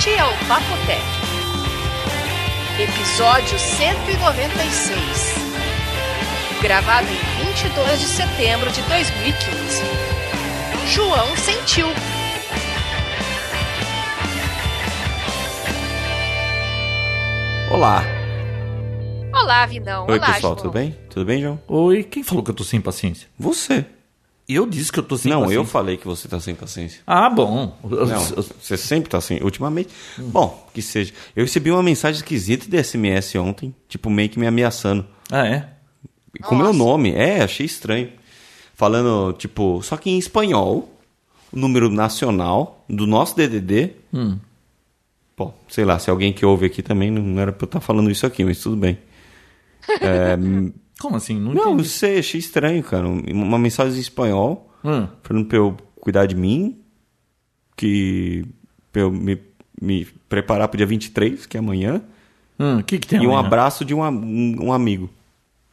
Este é o Papotec. Episódio 196. Gravado em 22 de setembro de 2015. João sentiu. Olá. Olá, Vinão. Oi, Olá, pessoal, João. tudo bem? Tudo bem, João? Oi, quem falou que eu tô sem paciência? Você. Eu disse que eu tô sem não, paciência. eu falei que você tá sem paciência. Ah, bom. Não, você sempre tá assim, ultimamente. Bom, que seja. Eu recebi uma mensagem esquisita de SMS ontem, tipo, meio que me ameaçando. Ah, é? Com meu nome. É, achei estranho. Falando, tipo, só que em espanhol, o número nacional do nosso DDD. Hum. Bom, sei lá, se alguém que ouve aqui também não era pra eu estar falando isso aqui, mas tudo bem. É, Como assim? Não, não, entendi. sei, achei estranho, cara. Uma mensagem em espanhol. Hum. falando pra eu cuidar de mim, que pra eu me, me preparar pro dia 23, que é amanhã, Hum, que que tem e um amanhã? abraço de um, um, um amigo.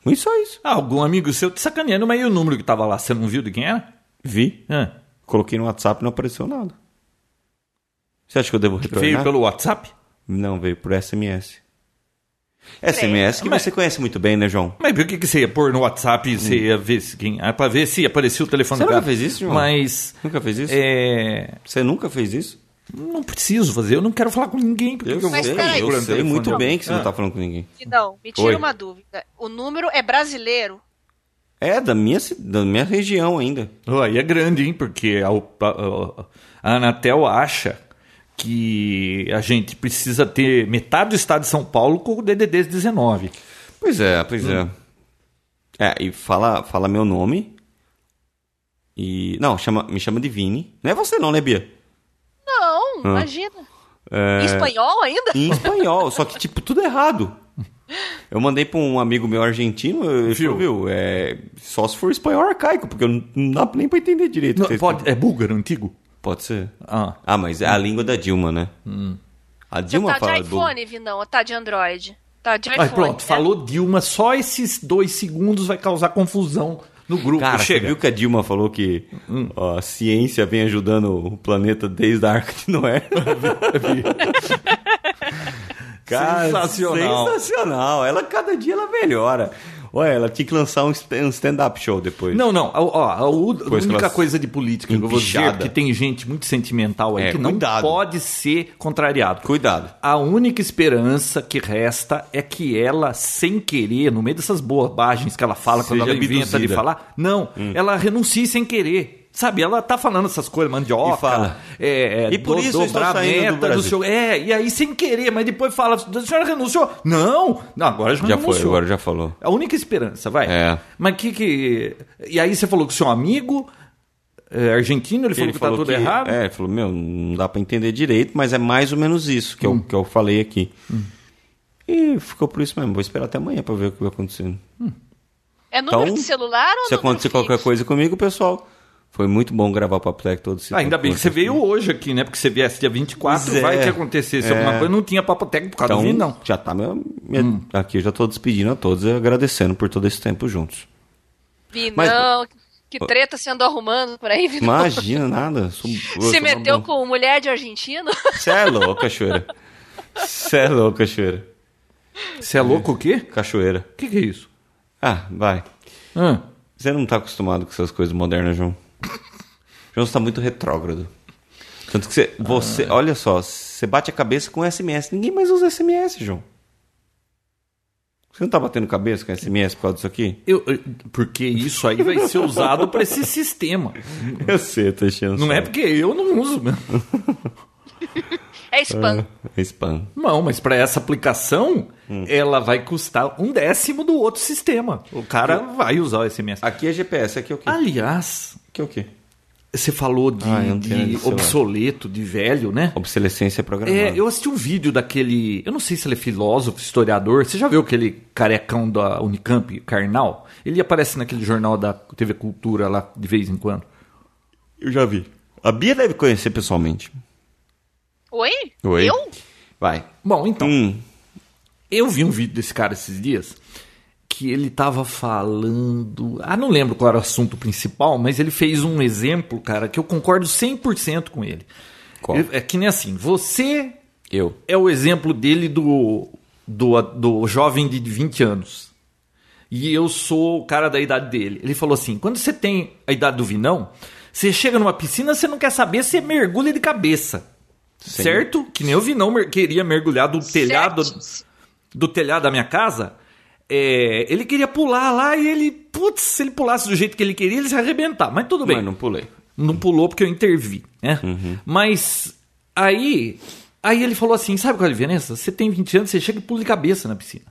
E só isso. Ah, algum amigo seu te sacaneando, mas e o número que tava lá? Você não viu de quem era? Vi, Ah, coloquei no WhatsApp e não apareceu nada. Você acha que eu devo retornar? veio pelo WhatsApp? Não, veio por SMS. SMS que Mas- você conhece muito bem, né, João? Mas por que, que você ia pôr no WhatsApp e você ia ver se quem. Ah, pra ver se aparecia o telefone Você do nunca cara. fez isso, João? Mas. Nunca fez isso? É. Você nunca fez isso? Não preciso fazer, eu não quero falar com ninguém. Porque Eu, eu, Mas sei, eu o sei muito bem que você Ah. não tá falando com ninguém. Vinão, me tira Oi. uma dúvida. O número é brasileiro? É, da minha, da minha região ainda. Oh, aí é grande, hein? Porque a, a- a Anatel acha que a gente precisa ter metade do estado de São Paulo com o DDD 19. Pois é, pois é. É, e fala, fala meu nome. E. Não, chama, me chama de Vini. Não é você não, né, Bia? Não, Ah. imagina. É, Em espanhol ainda? Em espanhol, só que, tipo, tudo errado. Eu mandei pra um amigo meu argentino, Viu? falou, viu, é, só se for espanhol arcaico, porque eu não, não dá nem pra entender direito. Não, pode, é búlgaro antigo? Pode ser. Ah. Ah, mas é a língua da Dilma, né? A Você Dilma tá fala de do- iPhone, Vinão, ou tá de Android? Tá de Aí iPhone. pronto, né? falou Dilma, só esses dois segundos vai causar confusão no grupo. Cara, você Chega. viu que a Dilma falou que ó, a ciência vem ajudando o planeta desde a Arca de Noé? Cara, Sensacional. Sensacional. Ela, cada dia ela melhora. Olha, ela tinha que lançar um st- stand-up show depois. Não, não. Ó, a, a que única ela- coisa de política que eu vou dizer Empichada. que tem gente muito sentimental aí É, que não cuidado. pode ser contrariado. Cuidado. A única esperança que resta é que ela, sem querer, no meio dessas bobagens que ela fala quando Seja ela inventa de abduzida. falar, não, ela renuncie sem querer. Sabe, ela tá falando essas coisas, mandioca, E fala. é, é, E por do- isso estou dobrar a saindo do Brasil. seu, é, e aí sem querer, mas depois fala, a senhora renunciou? Não, não agora já, Já renunciou. foi, agora já falou. A única esperança, vai. É. Mas que que. E aí você falou que seu amigo é, argentino, ele, falou que tá tudo errado? É, ele falou, meu, não dá pra entender direito, mas é mais ou menos isso que, eu, que eu falei aqui. E ficou por isso mesmo. Vou esperar até amanhã pra ver o que vai acontecer. É número Então, de celular ou Se acontecer qualquer coisa comigo, pessoal, foi muito bom gravar o Papo Tech todo esse Ah, ainda bem que você veio hoje aqui, né? Porque você viesse dia 24, Pois vai é. que acontecesse É. alguma coisa. Não tinha papoteca por causa Então, do vinho, não. já tá meu, minha- aqui, eu já tô despedindo a todos e agradecendo por todo esse tempo juntos. Vinão, Mas- que treta você andou arrumando por aí, Vinão? Imagina, nada. Sou, Se meteu com mulher de argentino? Você é louco, cachoeira. Você é louco, cachoeira. Você é louco o quê? Cachoeira. O que, que é isso? Ah, vai. Ah, Você não tá acostumado com essas coisas modernas, João. João, você tá muito retrógrado. Tanto que você, você Ah. olha só, você bate a cabeça com SMS. Ninguém mais usa SMS, João. Você não tá batendo cabeça com SMS por causa disso aqui? eu, eu- porque isso aí vai ser usado para esse sistema. Eu sei, eu tô enchendo. Não é porque eu não uso mesmo. É spam. É spam. Não, mas para essa aplicação, Hum. ela vai custar um décimo do outro sistema. O cara vai usar o SMS. Aqui é GPS, aqui é o quê? Aliás, Aqui é o quê? você falou de, Ah, de obsoleto, de velho, né? Obsolescência programada. É, eu assisti um vídeo daquele. Eu não sei se ele é filósofo, historiador. Você já viu aquele carecão da Unicamp, Karnal? Ele aparece naquele jornal da TV Cultura lá de vez em quando. Eu já vi. A Bia deve conhecer pessoalmente. Oi? Oi. Eu? Vai. Bom, então, Hum, eu vi um vídeo desse cara esses dias que ele tava falando. Ah, não lembro qual era o assunto principal, mas ele fez um exemplo, cara, que eu concordo 100% com ele. Qual? É que nem assim, você Eu. é o exemplo dele do, do, do jovem de 20 anos. E eu sou o cara da idade dele. Ele falou assim: quando você tem a idade do Vinão, você chega numa piscina, você não quer saber, você mergulha de cabeça. Sim. Certo? Que nem o Vinão mer- queria mergulhar do telhado do telhado da minha casa. É, ele queria pular lá e ele, putz, se ele pulasse do jeito que ele queria, ele se arrebentar. Mas tudo bem. Mas não pulei. Não pulou porque eu intervi, né? Mas aí, aí ele falou assim: sabe qual é a diferença? Você tem 20 anos, você chega e pula de cabeça na piscina.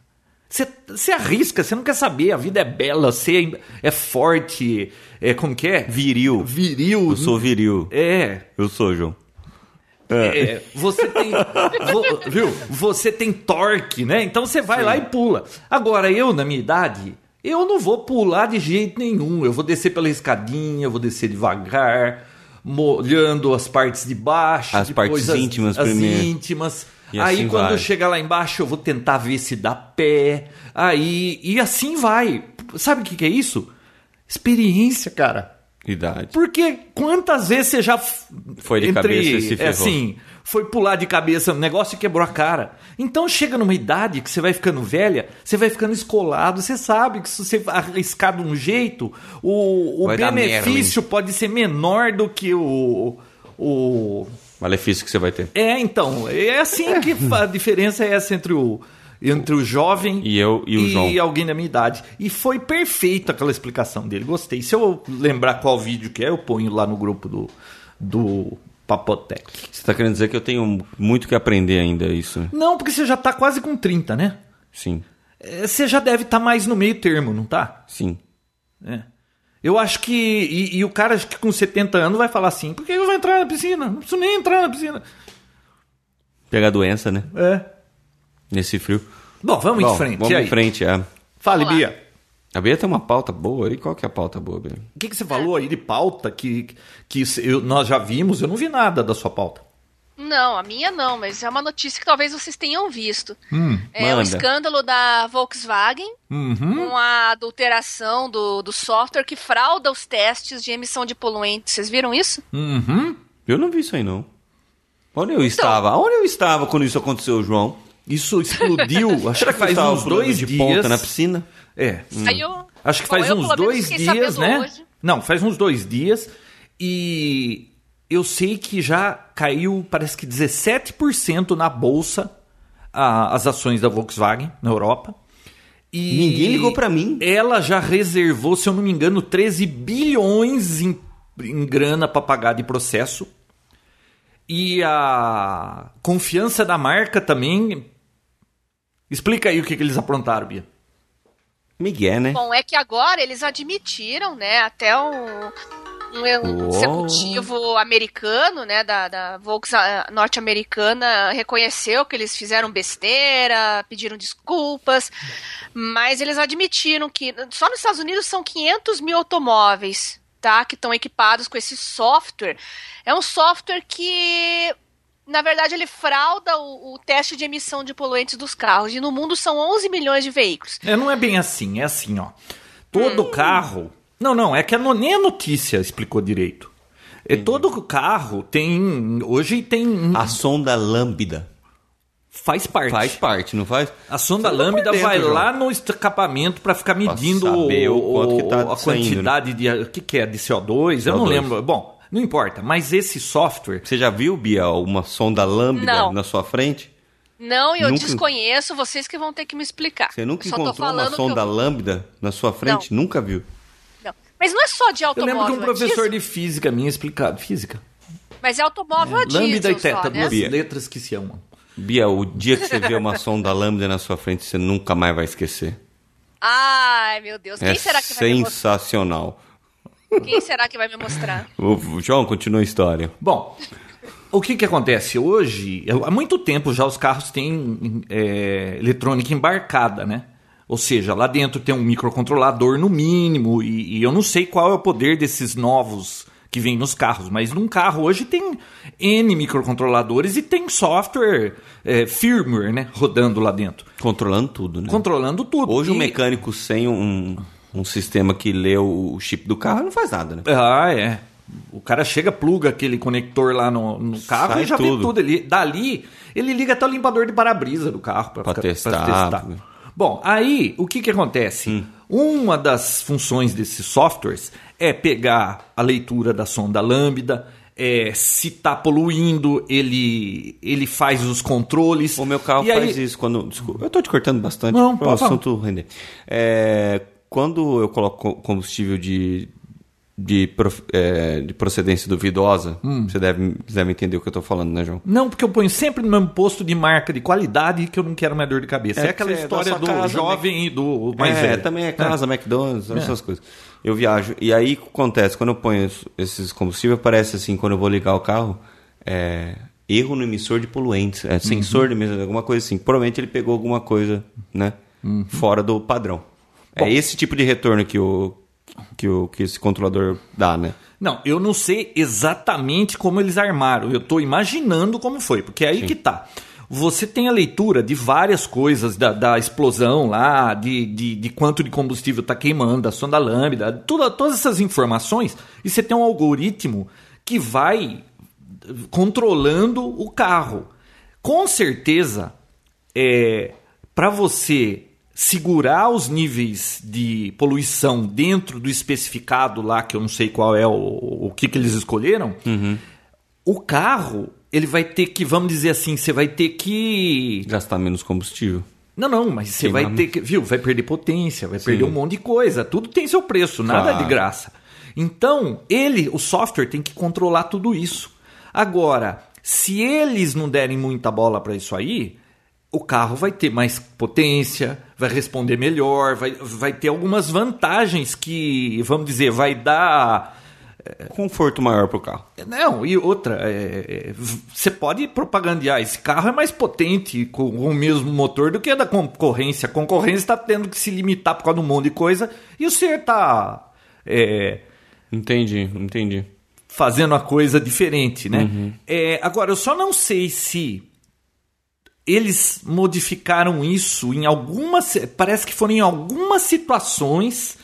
Você, você arrisca, você não quer saber, a vida é bela, você é, é forte, é como que é? Viril. Viril. Eu sou viril. É, Eu sou, João. É, você tem. vo- viu? Você tem torque, né? Então você vai lá e pula. Agora, eu, na minha idade, eu não vou pular de jeito nenhum. Eu vou descer pela escadinha, eu vou descer devagar, molhando as partes de baixo. As partes íntimas as primeiro. íntimas. E aí assim quando vai. chegar lá embaixo, eu vou tentar ver se dá pé. Aí. E assim vai. Sabe o que, que é isso? Experiência, cara. Idade. Porque quantas vezes você já Foi de cabeça e se é ferrou. assim, foi pular de cabeça no negócio e quebrou a cara. Então chega numa idade que você vai ficando velha, você vai ficando escolado, você sabe que se você arriscar de um jeito, o, o benefício pode ser menor do que o, o Malefício que você vai ter. é, então, é assim que a diferença é essa entre o entre o jovem E eu e o João. alguém da minha idade. E foi perfeita aquela explicação dele. Gostei. Se eu lembrar qual vídeo que é, eu ponho lá no grupo do do Papotec. Você tá querendo dizer que eu tenho muito que aprender ainda isso? né? Não, porque você já tá quase com 30, né? Sim. É, Você já deve estar mais no meio termo, não tá? Sim. É. Eu acho que. E, e o cara que com 70 anos vai falar assim: por que eu vou entrar na piscina? Não preciso nem entrar na piscina. Pegar doença, né? É. Nesse frio. Bom, vamos Bom, em frente. Vamos e aí? em frente, é. Fale, Vamos lá. Bia. A Bia tem uma pauta boa. E qual que é a pauta boa, Bia? O que, que você falou aí de pauta que, que eu- nós já vimos? Eu não vi nada da sua pauta. Não, a minha não, mas é uma notícia que talvez vocês tenham visto. Hum, é o manda. escândalo da Volkswagen Uhum. com a adulteração do, do software que frauda os testes de emissão de poluentes. Vocês viram isso? Uhum. Eu não vi isso aí, não. Onde eu estava? Onde eu estava quando isso aconteceu, João? Isso explodiu, acho Será que faz uns dois de dias. ponta na piscina? É. Aí eu, Acho que Bom, faz eu, uns dois dias, né? hoje. Não, faz uns dois dias. E eu sei que já caiu, parece que 17% na bolsa a- as ações da Volkswagen na Europa. E Ninguém ligou pra mim. Ela já reservou, se eu não me engano, 13 bilhões em, em grana para pagar de processo. E a confiança da marca também. Explica aí o que, que eles aprontaram, Bia. Miguel, né? Bom, é que agora eles admitiram, né, até um, um Oh. executivo americano, né, da, da Volkswagen norte-americana, reconheceu que eles fizeram besteira, pediram desculpas, mas eles admitiram que só nos Estados Unidos são 500 mil automóveis, tá, que estão equipados com esse software. É um software que na verdade, ele frauda o, o teste de emissão de poluentes dos carros. E no mundo são 11 milhões de veículos. É, não é bem assim, é assim, ó. Todo carro. Não, não, é que a nem a notícia explicou direito. É, todo carro tem. Hoje tem. A sonda lambda. Faz parte. Faz parte, não faz? A sonda Você tá lambda dentro, vai João. lá no escapamento para ficar medindo saber o o- quanto que tá a saindo, né? quantidade de. O que, que é? De CO2? Eu não CO2. lembro. Bom, não importa. Mas esse software. Você já viu, Bia, uma sonda lambda Não. na sua frente? Não, eu Nunca- desconheço, vocês que vão ter que me explicar. Você nunca Só encontrou uma que sonda eu- lambda na sua frente? Nunca viu? Não. Mas não é só de Eu automóvel. lembro de um a professor diesel, de física minha explicar. Física? Mas é automóvel a diesel Lambda e só, teta, né? duas Bia. letras que se amam. Bia, o dia que você vê uma sonda lambda na sua frente, você nunca mais vai esquecer. Ai, meu Deus. Quem é será que vai me mostrar? sensacional. Quem será que vai me mostrar? O, João, continua a história. Bom, o que que acontece? Hoje, há muito tempo já os carros têm é, eletrônica embarcada, né? Ou seja, lá dentro tem um microcontrolador no mínimo, e, e eu não sei qual é o poder desses novos que vêm nos carros, mas num carro hoje tem N microcontroladores e tem software, é, firmware, né? Rodando lá dentro, Controlando tudo, né? controlando tudo. Hoje E- o mecânico sem um, um sistema que lê o chip do carro não faz nada, né? Ah, é. O cara chega, pluga aquele conector lá no, no carro Sai e já tudo. vê tudo. Ele, dali, ele liga até o limpador de para-brisa do carro para Pra testar. Bom, aí o que, que acontece? Hum. Uma das funções desses softwares é pegar a leitura da sonda lambda, é, se está poluindo, ele, ele faz os controles. O meu carro E aí- faz isso quando. Desculpa, eu tô te cortando bastante Não, para o assunto render. É, quando eu coloco co- combustível de, de, prof- é, de procedência duvidosa, Hum. você deve, deve entender o que eu tô falando, né, João? Não, porque eu ponho sempre no mesmo posto de marca de qualidade que eu não quero mais dor de cabeça. É, É, aquela é história do casa, jovem e do mais é, velho. também é casa, McDonald's, essas coisas. Eu viajo. E aí o que acontece? Quando eu ponho es- esses combustíveis, aparece assim, quando eu vou ligar o carro, é, erro no emissor de poluentes. É, sensor de emissor, alguma coisa assim. Provavelmente ele pegou alguma coisa, né? Fora do padrão. É esse tipo de retorno que o, que o que esse controlador dá, né? Não, eu não sei exatamente como eles armaram. Eu estou imaginando como foi, porque é aí que tá. Você tem a leitura de várias coisas, da, da explosão lá, de, de, de quanto de combustível está queimando, da sonda lambda, todas essas informações, e você tem um algoritmo que vai controlando o carro. Com certeza, é, para você segurar os níveis de poluição dentro do especificado lá, que eu não sei qual é o, o que, que eles escolheram, o carro ele vai ter que, vamos dizer assim, você vai ter que Gastar menos combustível. não, não, mas você vai ter que, viu, vai perder potência, vai Sim. perder um monte de coisa, tudo tem seu preço, nada Claro. de graça. Então, ele, o software tem que controlar tudo isso. Agora, se eles não derem muita bola para isso aí, o carro vai ter mais potência, vai responder melhor, vai, vai ter algumas vantagens que, vamos dizer, vai dar Conforto maior pro carro. não, e outra, é, é, você pode propagandear, esse carro é mais potente com, o mesmo motor do que a da concorrência. A concorrência está tendo que se limitar por causa de um monte de coisa e o senhor está Entendi, entendi. fazendo a coisa diferente, né? É, agora, eu só não sei se eles modificaram isso em algumas. Parece que foram em algumas situações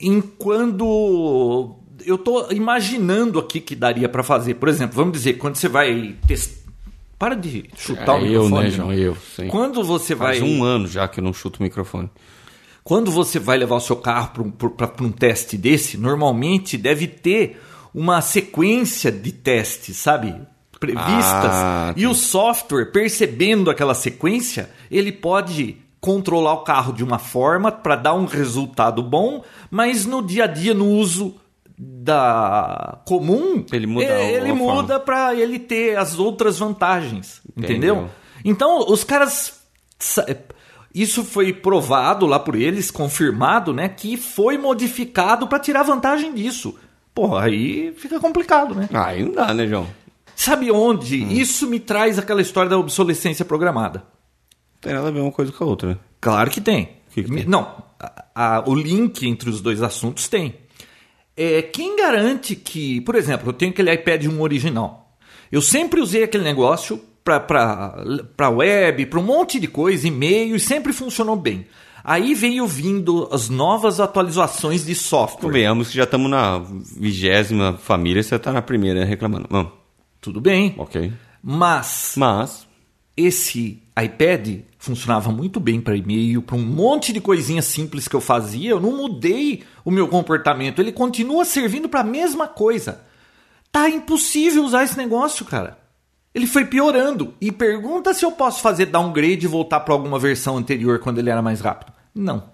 em quando eu tô imaginando aqui que daria para fazer. Por exemplo, vamos dizer, quando você vai testar. Para de chutar o É eu, microfone. né, João? Eu, sim. Quando você vai. Faz um ano já que eu não chuto o microfone. Quando você vai levar o seu carro para um teste desse, normalmente deve ter uma sequência de testes, sabe? Previstas. Ah, e o software, percebendo aquela sequência, ele pode controlar o carro de uma forma para dar um resultado bom, mas no dia a dia, no uso da comum, Ele muda eh, ele muda para ele ter as outras vantagens, entendeu? Entendeu. Então, os caras. Isso foi provado lá por eles, confirmado, né? Que foi modificado para tirar vantagem disso. Pô, aí fica complicado, né? Aí não dá, né, João? Sabe onde? Hum. Isso me traz aquela história da obsolescência programada. Tem nada a ver uma coisa com a outra, né? Claro que tem. que que tem? Não, a- a- o link entre os dois assuntos tem. É, quem garante que, por exemplo, eu tenho aquele iPad 1 original. Eu sempre usei aquele negócio para web, para um monte de coisa, e-mail, e sempre funcionou bem. Aí veio vindo as novas atualizações de software. Convenhamos que já estamos na vigésima família, você tá na primeira reclamando. Vamos, Tudo bem. ok. Mas Mas, esse iPad funcionava muito bem para e-mail, para um monte de coisinhas simples que eu fazia. Eu não mudei o meu comportamento. Ele continua servindo para a mesma coisa. Tá impossível usar esse negócio, cara. Ele foi piorando. E pergunta se eu posso fazer downgrade e voltar para alguma versão anterior quando ele era mais rápido. Não.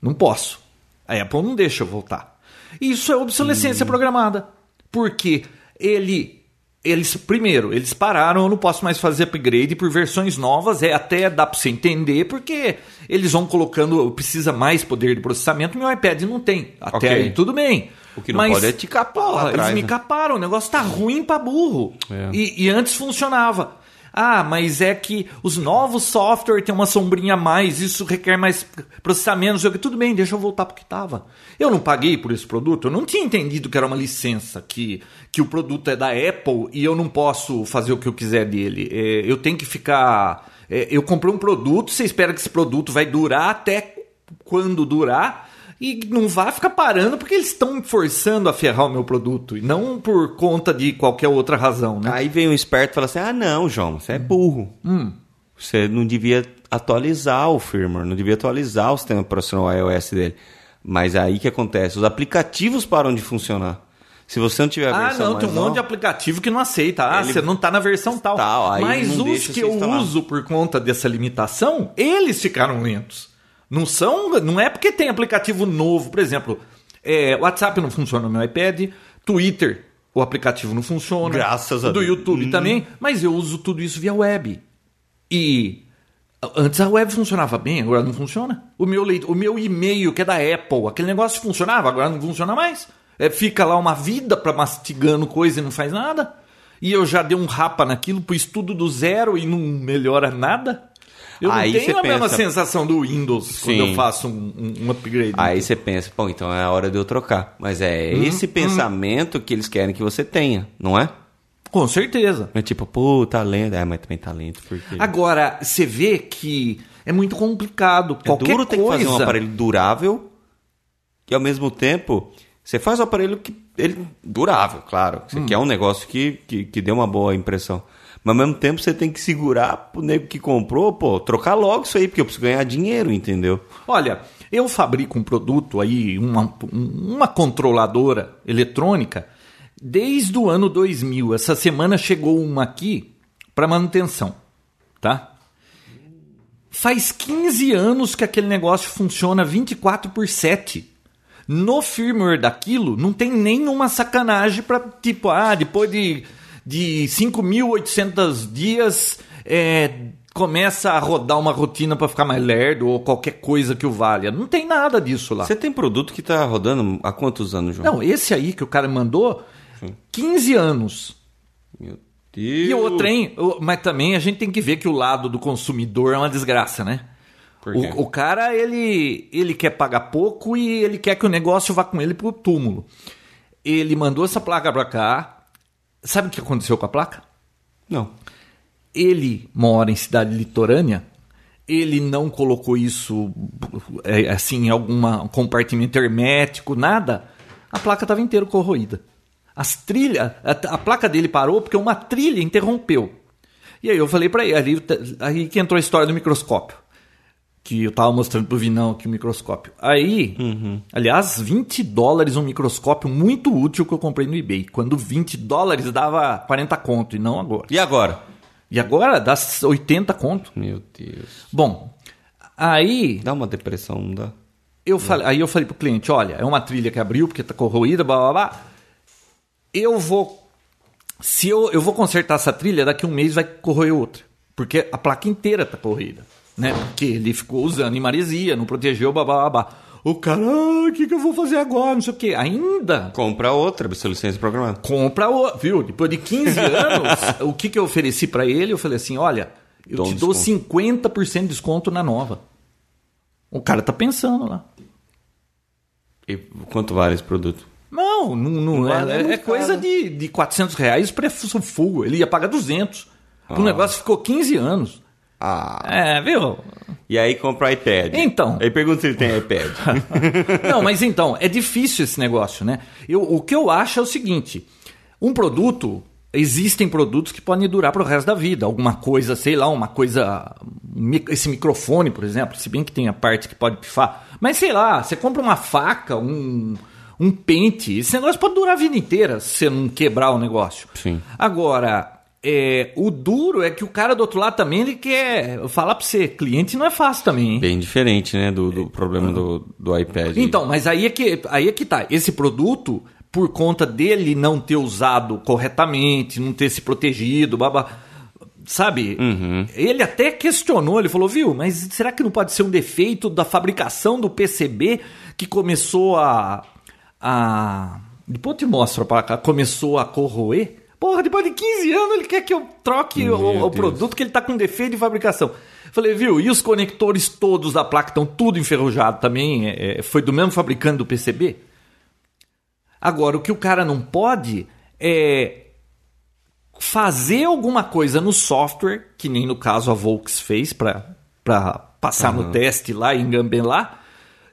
Não posso. A Apple não deixa eu voltar. Isso é obsolescência programada. Porque ele. Eles, primeiro, eles pararam, eu não posso mais fazer upgrade por versões novas, é até dá para você entender, porque eles vão colocando, precisa mais poder de processamento, meu iPad não tem. Até Ok. aí tudo bem. O que não pode é te capar porra, atrás, Eles me né? caparam, o negócio tá ruim pra burro. É. E, e antes funcionava. Ah, mas é que os novos software têm uma sombrinha a mais, isso requer mais processamento, o que. Tudo bem, deixa eu voltar pro que tava. Eu não paguei por esse produto, eu não tinha entendido que era uma licença, que, que o produto é da Apple e eu não posso fazer o que eu quiser dele. É, eu tenho que ficar. é, eu comprei um produto, você espera que esse produto vai durar até quando durar. E não vá ficar parando porque eles estão forçando a ferrar o meu produto. E não por conta de qualquer outra razão, né? Aí vem um esperto e fala assim: ah, não, João, você é burro. Hum. Você não devia atualizar o firmware, não devia atualizar o sistema operacional iOS dele. Mas aí que acontece? Os aplicativos param de funcionar. Se você não tiver a Ah, versão não, tem um monte de aplicativo que não aceita. Ah, Ele- você não tá na versão tal. Tal, Mas não os que eu instalar. uso por conta dessa limitação, eles ficaram lentos. Não são, não é porque tem aplicativo novo, por exemplo, é, WhatsApp não funciona no meu iPad, Twitter, o aplicativo não funciona. Graças a Do Deus. YouTube Hum. também, mas eu uso tudo isso via web. E antes a web funcionava bem, agora não funciona. O meu, leit- o meu e-mail, que é da Apple, aquele negócio funcionava, agora não funciona mais. É, fica lá uma vida para mastigando coisa e não faz nada. E eu já dei um rapa naquilo, pus tudo do zero e não melhora nada. Eu Aí não tenho a mesma pensa- sensação do Windows quando Sim. eu faço um, um- um upgrade. Aí você pensa, pô, então é a hora de eu trocar. Mas é Hum, esse pensamento que eles querem que você tenha, não é? Com certeza. É tipo, pô, talento. É, mas também talento, porque. Agora, você vê que é muito complicado. É Qualquer duro ter que coisa. fazer um aparelho durável e ao mesmo tempo você faz o aparelho que ele durável, claro. Você quer um negócio que, que, que dê uma boa impressão. Mas ao mesmo tempo você tem que segurar pro nego que comprou, pô, trocar logo isso aí, porque eu preciso ganhar dinheiro, entendeu? Olha, eu fabrico um produto aí, uma, uma controladora eletrônica, desde o ano 2000. Essa semana chegou uma aqui para manutenção, tá? Faz 15 anos que aquele negócio funciona 24 por 7. No firmware daquilo, não tem nenhuma sacanagem para tipo, ah, depois de, de 5.800 dias, é, começa a rodar uma rotina para ficar mais lerdo ou qualquer coisa que o valha. Não tem nada disso lá. Você tem produto que tá rodando há quantos anos, João? Não, esse aí que o cara mandou, 15 anos. Meu Deus. E o trem, mas também a gente tem que ver que o lado do consumidor é uma desgraça, né? O, o cara, ele, ele quer pagar pouco e ele quer que o negócio vá com ele pro túmulo. Ele mandou essa placa pra cá. Sabe o que aconteceu com a placa? Não. Ele mora em cidade litorânea. Ele não colocou isso é, assim em algum compartimento hermético, nada. A placa estava inteira corroída. As trilhas, a, a placa dele parou porque uma trilha interrompeu. E aí eu falei para ele, aí, aí que entrou a história do microscópio. Que eu tava mostrando pro Vinão aqui o microscópio. Aí, aliás, 20 dólares um microscópio muito útil que eu comprei no eBay. Quando 20 dólares dava 40 conto e não agora. E agora? E agora dá 80 conto. Meu Deus. Bom, aí Dá uma depressão, não dá? eu falei, aí eu falei pro cliente, olha, é uma trilha que abriu porque tá corroída, blá blá blá. Eu vou se eu, eu vou consertar essa trilha, daqui um mês vai corroer outra, porque a placa inteira tá corroída, né? Porque ele ficou usando em maresia, não protegeu, blá. blá. O cara, ah, o que, que eu vou fazer agora? Não sei o quê. Ainda Compra outra, obsolescência programada. compra o, viu? Depois de 15 anos, o que, que eu ofereci pra ele? Eu falei assim: olha, eu Dou te dou desconto. 50% de desconto na nova. O cara tá pensando lá. E quanto vale esse produto? Não, não, não Não é, é é, é coisa de, de 400 reais preço full. Ele ia pagar 200. O negócio ficou 15 anos. Ah. É, viu? E aí compra o iPad. Então. Aí pergunta se ele tem iPad. Não, mas então, é difícil esse negócio, né? Eu, o que eu acho é o seguinte: um produto, existem produtos que podem durar para o resto da vida. Alguma coisa, sei lá, uma coisa. Esse microfone, por exemplo, se bem que tem a parte que pode pifar. Mas sei lá, você compra uma faca, um, um pente, esse negócio pode durar a vida inteira se você não quebrar o negócio. Sim. Agora. É, o duro é que o cara do outro lado também ele quer falar para você, cliente não é fácil também, hein? Bem diferente, né, do, do problema do, do iPad. Então, mas aí é que aí é que tá. Esse produto, por conta dele não ter usado corretamente, não ter se protegido, babá, sabe? Ele até questionou, ele falou, viu, mas será que não pode ser um defeito da fabricação do PCB que começou a a depois eu te mostro para cá, começou a corroer? Porra, depois de 15 anos ele quer que eu troque o, o produto que ele tá com defeito de fabricação. Falei, viu, e os conectores todos da placa estão tudo enferrujado também? É, é, foi do mesmo fabricante do PCB? Agora, o que o cara não pode é fazer alguma coisa no software, que nem no caso a Volks fez para passar no teste lá e engambelar,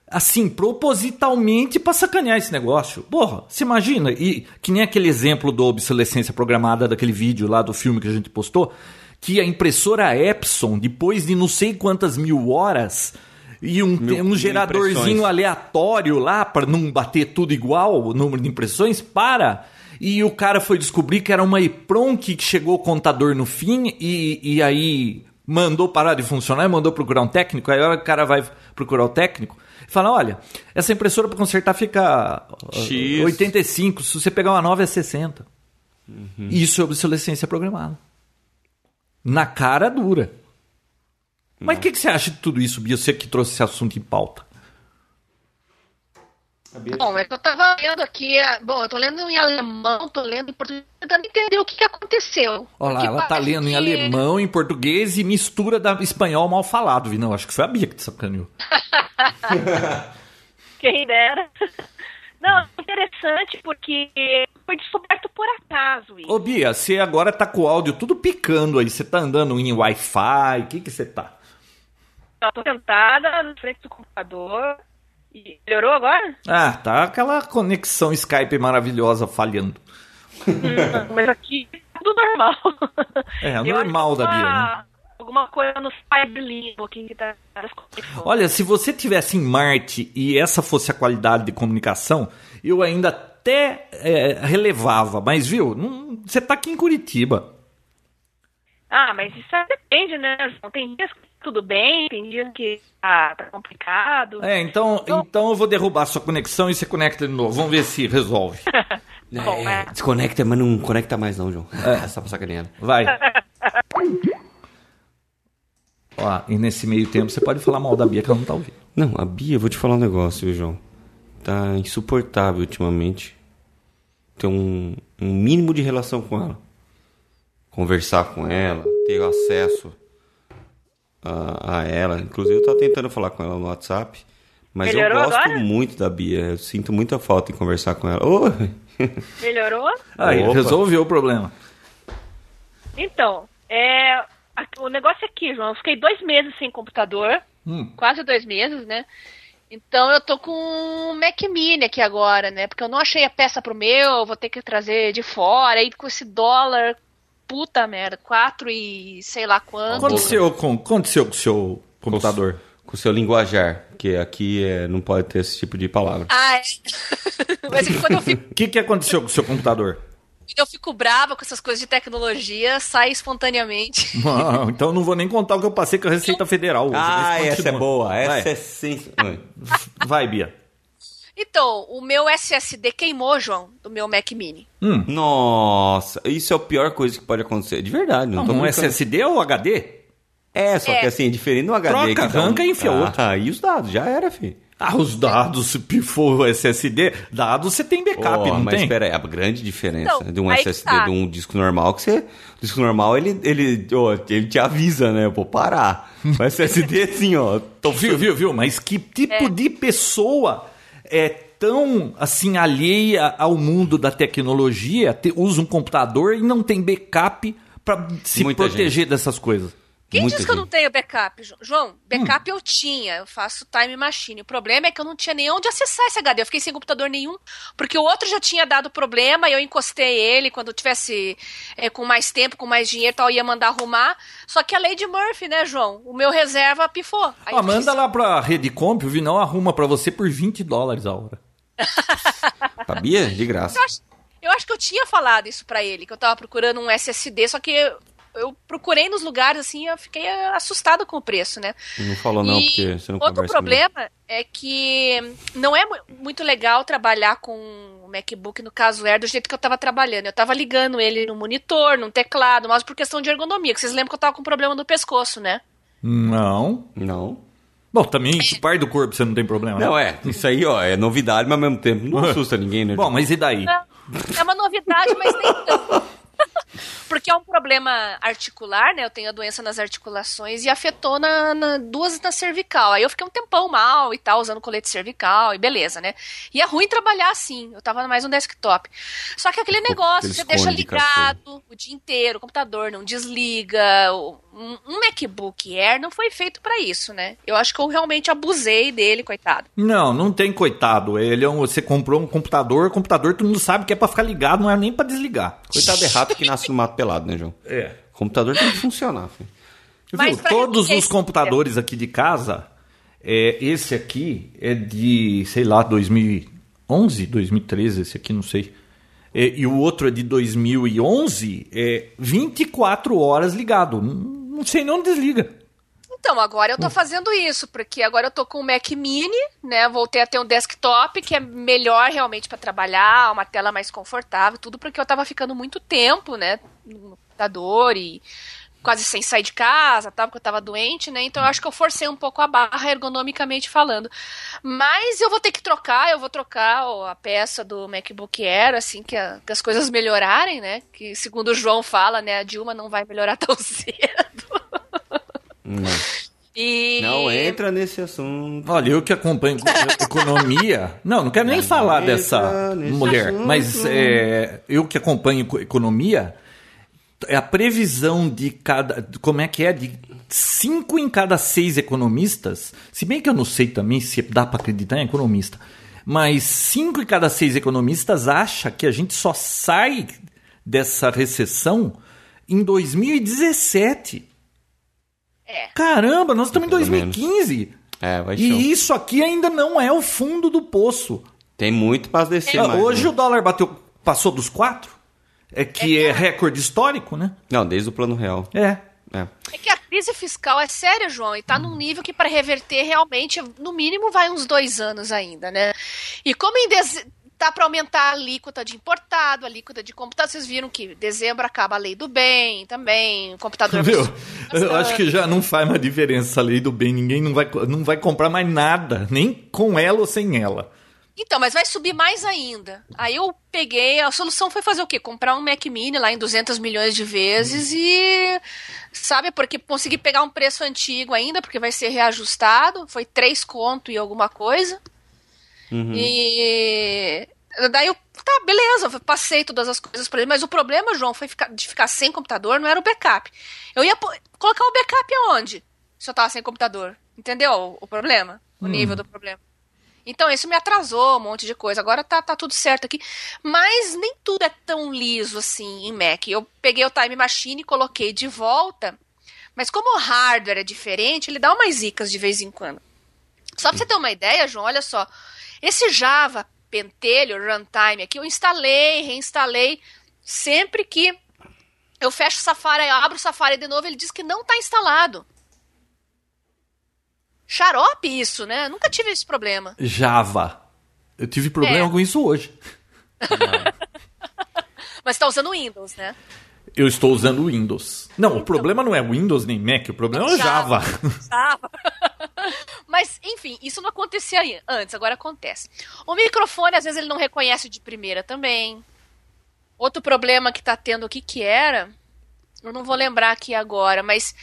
assim, propositalmente pra sacanear esse negócio. Porra, você imagina? E que nem aquele exemplo da obsolescência programada daquele vídeo lá do filme que a gente postou, que a impressora Epson, depois de não sei quantas mil horas, e um, Mil- um geradorzinho impressões. aleatório lá para não bater tudo igual o número de impressões, para. E o cara foi descobrir que era uma EPROM que chegou o contador no fim e, e aí mandou parar de funcionar e mandou procurar um técnico. Aí a hora que o cara vai procurar o técnico e fala: Olha, essa impressora para consertar fica X. 85, se você pegar uma nova é 60. Isso é obsolescência programada. Na cara dura. Mas o que, que você acha de tudo isso, Bia? Você que trouxe esse assunto em pauta. Bom, é que eu tava lendo aqui. é, Bom, eu tô lendo em alemão, tô lendo em português, tentando entender o que, que aconteceu. Olha lá, ela tá lendo em que- alemão, em português e mistura da espanhol mal falado, viu? Não, acho que foi a Bia que te sacaneou. Quem dera. Não, interessante porque foi descoberto por acaso isso. Ô Bia, você agora tá com o áudio tudo picando aí. Você tá andando em Wi-Fi? O que que você tá? Eu tô sentada na frente do computador. E melhorou agora? Ah, tá aquela conexão Skype maravilhosa falhando. Não, mas aqui é tudo normal. É, normal da Bia, né? Alguma coisa no um pouquinho que tá. Olha, se você tivesse em Marte e essa fosse a qualidade de comunicação, eu ainda até é, relevava. Mas, viu, não- você tá aqui em Curitiba. Ah, mas isso depende, né? João? Tem dias que tudo bem, tem dias que ah, tá complicado. É, então, então eu vou derrubar sua conexão e você conecta de novo. Vamos ver se resolve. Bom, É, é. Desconecta, mas não conecta mais não, João. É, só pra. Vai. Ó, e nesse meio tempo você pode falar mal da Bia que ela não tá ouvindo. Não, a Bia, eu vou te falar um negócio, viu, João? Tá insuportável ultimamente. Ter um, um mínimo de relação com ela. Conversar com ela, ter acesso a, a ela. Inclusive, eu tava tentando falar com ela no WhatsApp. Mas Melhorou eu gosto agora? muito da Bia. Eu sinto muita falta em conversar com ela. Oi! Melhorou? Aí, Opa. resolveu o problema. Então, é, o negócio é aqui, João. Eu fiquei dois meses sem computador. Hum. Quase dois meses, né? Então eu tô com um Mac Mini aqui agora, né? Porque eu não achei a peça pro meu, vou ter que trazer de fora. Aí com esse dólar, puta merda, quatro e sei lá quanto. Aconteceu com, aconteceu com o seu computador? Com o seu linguajar. Que aqui é, não pode ter esse tipo de palavra. Ah, é. Mas é que quando eu fico, O que, que aconteceu com o seu computador? eu fico brava com essas coisas de tecnologia, sai espontaneamente. Ah, então eu não vou nem contar o que eu passei com a Receita Federal. hoje, Ah, essa é boa. Essa Vai. é. Oi. Vai, Bia. Então, o meu SSD queimou, João, do meu Mac Mini. Hum. Nossa, isso é a pior coisa que pode acontecer. De verdade, não tô um brincando. SSD ou HD? É, só É. que assim, é diferente do HD. Troca, que um- arranca e enfia ah, outro. e os dados, já era, filho. Ah, os dados, se pifou o SSD, dados você tem backup, Ó, não mas tem? espera aí, a grande diferença Então, de um SSD tá. de um disco normal, que você. O disco normal, ele, ele, ó, ele te avisa, né? Pô, parar. O SSD, assim, ó. Tô Viu, viu, viu? Mas que tipo É. de pessoa é tão, assim, alheia ao mundo da tecnologia, te- usa um computador e não tem backup pra se Muita proteger dessas coisas? Quem Muita disse que eu não gente. tenho backup, Jo- João? Backup Hum. eu tinha, eu faço time machine. O problema é que eu não tinha nem onde acessar esse HD. Eu fiquei sem computador nenhum, porque o outro já tinha dado problema e eu encostei ele quando eu tivesse é, com mais tempo, com mais dinheiro tal, eu ia mandar arrumar. Só que a Lady Murphy, né, João? O meu reserva pifou. Aí Ah, manda lá pra Rede Comp, o Vinão arruma pra você por 20 dólares a hora. Sabia? De graça. Eu acho, eu acho que eu tinha falado isso pra ele, que eu tava procurando um SSD, só que eu, procurei nos lugares assim, eu fiquei assustado com o preço, né? Não falou não, E porque você não Outro problema é que não é mu- muito legal trabalhar com o MacBook, no caso Air, do jeito que eu tava trabalhando. Eu tava ligando ele no monitor, no teclado, mas por questão de ergonomia, que vocês lembram que eu tava com problema no pescoço, né? Não. Não. Bom, também parte do corpo você não tem problema. né? Não, é. Isso aí, ó, é novidade, mas ao mesmo tempo não assusta ninguém, né? Bom, mas e daí? É uma novidade, mas nem tanto. Porque é um problema articular, né? Eu tenho a doença nas articulações e afetou na, na- duas na cervical. Aí eu fiquei um tempão mal e tal, usando colete cervical e beleza, né? E é ruim trabalhar assim. Eu tava mais no desktop. Só que aquele negócio, você deixa ligado o dia inteiro, o computador não desliga, um, um MacBook Air não foi feito para isso, né? Eu acho que eu realmente abusei dele, coitado. Não, não tem coitado. Ele é um, você comprou um computador, computador tu não sabe que é para ficar ligado, não é nem para desligar. Coitado é rato que nasce no mato pelado, né, João? É. O computador tem que funcionar, filho. Mas Viu? Todos os esse- computadores aqui de casa, é, esse aqui é de, sei lá, 2011, 2013, esse aqui não sei. É, e o outro é de 2011, é 24 horas ligado. Não, não sei não desliga. Então, agora eu tô fazendo isso, porque agora eu tô com o Mac Mini, né? Voltei a ter um desktop que é melhor realmente para trabalhar, uma tela mais confortável, tudo porque eu tava ficando muito tempo, né, no computador e quase sem sair de casa, tá? Porque eu tava doente, né? Então eu acho que eu forcei um pouco a barra ergonomicamente falando. Mas eu vou ter que trocar, eu vou trocar a peça do MacBook Air assim que, a- que as coisas melhorarem, né? Que segundo o João fala, né, a Dilma não vai melhorar tão cedo. Não. E Não entra nesse assunto. Olha, eu que acompanho economia. Não, não quero nem falar dessa mulher, assunto. mas é, eu que acompanho eco- economia, é a previsão de cada. Como é que é? De cinco em cada seis economistas. Se bem que eu não sei também se dá para acreditar em economista. Mas cinco em cada seis economistas acha que a gente só sai dessa recessão em 2017. É. Caramba, nós estamos em Mais ou menos. 2015. É, vai show. E isso aqui ainda não é o fundo do poço. Tem muito pra descer Ah, mais. Hoje né? o dólar bateu, passou dos quatro. É que é, recorde histórico, né? Não, desde o plano real. É. É. É que a crise fiscal é séria, João, e tá num nível que para reverter realmente, no mínimo, vai uns dois anos ainda, né? E como em dez... tá para aumentar a alíquota de importado, a alíquota de computador, vocês viram que em dezembro acaba a lei do bem também, computador... Viu? Eu acho que já não faz mais diferença essa lei do bem. Ninguém não vai, não vai comprar mais nada, nem com ela ou sem ela. Então, mas vai subir mais ainda. Aí eu peguei, a solução foi fazer o quê? Comprar um Mac Mini lá em 200 milhões de vezes e sabe, porque consegui pegar um preço antigo ainda, porque vai ser reajustado, foi três conto e alguma coisa. E daí eu, tá, beleza, passei todas as coisas para ele, mas o problema, João, foi ficar- de ficar sem computador, não era o backup. Eu ia colocar o backup aonde? Se eu tava sem computador. Entendeu o, problema? O nível do problema. Então, isso me atrasou um monte de coisa. Agora tá, tá tudo certo aqui. Mas nem tudo é tão liso assim em Mac. Eu peguei o Time Machine e coloquei de volta. Mas como o hardware é diferente, ele dá umas zicas de vez em quando. Só pra você ter uma ideia, João, olha só. Esse Java Pentelho Runtime aqui, eu instalei, reinstalei. Sempre que eu fecho o Safari, eu abro o Safari de novo, ele diz que não está instalado. Xarope isso, né? Nunca tive esse problema. Java. Eu tive problema É. com isso hoje. Mas tá usando Windows, né? Eu estou usando Windows. Não, o problema não é Windows nem Mac, o problema é o Java. Java. Mas, enfim, isso não acontecia antes, agora acontece. O microfone, às vezes, ele não reconhece de primeira também. Outro problema que tá tendo aqui que era, eu não vou lembrar aqui agora, mas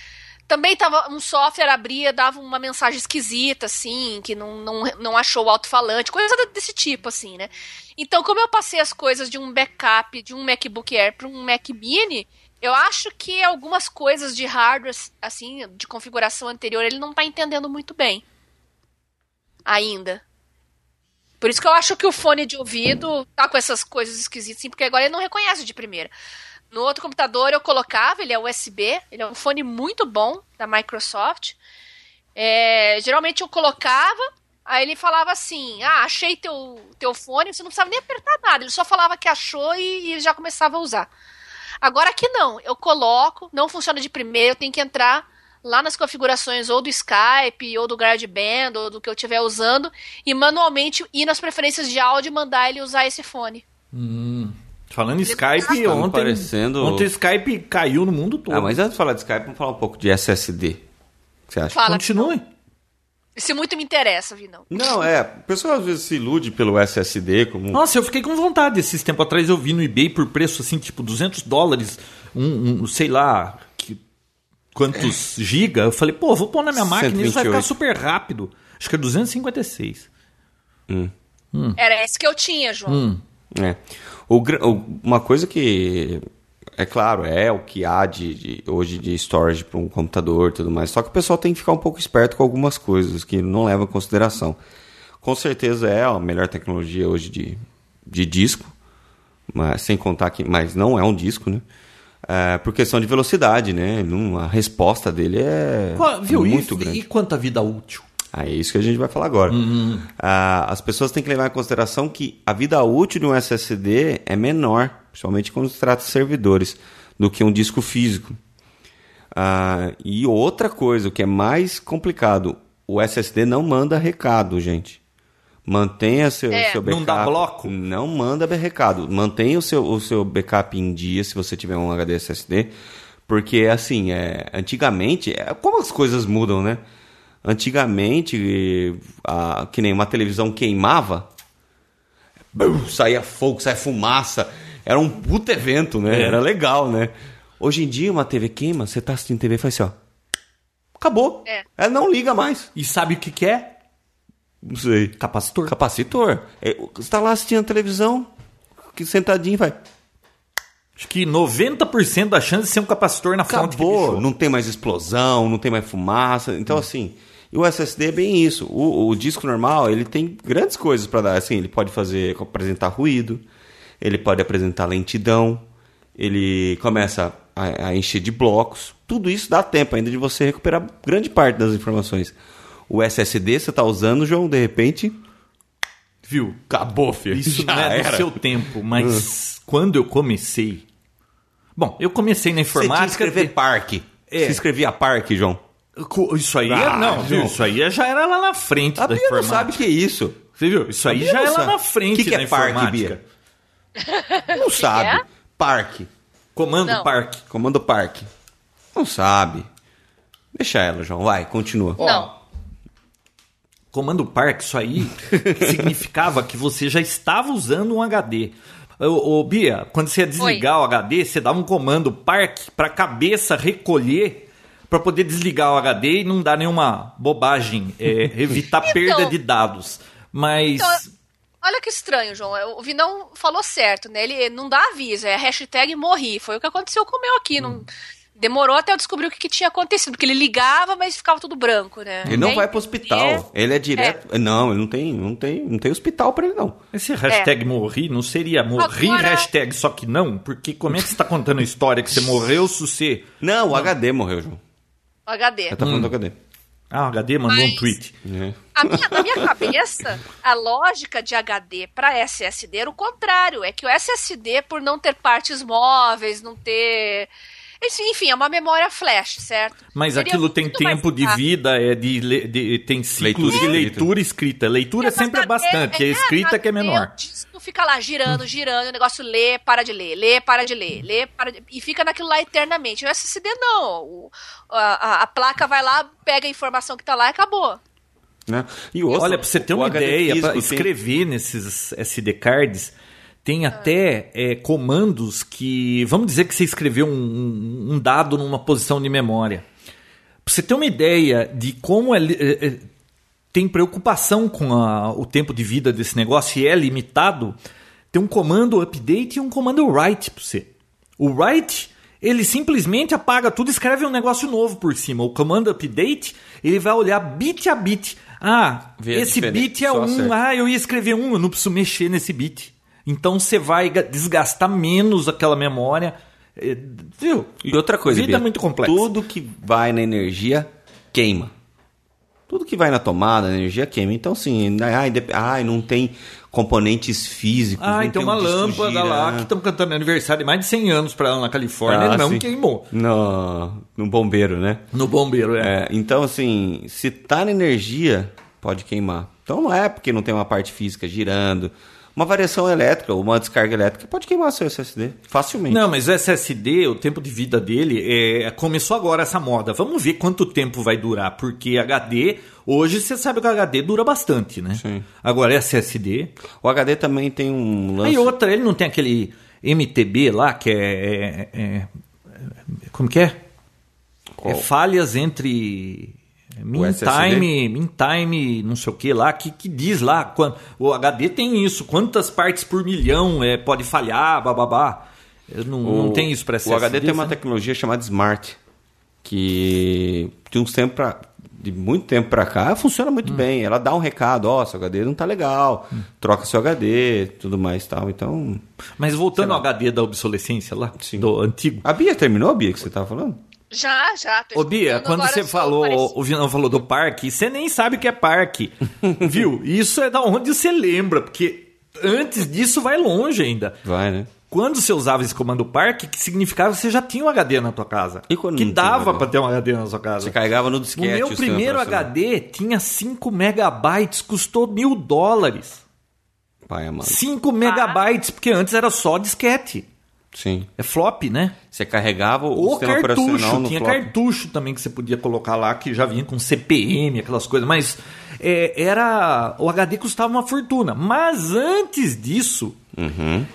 também tava um software abria, dava uma mensagem esquisita, assim, que não, não, não achou o alto-falante, coisa desse tipo, assim, né? Então, como eu passei as coisas de um backup de um MacBook Air para um Mac Mini, eu acho que algumas coisas de hardware, assim, de configuração anterior, ele não tá entendendo muito bem. Ainda. Por isso que eu acho que o fone de ouvido tá com essas coisas esquisitas, assim, porque agora ele não reconhece de primeira. No outro computador eu colocava, ele é USB, ele é um fone muito bom da Microsoft. É, geralmente eu colocava, aí ele falava assim: Ah, achei teu, teu fone, você não precisava nem apertar nada, ele só falava que achou e, e já começava a usar. Agora aqui não, eu coloco, não funciona de primeira, eu tenho que entrar lá nas configurações ou do Skype, ou do GarageBand, ou do que eu estiver usando, e manualmente ir nas preferências de áudio e mandar ele usar esse fone. Falando em Skype, Tá ontem, parecendo- ontem o Skype caiu no mundo todo. Ah, mas antes de falar de Skype, vamos falar um pouco de SSD. O que você acha? Fala. Continue. Isso muito me interessa, Vinão. Não, é. O pessoal às vezes se ilude pelo SSD como. Nossa, eu fiquei com vontade. Esses tempos atrás eu vi no eBay por preço assim, tipo 200 dólares, um, um, sei lá, que, quantos giga. Eu falei, pô, vou pôr na minha máquina, isso vai ficar 128. super rápido. Acho que é 256. Era esse que eu tinha, João. Hum. É. O- uma coisa que, é claro, é o que há de, de hoje de storage para um computador e tudo mais. Só que o pessoal tem que ficar um pouco esperto com algumas coisas que não leva em consideração. Com certeza é a melhor tecnologia hoje de, de disco, mas sem contar que, mas não é um disco, né? É, por questão de velocidade, né? Não- A resposta dele é Qual- Viu? muito e, grande. e quanto a vida útil? Ah, é isso que a gente vai falar agora. Ah, as pessoas têm que levar em consideração que a vida útil de um SSD é menor, principalmente quando se trata de servidores, do que um disco físico. Ah, e outra coisa, o que é mais complicado, o SSD não manda recado, gente. Mantenha seu, É. seu backup. Não dá bloco? Não manda recado. Mantenha o seu, o seu backup em dia se você tiver um HD SSD. Porque, assim, é, antigamente, é, como as coisas mudam, né? Antigamente, a- que nem uma televisão queimava, bum, saía fogo, saía fumaça. Era um puto evento, né? É. Era legal, né? Hoje em dia, uma TV queima, você tá assistindo TV e faz assim, ó. Acabou. É. Ela não liga mais. E sabe o que, que é? Não sei. Capacitor. Capacitor. É, Você tá lá assistindo a televisão, que sentadinho vai. Acho que 90% da chance de ser um capacitor na fonte que Acabou. Não tem mais explosão, não tem mais fumaça. Então, assim, e o SSD é bem isso. O, o disco normal, ele tem grandes coisas para dar. Assim, ele pode fazer, apresentar ruído, ele pode apresentar lentidão, ele começa a, a encher de blocos. Tudo isso dá tempo ainda de você recuperar grande parte das informações. O SSD você tá usando, João, de repente, Viu? acabou, filho. Isso Já não é do era. seu tempo, mas quando eu comecei. Bom, eu comecei na Você tinha informática. escrever parque. É. Você escrevia parque, João? Isso aí Ah, é, não, viu? Isso aí já era lá na frente A da Bia não informática. sabe o que é isso. Você viu? Isso aí já não é lá na frente Que que é da parque, informática. Bia? Não sabe. é? Parque. Comando Não. parque. Comando parque. Não sabe. Deixa ela, João. Vai, continua. Não. Comando parque, isso aí significava que você já estava usando um HD. Ô, ô, Bia, quando você ia desligar o HD, você dava um comando parque para a cabeça recolher para poder desligar o HD e não dar nenhuma bobagem, é, evitar Então- perda de dados. Mas Então, Olha que estranho, João. O Vinão falou certo, né? Ele não dá aviso, é hashtag morri. Foi o que aconteceu com o meu aqui. Não... Demorou até eu descobrir o que, que tinha acontecido. Porque ele ligava, mas ficava tudo branco, né? Ele não Nem vai pro hospital. Ele é direto. Não, ele não tem, não tem, não tem hospital pra ele, não. esse hashtag morri não seria morri Agora- hashtag só que não? Porque como é que você está contando a história que você morreu se você... Não, o HD morreu, João. O HD. Eu tô falando do HD. Ah, o HD mandou um Mas- tweet. É. A minha, na minha cabeça, a lógica de HD para SSD era o contrário. É que o SSD, por não ter partes móveis, não ter. Enfim, é uma memória flash, certo? Mas Seria aquilo tem tempo de vida, é de, le- de- tem ciclos Leitura de leitura e escrita. Leitura sempre é bastante, é escrita que é menor. O disco fica lá girando, girando, o negócio lê, para de ler, lê, para de ler, lê, para de... E fica naquilo lá eternamente. O SSD não. O- a, a- a placa vai lá, pega a informação que tá lá e acabou. Né? E Olha, pra você ter uma ideia, para tem- escrever nesses SD cards, tem até é, comandos que. Vamos dizer que você escreveu um, um dado numa posição de memória. Pra você ter uma ideia de como é, é, é, tem preocupação com a- o tempo de vida desse negócio e é limitado, tem um comando update e um comando write pra você. O write, ele simplesmente apaga tudo e escreve um negócio novo por cima. O comando update, ele vai olhar bit a bit. Ah, Vê esse bit é só um. Ah, eu ia escrever um, eu não preciso mexer nesse bit. Então você vai ga- desgastar menos aquela memória. É, Viu? E outra coisa, Vida Bia, é muito complexa. Tudo que vai na energia queima. Tudo que vai na tomada, na energia queima. Então, sim, ai, dep- ai, não tem componentes físicos. Ah, e um uma lâmpada gira. lá que estão cantando aniversário de mais de 100 anos pra ela na Califórnia. Ah, não sim. queimou. No, no bombeiro, né? No bombeiro, é. É, então, assim, se tá na energia, pode queimar. Então não é porque não tem uma parte física girando. Uma variação elétrica ou uma descarga elétrica pode queimar seu SSD facilmente. Não, mas o SSD, o tempo de vida dele, é, começou agora essa moda. Vamos ver quanto tempo vai durar, porque HD, hoje você sabe que o HD dura bastante, né? Sim. Agora SSD. O HD também tem um lance. Aí outra, ele não tem aquele MTB lá, que é. é- é- como que é? Qual? É falhas entre. Mean SSD? time, mean time, não sei o que lá, que, que diz lá. Quando, o HD tem isso, quantas partes por milhão é, pode falhar, bababá. Não, não tem isso para O HD tem uma tecnologia chamada Smart, que de uns tempos pra, de muito tempo para cá funciona muito Hum. bem. Ela dá um recado, ó, seu HD não tá legal, troca seu HD, tudo mais e tal. Então, Mas voltando ao HD da obsolescência lá, Sim. do antigo. a Bia terminou, Bia, que você tava falando? Já, já. tô Ô Bia, quando agora você falou, parece- o Vinão falou do parque, você nem sabe o que é parque. Viu? Isso é da onde você lembra, porque antes disso vai longe ainda. Vai, né? Quando você usava esse comando parque, que significava que você já tinha um HD na tua casa. E quando que dava pra ter um HD na sua casa. Você carregava no O disquete. meu o sistema primeiro. HD tinha 5 megabytes, custou mil dólares. Pai amado. 5 megabytes, porque antes era só disquete. Sim. É flop, né? Você carregava o Ou sistema cartucho, tinha flop. cartucho também que você podia colocar lá, que já vinha com CPM, aquelas coisas, mas é, era. O HD custava uma fortuna. Mas antes disso, Uhum.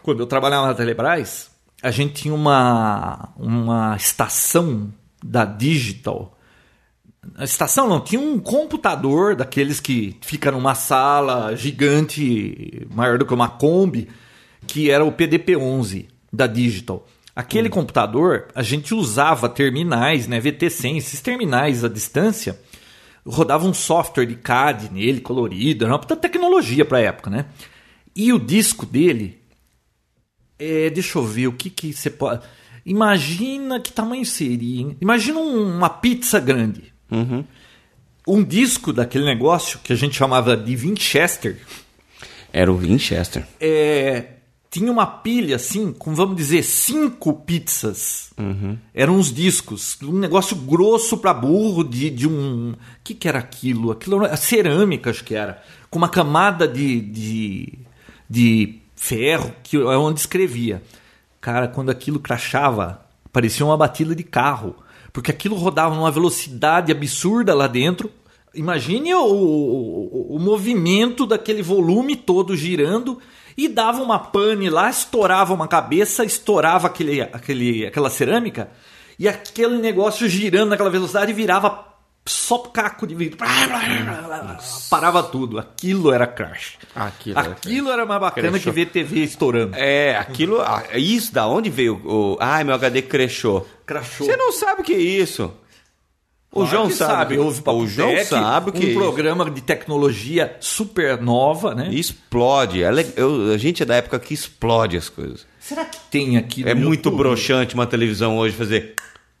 quando eu trabalhava na Telebrás, a gente tinha uma, uma estação da Digital. A estação não, tinha um computador daqueles que fica numa sala gigante, maior do que uma Kombi, que era o PDP-11 da Digital. Aquele computador, a gente usava terminais, né, VT100, esses terminais à distância, rodava um software de CAD nele, colorido, era uma puta tecnologia para a época, né? E o disco dele, é, deixa eu ver o que que você pode. Imagina que tamanho seria, hein? Imagina um- uma pizza grande. Uhum. Um disco daquele negócio que a gente chamava de Winchester Era o Winchester. é, tinha uma pilha assim, com vamos dizer, cinco pizzas. Eram uns discos, um negócio grosso pra burro de, de um. O que, que era aquilo? Aquilo era cerâmica, acho que era. Com uma camada de, de, de ferro, que é onde escrevia. Cara, quando aquilo crachava, parecia uma batida de carro. Porque aquilo rodava numa velocidade absurda lá dentro. Imagine o, o, o movimento daquele volume todo girando e dava uma pane lá, estourava uma cabeça, estourava aquele, aquele, aquela cerâmica e aquele negócio girando naquela velocidade virava só caco de vidro. Parava tudo. Aquilo era crash. Aquilo era Aquilo era mais bacana que ver TV estourando. É, aquilo. ah, Isso, da onde veio o. Ai, meu HD crashou. Crashou. Você não sabe o que é isso. O Claro João sabe. Ouve Papo o João Tech, sabe que um é programa de tecnologia super nova, né? Explode. É eu- a gente é da época que explode as coisas. Será que tem aqui É muito YouTube? broxante uma televisão hoje fazer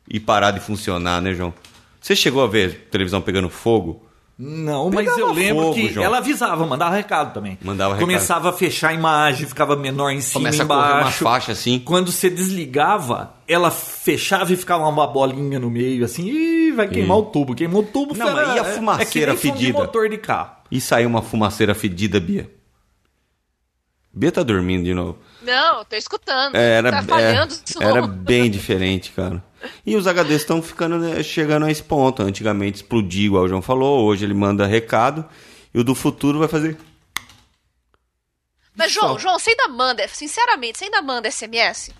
e parar de funcionar, né, João? Você chegou a ver televisão pegando fogo? Não, mas Pegava eu lembro fogo, que João. ela avisava, mandava recado também. Mandava recado. Começava a fechar a imagem, ficava menor em cima Começa e a correr uma embaixo. faixa assim. Quando você desligava, ela fechava e ficava uma bolinha no meio, assim, e vai queimar o tubo. Queimou o tubo, Não, foi- mas e a é- fumaceira é que nem som de fedida? motor de carro. E saiu uma fumaceira fedida, Bia. Bia tá dormindo de novo. Não, tô escutando. É, Era, tá falhando é, era bem diferente, cara. E os HDs estão ficando né, chegando a esse ponto. Antigamente explodia, igual o João falou. Hoje ele manda recado. E o do futuro vai fazer. Mas, João, João, você ainda manda, sinceramente, você ainda manda SMS?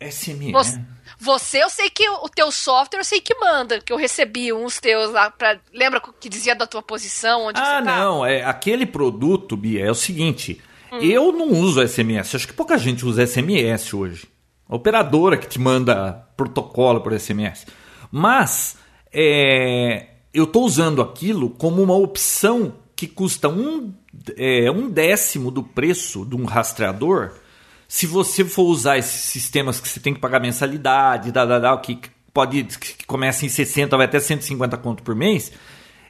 SMS. Você, você, eu sei que o teu software, eu sei que manda, que eu recebi uns teus lá pra. Lembra que dizia da tua posição, onde Ah, você tá? não. É, aquele produto, Bia, é o seguinte. Eu não uso SMS. Acho que pouca gente usa SMS hoje. A operadora que te manda protocolo por SMS. Mas é, eu estou usando aquilo como uma opção que custa um, é, um décimo do preço de um rastreador. Se você for usar esses sistemas que você tem que pagar mensalidade, da, da, da, que pode que começa em 60, vai até 150 conto por mês,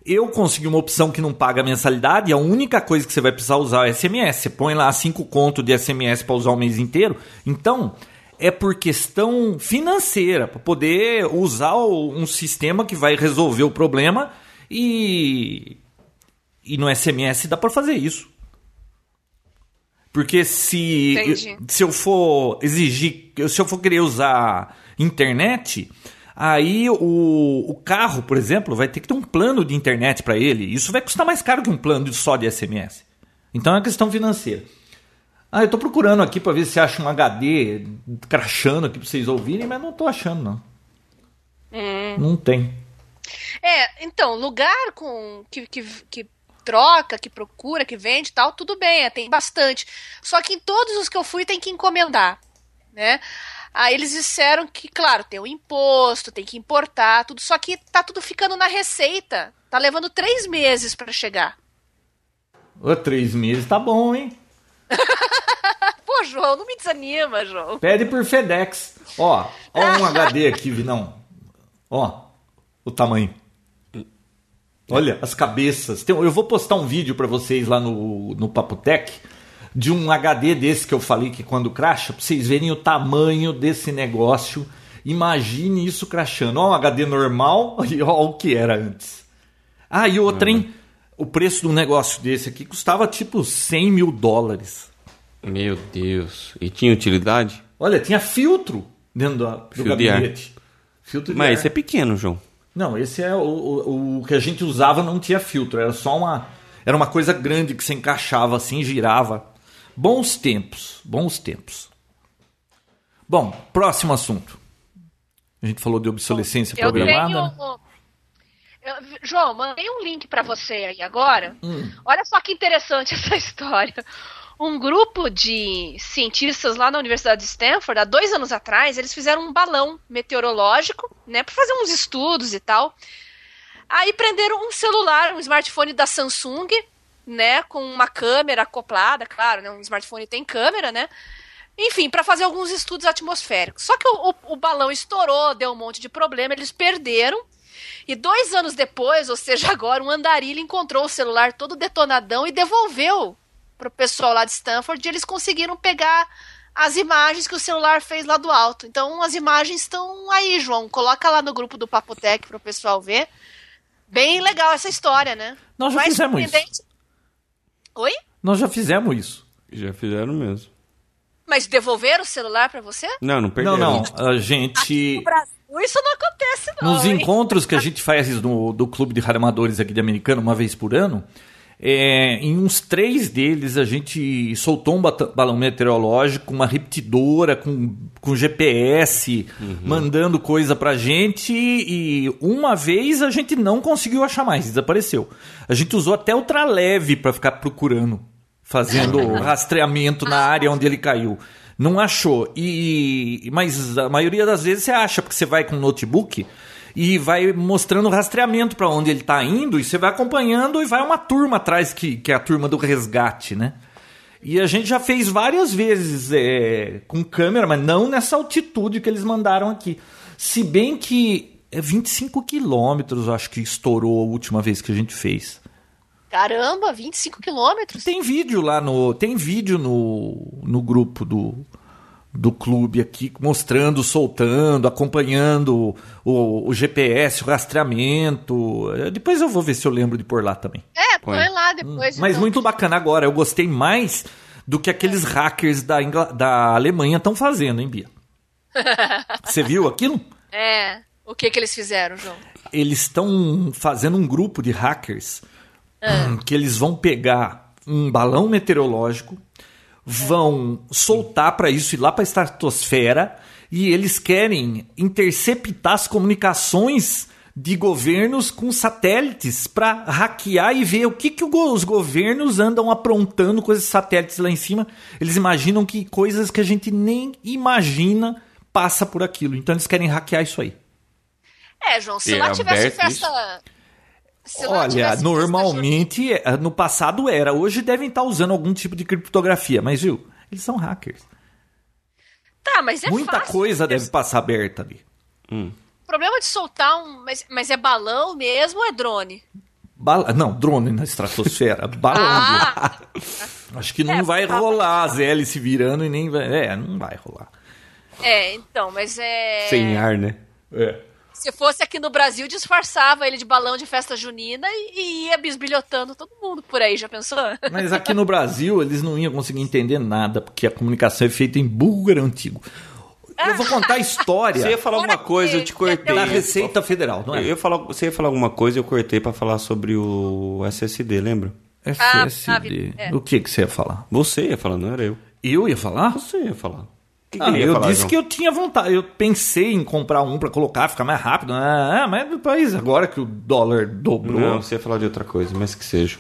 eu consegui uma opção que não paga mensalidade e a única coisa que você vai precisar usar é SMS. Você põe lá 5 conto de SMS para usar o mês inteiro. Então, é por questão financeira, para poder usar um sistema que vai resolver o problema e e no SMS dá para fazer isso. Porque se Entendi. se eu for exigir, se eu for querer usar internet, aí o, o carro, por exemplo, vai ter que ter um plano de internet para ele. Isso vai custar mais caro que um plano só de SMS. Então é uma questão financeira. Ah, eu tô procurando aqui para ver se acha um HD crachando aqui para vocês ouvirem, mas não tô achando não. Não tem. É, então, lugar com que, que, que troca, que procura, que vende e tal, tudo bem, é, tem bastante. Só que em todos os que eu fui tem que encomendar, né? Aí eles disseram que, claro, tem o imposto, tem que importar, tudo, só que tá tudo ficando na receita. Tá levando três meses para chegar. Ô, três meses tá bom, hein? Pô, João, não me desanima, João. Pede por FedEx. Ó, ó um HD aqui, Vinão. Ó, o tamanho. Olha, as cabeças. Tem- eu vou postar um vídeo pra vocês lá no, no Papotec de um HD desse que eu falei que quando cracha, pra vocês verem o tamanho desse negócio. Imagine isso crachando. Ó, um HD normal e ó o que era antes. Ah, e outra, hein? O preço de um negócio desse aqui custava tipo 100 mil dólares. Meu Deus. E tinha utilidade? Olha, tinha filtro dentro do ar. gabinete. Filtro de Mas ar. esse é pequeno, João. Não, esse é o, o, o que a gente usava, não tinha filtro, era só uma. Era uma coisa grande que se encaixava assim, girava. Bons tempos, bons tempos. Bom, próximo assunto. A gente falou de obsolescência Eu programada. tenho. Eu- João, mandei um link pra você aí agora. Hum. Olha só que interessante essa história. Um grupo de cientistas lá na Universidade de Stanford, há dois anos atrás, eles fizeram um balão meteorológico, né, para fazer uns estudos e tal. Aí prenderam um celular, um smartphone da Samsung, né, com uma câmera acoplada, claro, né, um smartphone tem câmera, né? Enfim, para fazer alguns estudos atmosféricos. Só que o, o- o balão estourou, deu um monte de problema, eles perderam. E dois anos depois, ou seja, agora, um andarilho encontrou o celular todo detonadão e devolveu pro pessoal lá de Stanford e eles conseguiram pegar as imagens que o celular fez lá do alto. Então, as imagens estão aí, João. Coloca lá no grupo do Papotec pro pessoal ver. Bem legal essa história, né? Nós já Mais fizemos isso. Oi? Nós já fizemos isso. Já fizeram mesmo. Mas devolveram o celular pra você? Não, não perderam. Não, não. A gente. No Brasil, isso não acontece, não. Nos hein? encontros que a gente faz no, do Clube de Radioamadores aqui de Americana, uma vez por ano, é, em uns três deles a gente soltou um balão meteorológico, uma repetidora com, com GPS, mandando coisa pra gente. E uma vez a gente não conseguiu achar mais, desapareceu. A gente usou até ultraleve para ficar procurando, fazendo rastreamento na área onde ele caiu. Não achou. E mas a maioria das vezes você acha porque você vai com um notebook e vai mostrando o rastreamento para onde ele está indo e você vai acompanhando e vai uma turma atrás que, que é a turma do resgate, né? E a gente já fez várias vezes é, com câmera, mas não nessa altitude que eles mandaram aqui. Se bem que é 25 quilômetros, acho que estourou a última vez que a gente fez. Caramba, 25 quilômetros. Tem vídeo lá no. Tem vídeo no, no grupo do, do clube aqui, mostrando, soltando, acompanhando o, o GPS, o rastreamento. Eh, Depois eu vou ver se eu lembro de pôr lá também. É, põe lá depois. Mas então. muito bacana agora. Eu gostei mais do que aqueles hackers da, Ingla- da Alemanha estão fazendo, hein, Bia? Você viu aquilo? É. O que que eles fizeram, João? eles estão fazendo um grupo de hackers hum, que eles vão pegar um balão meteorológico, vão soltar para isso ir lá para a estratosfera e eles querem interceptar as comunicações de governos com satélites para hackear e ver o que, que os governos andam aprontando com esses satélites lá em cima. Eles imaginam que coisas que a gente nem imagina passa por aquilo. Então eles querem hackear isso aí. É, João, se E lá é tivesse festa. lá Olha, normalmente, é, no passado era. Hoje devem estar usando algum tipo de criptografia, mas viu? Eles são hackers. Tá, mas é Muita fácil. coisa deve passar aberta ali. O problema de soltar um. Mas, mas é balão mesmo ou é drone? Bala... Não, drone na estratosfera. balão. Ah! Acho que não É, vai tá- rolar as hélices virando e nem vai. É, não vai rolar. é, então, mas é. Sem ar, né? É. Se fosse aqui no Brasil, disfarçava ele de balão de festa junina e, e ia bisbilhotando todo mundo por aí, já pensou? Mas aqui no Brasil eles não iam conseguir entender nada, porque a comunicação é feita em búlgaro antigo. Eu vou contar a história Você ia falar alguma coisa, eu te cortei. da Receita Federal, não Eu é? ia falar, você ia falar alguma coisa, eu cortei pra falar sobre o SSD, lembra? Ah, FSD. sabe, é. O que, que você ia falar? Você ia falar, não era eu. Eu ia falar? Você ia falar. Que que Ah, ia eu falar, disse João? que eu tinha vontade. Eu pensei em comprar um pra colocar, ficar mais rápido. Ah, mas depois, agora que o dólar dobrou. Não, você ia falar de outra coisa, mas que seja.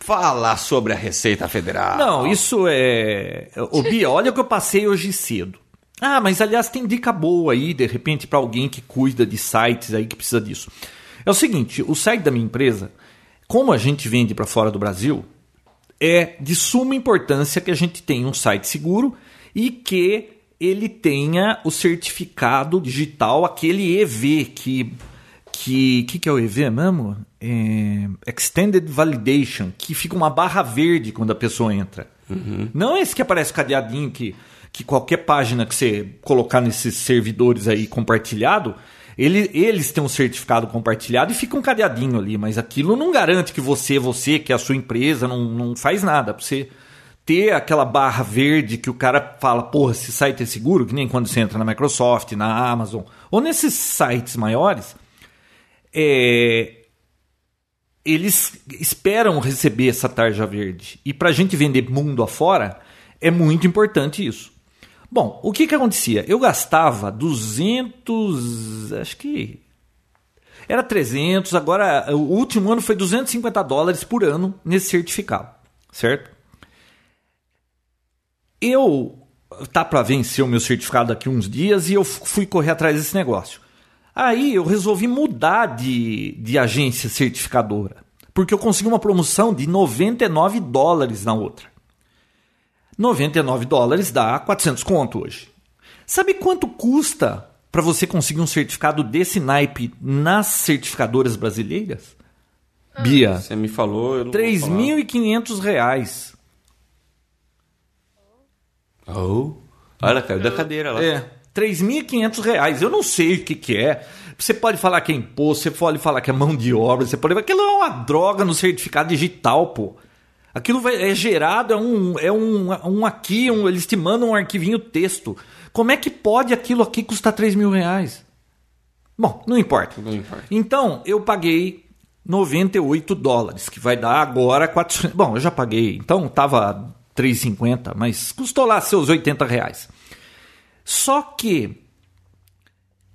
Falar sobre a Receita Federal. Não, isso é. Ô, Bia, olha o que eu passei hoje cedo. Ah, mas aliás tem dica boa aí, de repente, para alguém que cuida de sites aí que precisa disso. É o seguinte: o site da minha empresa, como a gente vende para fora do Brasil, é de suma importância que a gente tenha um site seguro e que ele tenha o certificado digital, aquele EV que que que, que é o EV mesmo? É, Extended Validation, que fica uma barra verde quando a pessoa entra. Não esse que aparece cadeadinho que que qualquer página que você colocar nesses servidores aí compartilhado, ele, eles têm um certificado compartilhado e fica um cadeadinho ali, mas aquilo não garante que você, você, que é a sua empresa, não, não faz nada. Pra você ter aquela barra verde que o cara fala, porra, esse site é seguro, que nem quando você entra na Microsoft, na Amazon, ou nesses sites maiores, é, eles esperam receber essa tarja verde. E para a gente vender mundo afora, é muito importante isso. Bom, o que que acontecia? Eu gastava 200, acho que era 300, agora o último ano foi 250 dólares por ano nesse certificado, certo? Eu tá para vencer o meu certificado daqui uns dias e eu fui correr atrás desse negócio. Aí eu resolvi mudar de, de agência certificadora, porque eu consegui uma promoção de 99 dólares na outra. 99 dólares dá 400 conto hoje. Sabe quanto custa para você conseguir um certificado desse naipe nas certificadoras brasileiras? Bia, Você me falou, eu não vou 3.500 reais. Oh. Olha, caiu da cadeira lá. É, 3.500 reais. Eu não sei o que, que é. Você pode falar que é imposto, você pode falar que é mão de obra, você pode. Aquilo é uma droga no certificado digital, pô. Aquilo vai- é gerado, é um, é um, um aqui, um, eles te mandam um arquivinho texto. Como é que pode aquilo aqui custar 3 mil reais? Bom, não importa. Não importa. Então, eu paguei 98 dólares, que vai dar agora 400. Bom, eu já paguei, então tava 3,50, mas custou lá seus 80 reais. Só que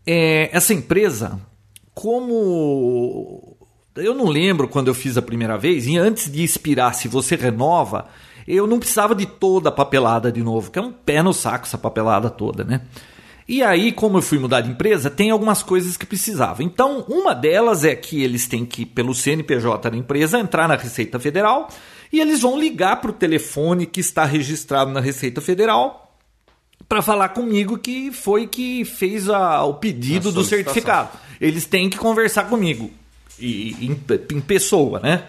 é, essa empresa, como eu não lembro quando eu fiz a primeira vez, e antes de expirar, se você renova, eu não precisava de toda a papelada de novo, que é um pé no saco essa papelada toda, né? E aí, como eu fui mudar de empresa, tem algumas coisas que precisava. Então, uma delas é que eles têm que, pelo CNPJ da empresa, entrar na Receita Federal e eles vão ligar para o telefone que está registrado na Receita Federal para falar comigo que foi que fez a- o pedido do certificado. Eles têm que conversar comigo e, em, em pessoa, né?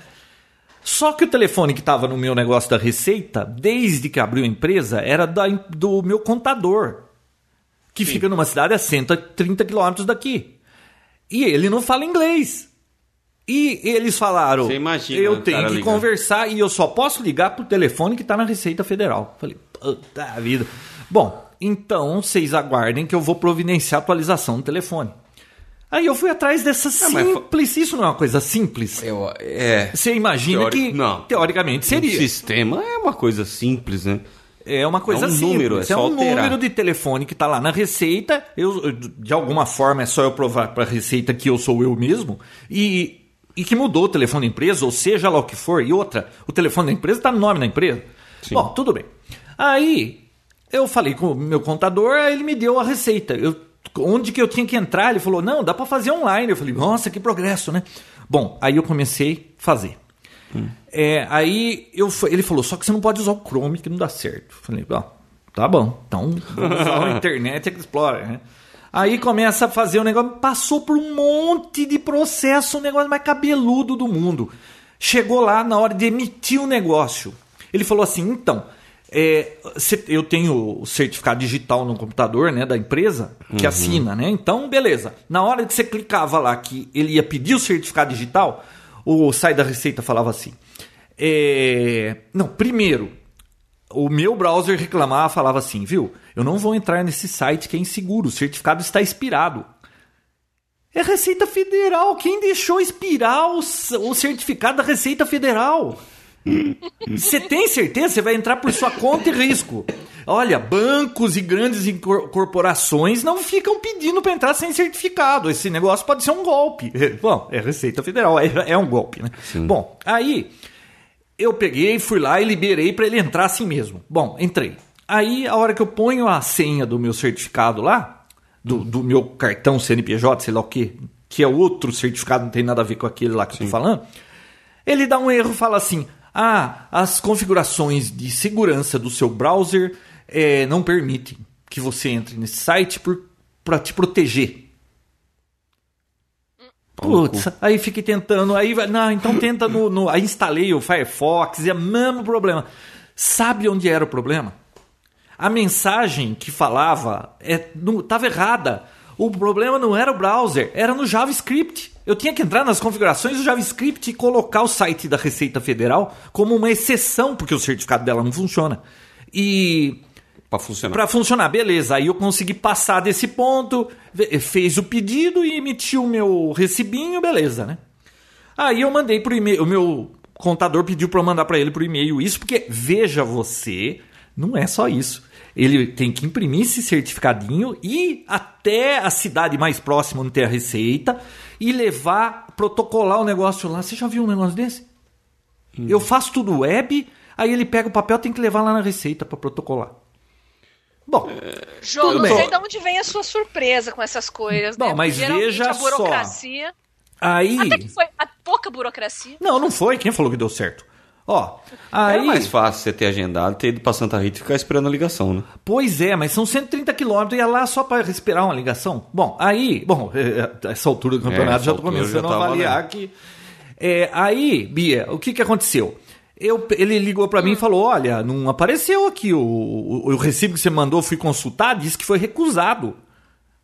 Só que o telefone que estava no meu negócio da Receita, desde que abriu a empresa, era da- do meu contador, que fica numa cidade a 130 quilômetros daqui. E ele não fala inglês. E eles falaram, Você imagina eu o tenho que ligando. conversar e eu só posso ligar pro telefone que está na Receita Federal. Falei, puta vida. Bom, então vocês aguardem que eu vou providenciar a atualização do telefone. Aí eu fui atrás dessa Ah, simples. Isso não é uma coisa simples? Eu, é. Você imagina Teori- que, não. teoricamente, O seria. sistema é uma coisa simples, né? É uma coisa É um simples. número, é só um alterar. número de telefone que está lá na receita. Eu, eu- de alguma forma é só eu provar para a receita que eu sou eu mesmo e, e que mudou o telefone da empresa, ou seja lá o que for. E outra, o telefone da empresa está no nome da empresa. Sim. Bom, tudo bem. Aí eu falei com o meu contador, ele me deu a receita. Eu, onde que eu tinha que entrar? Ele falou: não, dá para fazer online. Eu falei: nossa, que progresso, né? Bom, aí eu comecei a fazer. É, aí eu, ele falou, só que você não pode usar o Chrome que não dá certo. Eu falei, ó, tá bom, então vamos usar o Internet Explorer, né? Aí começa a fazer o negócio, passou por um monte de processo, o negócio mais cabeludo do mundo. Chegou lá na hora de emitir o negócio. Ele falou assim, então, é, eu tenho o certificado digital no computador né, da empresa, que assina, né? Então, beleza. Na hora que você clicava lá que ele ia pedir o certificado digital, o site da Receita falava assim. é, não, primeiro, o meu browser reclamava, falava assim, viu? Eu não vou entrar nesse site que é inseguro, o certificado está expirado. É Receita Federal. Quem deixou expirar o, o certificado da Receita Federal? Você tem certeza? Você vai entrar por sua conta e risco. Olha, bancos e grandes corporações não ficam pedindo para entrar sem certificado. Esse negócio pode ser um golpe. Bom, é Receita Federal, é, é um golpe, né? Bom, aí eu peguei, fui lá e liberei para ele entrar assim mesmo. Bom, entrei. Aí, a hora que eu ponho a senha do meu certificado lá, do, do meu cartão CNPJ, sei lá o quê, que é outro certificado, não tem nada a ver com aquele lá que eu tô falando, ele dá um erro, fala assim: ah, as configurações de segurança do seu browser eh, não permitem que você entre nesse site para te proteger. Putz, aí fiquei tentando, aí vai, não, então tenta no, no- Aí instalei o Firefox e é o mesmo problema. Sabe onde era o problema? A mensagem que falava estava errada. O problema não era o browser, era no JavaScript. Eu tinha que entrar nas configurações do JavaScript e colocar o site da Receita Federal como uma exceção, porque o certificado dela não funciona. E Pra funcionar. Pra funcionar, beleza. Aí eu consegui passar desse ponto, fez o pedido e emitiu o meu recibinho, beleza, né? Aí eu mandei pro e-mail, o meu contador pediu pra eu mandar pra ele pro e-mail isso, porque veja você, não é só isso. Ele tem que imprimir esse certificadinho e até a cidade mais próxima onde tem a receita e levar, protocolar o negócio lá. Você já viu um negócio desse? Eu faço tudo web, aí ele pega o papel, tem que levar lá na receita pra protocolar. Bom, Tudo não bem. sei de onde vem a sua surpresa com essas coisas, Bom, né? mas Geralmente veja a burocracia. aí. Até que foi a pouca burocracia. Não, não foi. Quem falou que deu certo? Ó, aí. mais fácil você ter agendado, ter ido pra Santa Rita e ficar esperando a ligação, né? Pois é, mas são 130 quilômetros e ia lá só para esperar uma ligação. Bom, aí, bom, a essa altura do campeonato É, já tô começando já a tá avaliar que. É, aí, Bia, o que que aconteceu? Eu, ele ligou para mim e falou: Olha, não apareceu aqui o, o, o recibo que você mandou, fui consultar, disse que foi recusado.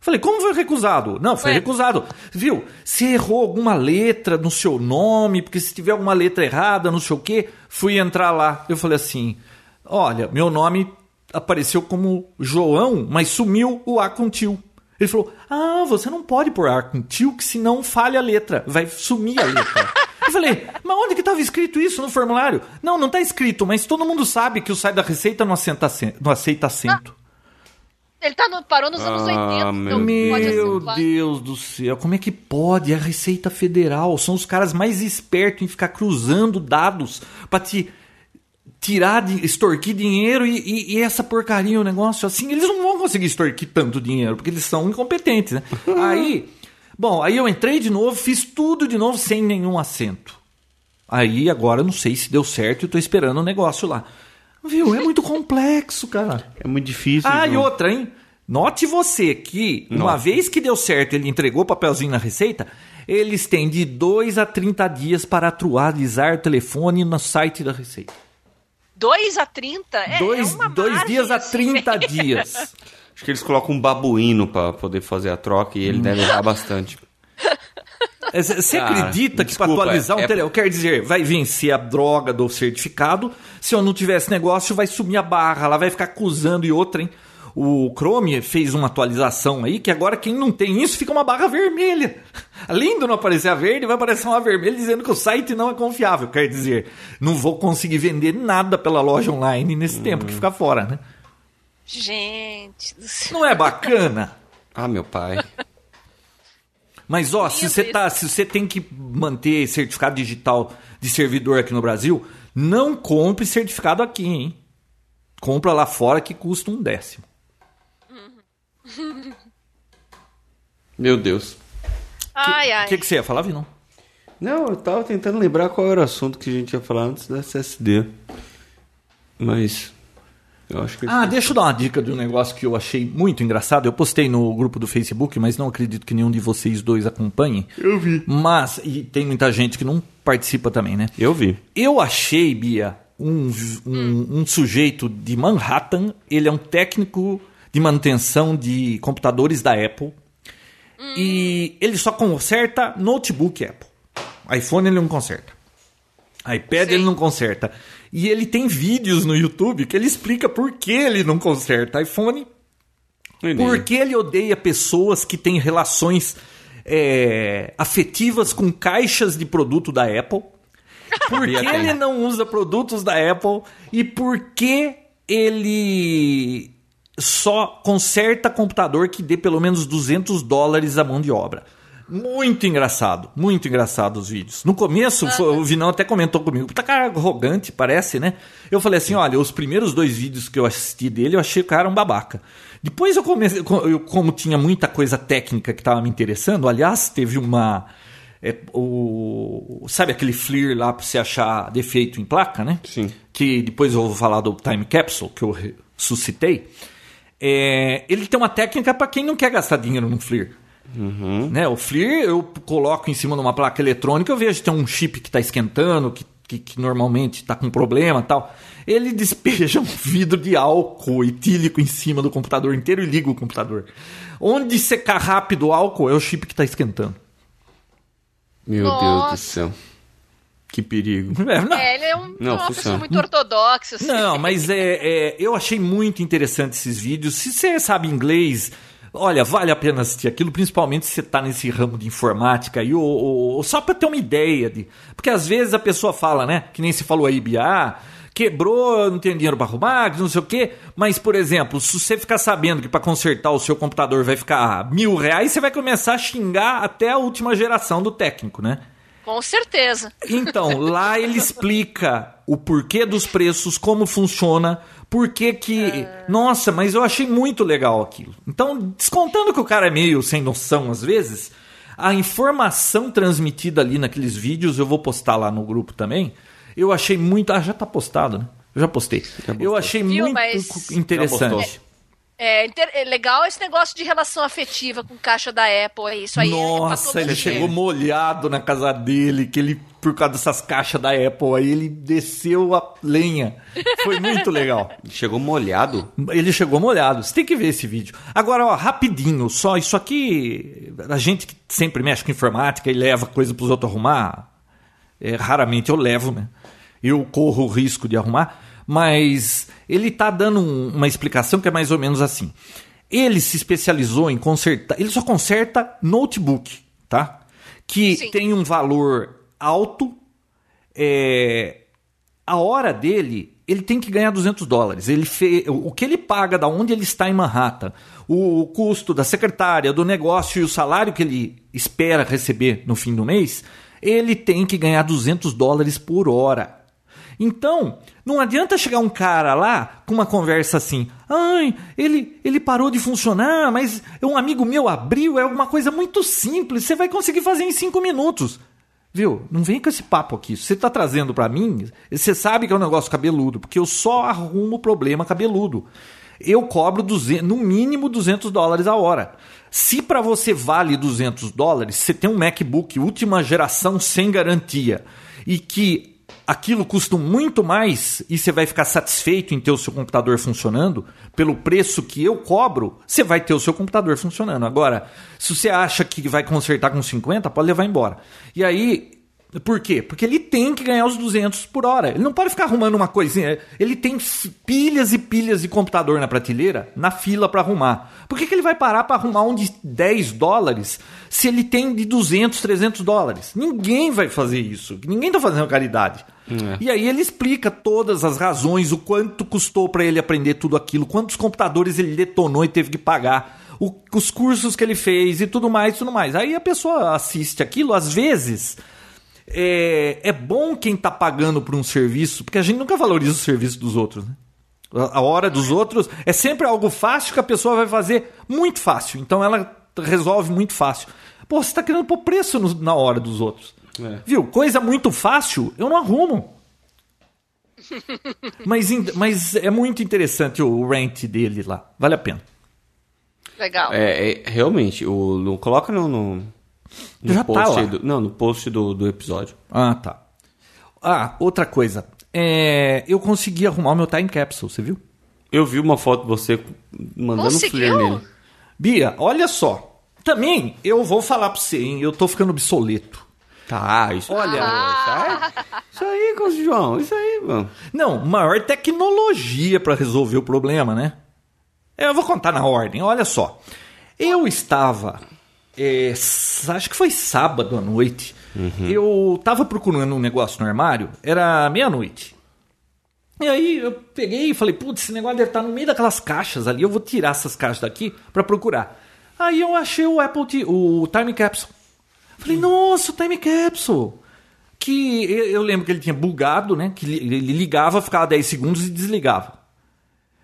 Falei, como foi recusado? Não, foi Ué. recusado. Viu? Você errou alguma letra no seu nome, porque se tiver alguma letra errada, não sei o quê, fui entrar lá. Eu falei assim: olha, meu nome apareceu como João, mas sumiu o A com tio. Ele falou: Ah, você não pode pôr A com tio, que senão falha a letra, vai sumir a letra. Eu falei, mas onde que estava escrito isso no formulário? Não, não está escrito, mas todo mundo sabe que o site da Receita não aceita, acen- não aceita acento. Ele tá no- parou nos anos Ah, 80. meu. Deus do céu, como é que pode? É a Receita Federal são os caras mais espertos em ficar cruzando dados pra te tirar, de, extorquir dinheiro e, e- e essa porcaria, o negócio assim. Eles não vão conseguir extorquir tanto dinheiro porque eles são incompetentes, né? aí, bom, aí eu entrei de novo, fiz tudo de novo sem nenhum acento. Aí agora eu não sei se deu certo e tô esperando o negócio lá. Viu? É muito complexo, cara. É muito difícil. Ah, e outra, hein? Note você que, uma Note. vez que deu certo ele entregou o papelzinho na receita, eles têm de 2 a 30 dias para atualizar o telefone no site da receita. 2 a 30? É, dois é uma dois margem, dias a assim. 30 dias. Acho que eles colocam um babuíno pra poder fazer a troca e ele deve errar bastante. É, Você Cara, acredita que para atualizar um é- telefone, quer dizer, vai vencer a droga do certificado, se eu não tivesse negócio, vai sumir a barra, ela vai ficar acusando e outra, hein? O Chrome fez uma atualização aí que agora quem não tem isso fica uma barra vermelha. Além de não aparecer a verde, vai aparecer uma vermelha dizendo que o site não é confiável. Quer dizer, não vou conseguir vender nada pela loja online nesse tempo que fica fora, né? Gente do céu. Não é bacana? Ah, meu pai. Mas ó, se você tá, se você tem que manter certificado digital de servidor aqui no Brasil, não compre certificado aqui, hein? Compra lá fora que custa um décimo. Meu Deus. Ai, ai. O que, que você ia falar, Vinão? Não, eu tava tentando lembrar qual era o assunto que a gente ia falar antes da SSD. Mas. Eu acho que. Ah, deixa eu dar uma dica de um negócio que eu achei muito engraçado. Eu postei no grupo do Facebook, mas não acredito que nenhum de vocês dois acompanhe. Eu vi. Mas, e tem muita gente que não participa também, né? Eu vi. Eu achei, Bia, um, um, um sujeito de Manhattan. Ele é um técnico de manutenção de computadores da Apple. E ele só conserta notebook Apple. iPhone ele não conserta. iPad Sim. ele não conserta. E ele tem vídeos no YouTube que ele explica por que ele não conserta iPhone por que ele odeia pessoas que têm relações é, afetivas com caixas de produto da Apple? Por que ele não usa produtos da Apple? E por que ele só conserta computador que dê pelo menos 200 dólares a mão de obra. Muito engraçado, muito engraçado os vídeos. No começo, foi- o Vinão até comentou comigo, tá cara arrogante, parece, né? Eu falei assim: olha, os primeiros dois vídeos que eu assisti dele, eu achei o cara um babaca. Depois eu comecei, eu, como tinha muita coisa técnica que estava me interessando, aliás, teve uma. é, o, sabe aquele FLIR lá para você achar defeito em placa, né? Sim. Que depois eu vou falar do Time Capsule, que eu suscitei. É, ele tem uma técnica para quem não quer gastar dinheiro no FLIR. Né? O FLIR eu coloco em cima de uma placa eletrônica, eu vejo que tem um chip que está esquentando, que, que, que normalmente está com problema tal. Ele despeja um vidro de álcool etílico em cima do computador inteiro e liga o computador. Onde secar rápido o álcool é o chip que está esquentando. Meu Deus do Nossa. céu. Que perigo. É, não, É, ele é um- Não, uma funciona. pessoa muito ortodoxa. assim. Não, mas é, é, eu achei muito interessante esses vídeos. Se você sabe inglês, olha, vale a pena assistir aquilo, principalmente se você está nesse ramo de informática aí, ou, ou- só para ter uma ideia de. Porque às vezes a pessoa fala, né? Que nem se falou aí, ah, quebrou, não tem dinheiro para arrumar, não sei o quê. Mas, por exemplo, se você ficar sabendo que para consertar o seu computador vai ficar mil reais, você vai começar a xingar até a última geração do técnico, né? Com certeza. Então, lá ele explica o porquê dos preços, como funciona, por que que... Nossa, mas eu achei muito legal aquilo. Então, descontando que o cara é meio sem noção às vezes, a informação transmitida ali naqueles vídeos, eu vou postar lá no grupo também, eu achei muito... Ah, já tá postado, né? Eu já postei. Eu achei Viu, muito mas- interessante. É, inter- é legal esse negócio de relação afetiva com caixa da Apple. É isso aí. Nossa, é ele chegou molhado na casa dele, que ele, por causa dessas caixas da Apple, aí ele desceu a lenha. Foi muito legal. Chegou molhado? Ele chegou molhado. Você tem que ver esse vídeo. Agora, ó, rapidinho, só isso aqui. A gente que sempre mexe com informática e leva coisa pros outros arrumar. é, raramente eu levo, né? Eu corro o risco de arrumar. Mas ele tá dando um- uma explicação que é mais ou menos assim. Ele se especializou em consertar. Ele só conserta notebook, tá? Que Sim. tem um valor alto é, a hora dele, ele tem que ganhar 200 dólares. Ele fe... O que ele paga da onde ele está em Manhattan, o, o custo da secretária, do negócio e o salário que ele espera receber no fim do mês, ele tem que ganhar 200 dólares por hora. Então, não adianta chegar um cara lá com uma conversa assim: ai, ele, ele parou de funcionar, mas um amigo meu abriu, é uma coisa muito simples, você vai conseguir fazer em cinco minutos. Viu? Não vem com esse papo aqui. Você está trazendo para mim, você sabe que é um negócio cabeludo, porque eu só arrumo problema cabeludo. Eu cobro 200, no mínimo 200 dólares a hora. Se para você vale 200 dólares, você tem um MacBook última geração sem garantia e que aquilo custa muito mais e você vai ficar satisfeito em ter o seu computador funcionando, pelo preço que eu cobro, você vai ter o seu computador funcionando. Agora, se você acha que vai consertar com 50, pode levar embora. E aí, por quê? Porque ele tem que ganhar os 200 por hora. Ele não pode ficar arrumando uma coisinha. Ele tem pilhas e pilhas de computador na prateleira, na fila para arrumar. Por que, que ele vai parar para arrumar um de 10 dólares se ele tem de 200, 300 dólares? Ninguém vai fazer isso. Ninguém tá fazendo caridade. E aí ele explica todas as razões, o quanto custou para ele aprender tudo aquilo, quantos computadores ele detonou e teve que pagar, o- os cursos que ele fez e tudo mais, tudo mais. Aí a pessoa assiste aquilo, às vezes é, é bom quem tá pagando por um serviço, porque a gente nunca valoriza o serviço dos outros, né? A hora dos outros é sempre algo fácil que a pessoa vai fazer muito fácil. Então ela resolve muito fácil. Pô, você tá querendo pôr preço no- na hora dos outros. É. Viu? Coisa muito fácil, eu não arrumo. mas, mas é muito interessante o rant dele lá. Vale a pena. Legal. É, é, realmente, o, no- coloca no, no, no Já tá post lá. aí do, não, no post do, do episódio. Ah, tá. Ah, outra coisa. É, eu consegui arrumar o meu time capsule, você viu? Eu vi uma foto de você mandando um Conseguiu? flare nele. Bia, olha só. Também, eu vou falar pra você, hein? Eu tô ficando obsoleto. Tá, isso Olha. Isso aí, isso aí, João, isso aí, mano. Não, maior tecnologia pra resolver o problema, né? Eu vou contar na ordem, olha só. Eu estava. É, acho que foi sábado à noite. Eu tava procurando um negócio no armário, era meia-noite. E aí eu peguei e falei, putz, esse negócio deve estar no meio daquelas caixas ali, eu vou tirar essas caixas daqui para procurar. Aí eu achei o Apple, T, o Time Capsule. Falei, nossa, o Time Capsule. Que eu lembro que ele tinha bugado, né? Que ele ligava, ficava 10 segundos e desligava.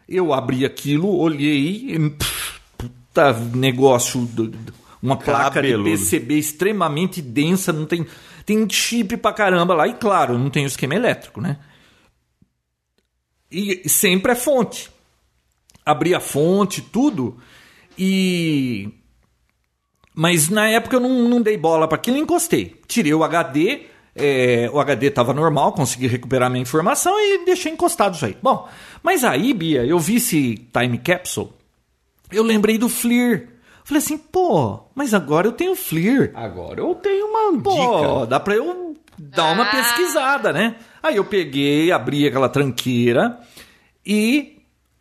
Eu abri aquilo, olhei, e, pff, puta negócio, uma placa de PCB extremamente densa, não tem, tem chip pra caramba lá. E claro, não tem o esquema elétrico, né? E sempre é fonte. Abri a fonte, tudo. E. Mas na época eu não, não dei bola para aquilo, encostei. Tirei o HD, é, o HD estava normal, consegui recuperar minha informação e deixei encostado isso aí. Bom, mas aí, Bia, eu vi esse time capsule, eu lembrei do FLIR. Falei assim, pô, mas agora eu tenho FLIR. Agora eu tenho uma pô, dica. dá pra eu dar uma ah. pesquisada, né? Aí eu peguei, abri aquela tranqueira e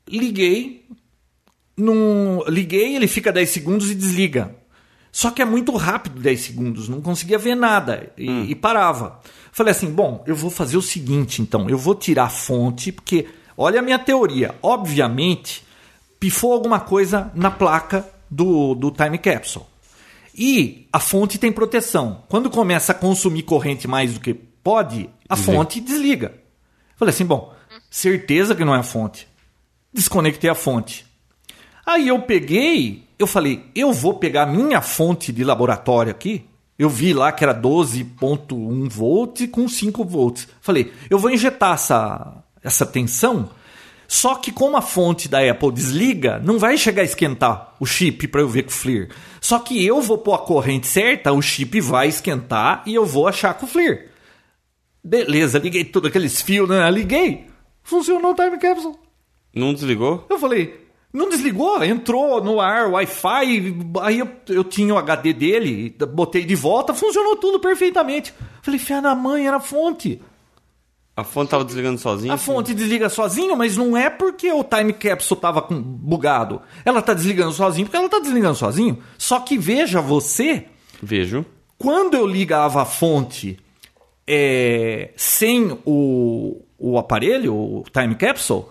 liguei. Num, liguei, ele fica 10 segundos e desliga. Só que é muito rápido 10 segundos, não conseguia ver nada e, hum. e, parava. Falei assim: bom, eu vou fazer o seguinte então, eu vou tirar a fonte, porque olha a minha teoria. Obviamente, pifou alguma coisa na placa do, do time capsule. E a fonte tem proteção. Quando começa a consumir corrente mais do que pode, a desliga. fonte desliga. Falei assim: bom, certeza que não é a fonte. Desconectei a fonte. Aí eu peguei eu falei, eu vou pegar minha fonte de laboratório aqui. Eu vi lá que era 12.1 volts com 5 volts. Falei, eu vou injetar essa, essa tensão. Só que como a fonte da Apple desliga, não vai chegar a esquentar o chip para eu ver com o FLIR. Só que eu vou pôr a corrente certa, o chip vai esquentar e eu vou achar com o FLIR. Beleza, liguei todos aqueles fios, né? Liguei. Funcionou o time capsule. Não desligou? Eu falei, não desligou, entrou no ar, Wi-Fi, aí eu, eu tinha o HD dele, botei de volta, funcionou tudo perfeitamente. Falei, fia da mãe, era a fonte. A fonte estava desligando sozinha? A fonte desliga sozinho, mas não é porque o time capsule estava bugado. Ela está desligando sozinho porque ela está desligando sozinho. Só que veja você. Vejo. Quando eu ligava a fonte é, sem o, o aparelho, o time capsule,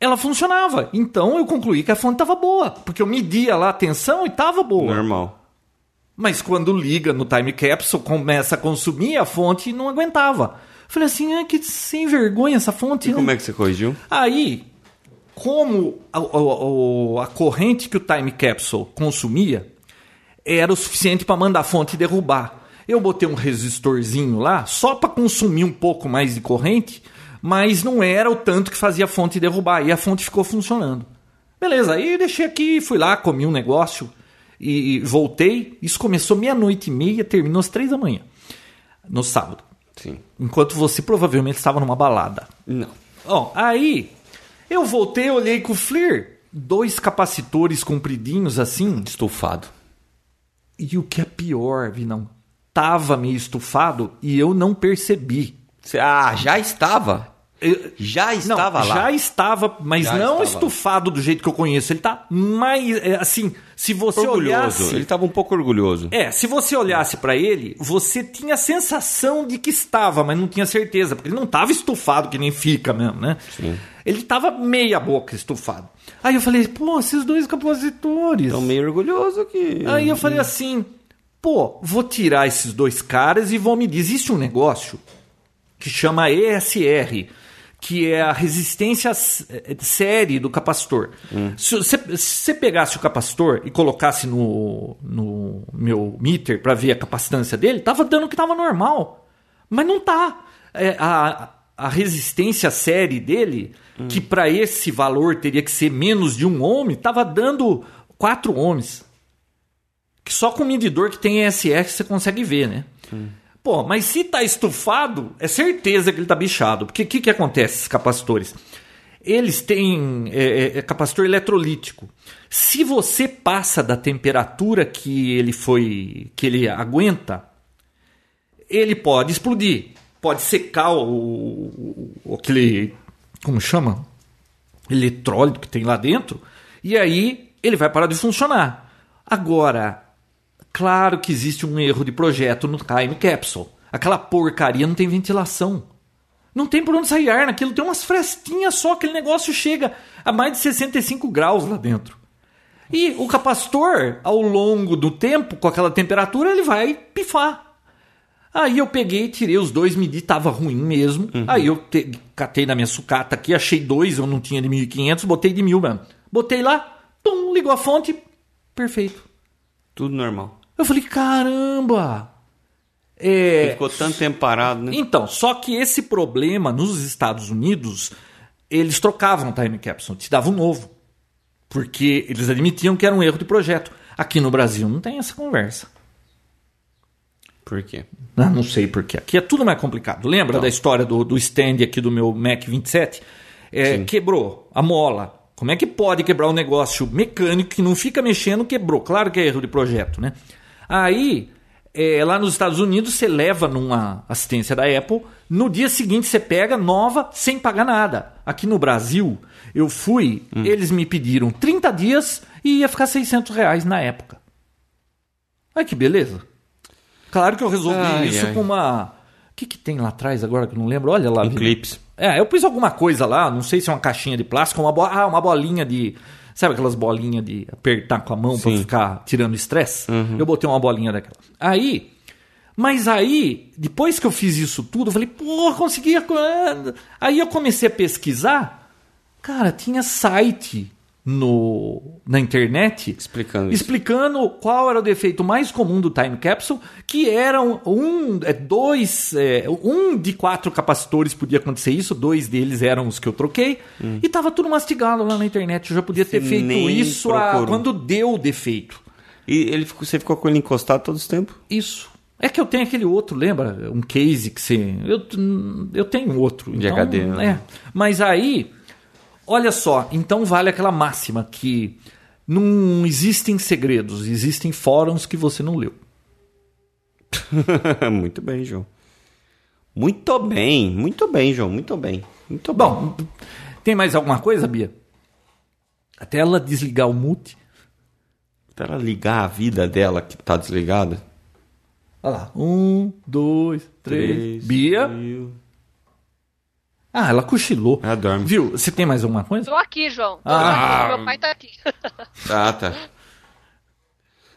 ela funcionava. Então eu concluí que a fonte estava boa, porque eu media lá a tensão e estava boa. Normal. Mas quando liga no time capsule, começa a consumir a fonte e não aguentava. Falei assim, ah, que sem vergonha essa fonte. E como é que você corrigiu? Aí, como a, a, a corrente que o time capsule consumia era o suficiente para mandar a fonte derrubar. Eu botei um resistorzinho lá só para consumir um pouco mais de corrente mas não era o tanto que fazia a fonte derrubar. E a fonte ficou funcionando. Beleza, aí deixei aqui, fui lá, comi um negócio e, voltei. Isso começou meia-noite e meia, terminou às três da manhã, no sábado. Sim. Enquanto você provavelmente estava numa balada. Não. Ó, aí eu voltei, olhei com o FLIR, dois capacitores compridinhos assim. Estufado. E o que é pior, Vinão, tava meio estufado e eu não percebi. Ah, já estava? Já estava não, lá. Já estava, mas já não estava. estufado do jeito que eu conheço. Ele tá mais. É, assim, se você orgulhoso. olhasse. Ele estava um pouco orgulhoso. É, se você olhasse para ele, você tinha a sensação de que estava, mas não tinha certeza, porque ele não estava estufado que nem fica mesmo, né? Sim. Ele estava meia boca estufado. Aí eu falei, pô, esses dois compositores. Estão meio orgulhoso aqui. Aí eu falei assim, pô, vou tirar esses dois caras e vou me. Existe um negócio que chama ESR, que é a resistência eh, série do capacitor. Hum. Se você pegasse o capacitor e colocasse no, no meu meter para ver a capacitância dele, tava dando que tava normal. Mas não tá. É, a, a resistência série dele, hum. que para esse valor teria que ser menos de um ohm, tava dando 4 ohms. Que só com medidor que tem ESR você consegue ver, né? Hum. Pô, mas se tá estufado, é certeza que ele tá bichado. Porque o que, que acontece esses capacitores? Eles têm é, é, é, capacitor eletrolítico. Se você passa da temperatura que ele foi, que ele aguenta, ele pode explodir, pode secar o, o aquele, como chama, eletrólito que tem lá dentro, e aí ele vai parar de funcionar. Agora, Claro que existe um erro de projeto no Time Capsule. Aquela porcaria não tem ventilação. Não tem por onde sair ar naquilo, tem umas frestinhas só, aquele negócio chega a mais de 65 graus lá dentro. E o capacitor, ao longo do tempo, com aquela temperatura, ele vai pifar. Aí eu peguei, tirei os dois, medi, tava ruim mesmo. Uhum. Aí eu te, catei na minha sucata aqui, achei dois, eu não tinha de 1500, botei de 1000 mesmo. Botei lá, pum, ligou a fonte, perfeito. Tudo normal. Eu falei, caramba! Ele É, ficou tanto tempo parado, né? então, só que esse problema nos Estados Unidos, eles trocavam o time capsule, te davam um novo. Porque eles admitiam que era um erro de projeto. Aqui no Brasil não tem essa conversa. Por quê? Ah, não sei porquê. Aqui é tudo mais complicado. Lembra da história do, do stand aqui do meu Mac 27? É, quebrou a mola. Como é que pode quebrar um negócio mecânico que não fica mexendo, quebrou? Claro que é erro de projeto, né? Aí, é, lá nos Estados Unidos, você leva numa assistência da Apple, no dia seguinte você pega nova sem pagar nada. Aqui no Brasil, eu fui, eles me pediram 30 dias e ia ficar 600 reais na época. Olha que beleza. Claro que eu resolvi Ai, isso ai. com uma. O que, que tem lá atrás agora que eu não lembro? Olha lá. Um clips. É, eu pus alguma coisa lá, não sei se é uma caixinha de plástico, uma, bo... ah, uma bolinha de. Sabe aquelas bolinhas de apertar com a mão pra Sim. ficar tirando estresse? Eu botei uma bolinha daquela. Aí. Mas aí, depois que eu fiz isso tudo, eu falei, porra, consegui. Aí eu comecei a pesquisar. Cara, tinha site no, na internet Explicando isso. explicando qual era o defeito mais comum do time capsule, que eram um, é, dois, é, um de quatro capacitores podia acontecer isso, dois deles eram os que eu troquei, e tava tudo mastigado lá na internet. Eu já podia ter Você feito isso a- quando deu o defeito. E ele ficou, você ficou com ele encostado todo esse tempo? Isso. É que eu tenho aquele outro, lembra? Um case que você. Eu, eu tenho outro. De então, HD, né? É. Mas aí, olha só, então vale aquela máxima que não existem segredos, existem fóruns que você não leu. muito bem, João. Muito bem, muito bem, João. Muito bem. Muito bom. Bom, tem mais alguma coisa, Bia? Até ela desligar o mute. Até ela ligar a vida dela que tá desligada. Olha lá. Um, dois, três. Bia. mil. Ah, ela cochilou. Ela dorme. Viu? Você tem mais alguma coisa? Tô aqui, João. Tô Ah. aqui. Meu pai tá aqui. Ah, tá.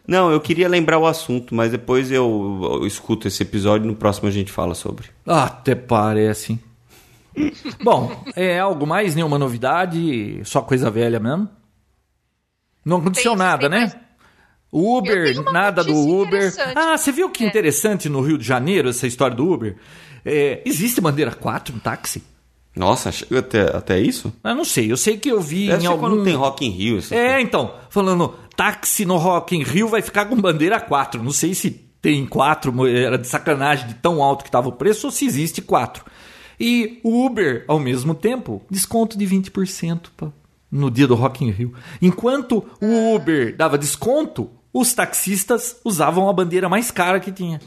Não, eu queria lembrar o assunto, mas depois eu, eu escuto esse episódio e no próximo a gente fala sobre. Até parece. Bom, é algo mais, nenhuma novidade, só coisa velha mesmo. Não aconteceu Tem- nada, tem né? mais- Uber, nada do Uber. Ah, você viu que É. interessante no Rio de Janeiro essa história do Uber? É, existe bandeira 4 no táxi? Nossa, até, até isso? Eu não sei, eu sei que eu vi Deve em algum... quando tem Rock in Rio. É, então, falando, táxi no Rock in Rio vai ficar com bandeira 4. Não sei se tem 4, era de sacanagem de tão alto que estava o preço ou se existe 4. E o Uber, ao mesmo tempo, desconto de 20% pá, no dia do Rock in Rio. Enquanto o Uber dava desconto, os taxistas usavam a bandeira mais cara que tinha.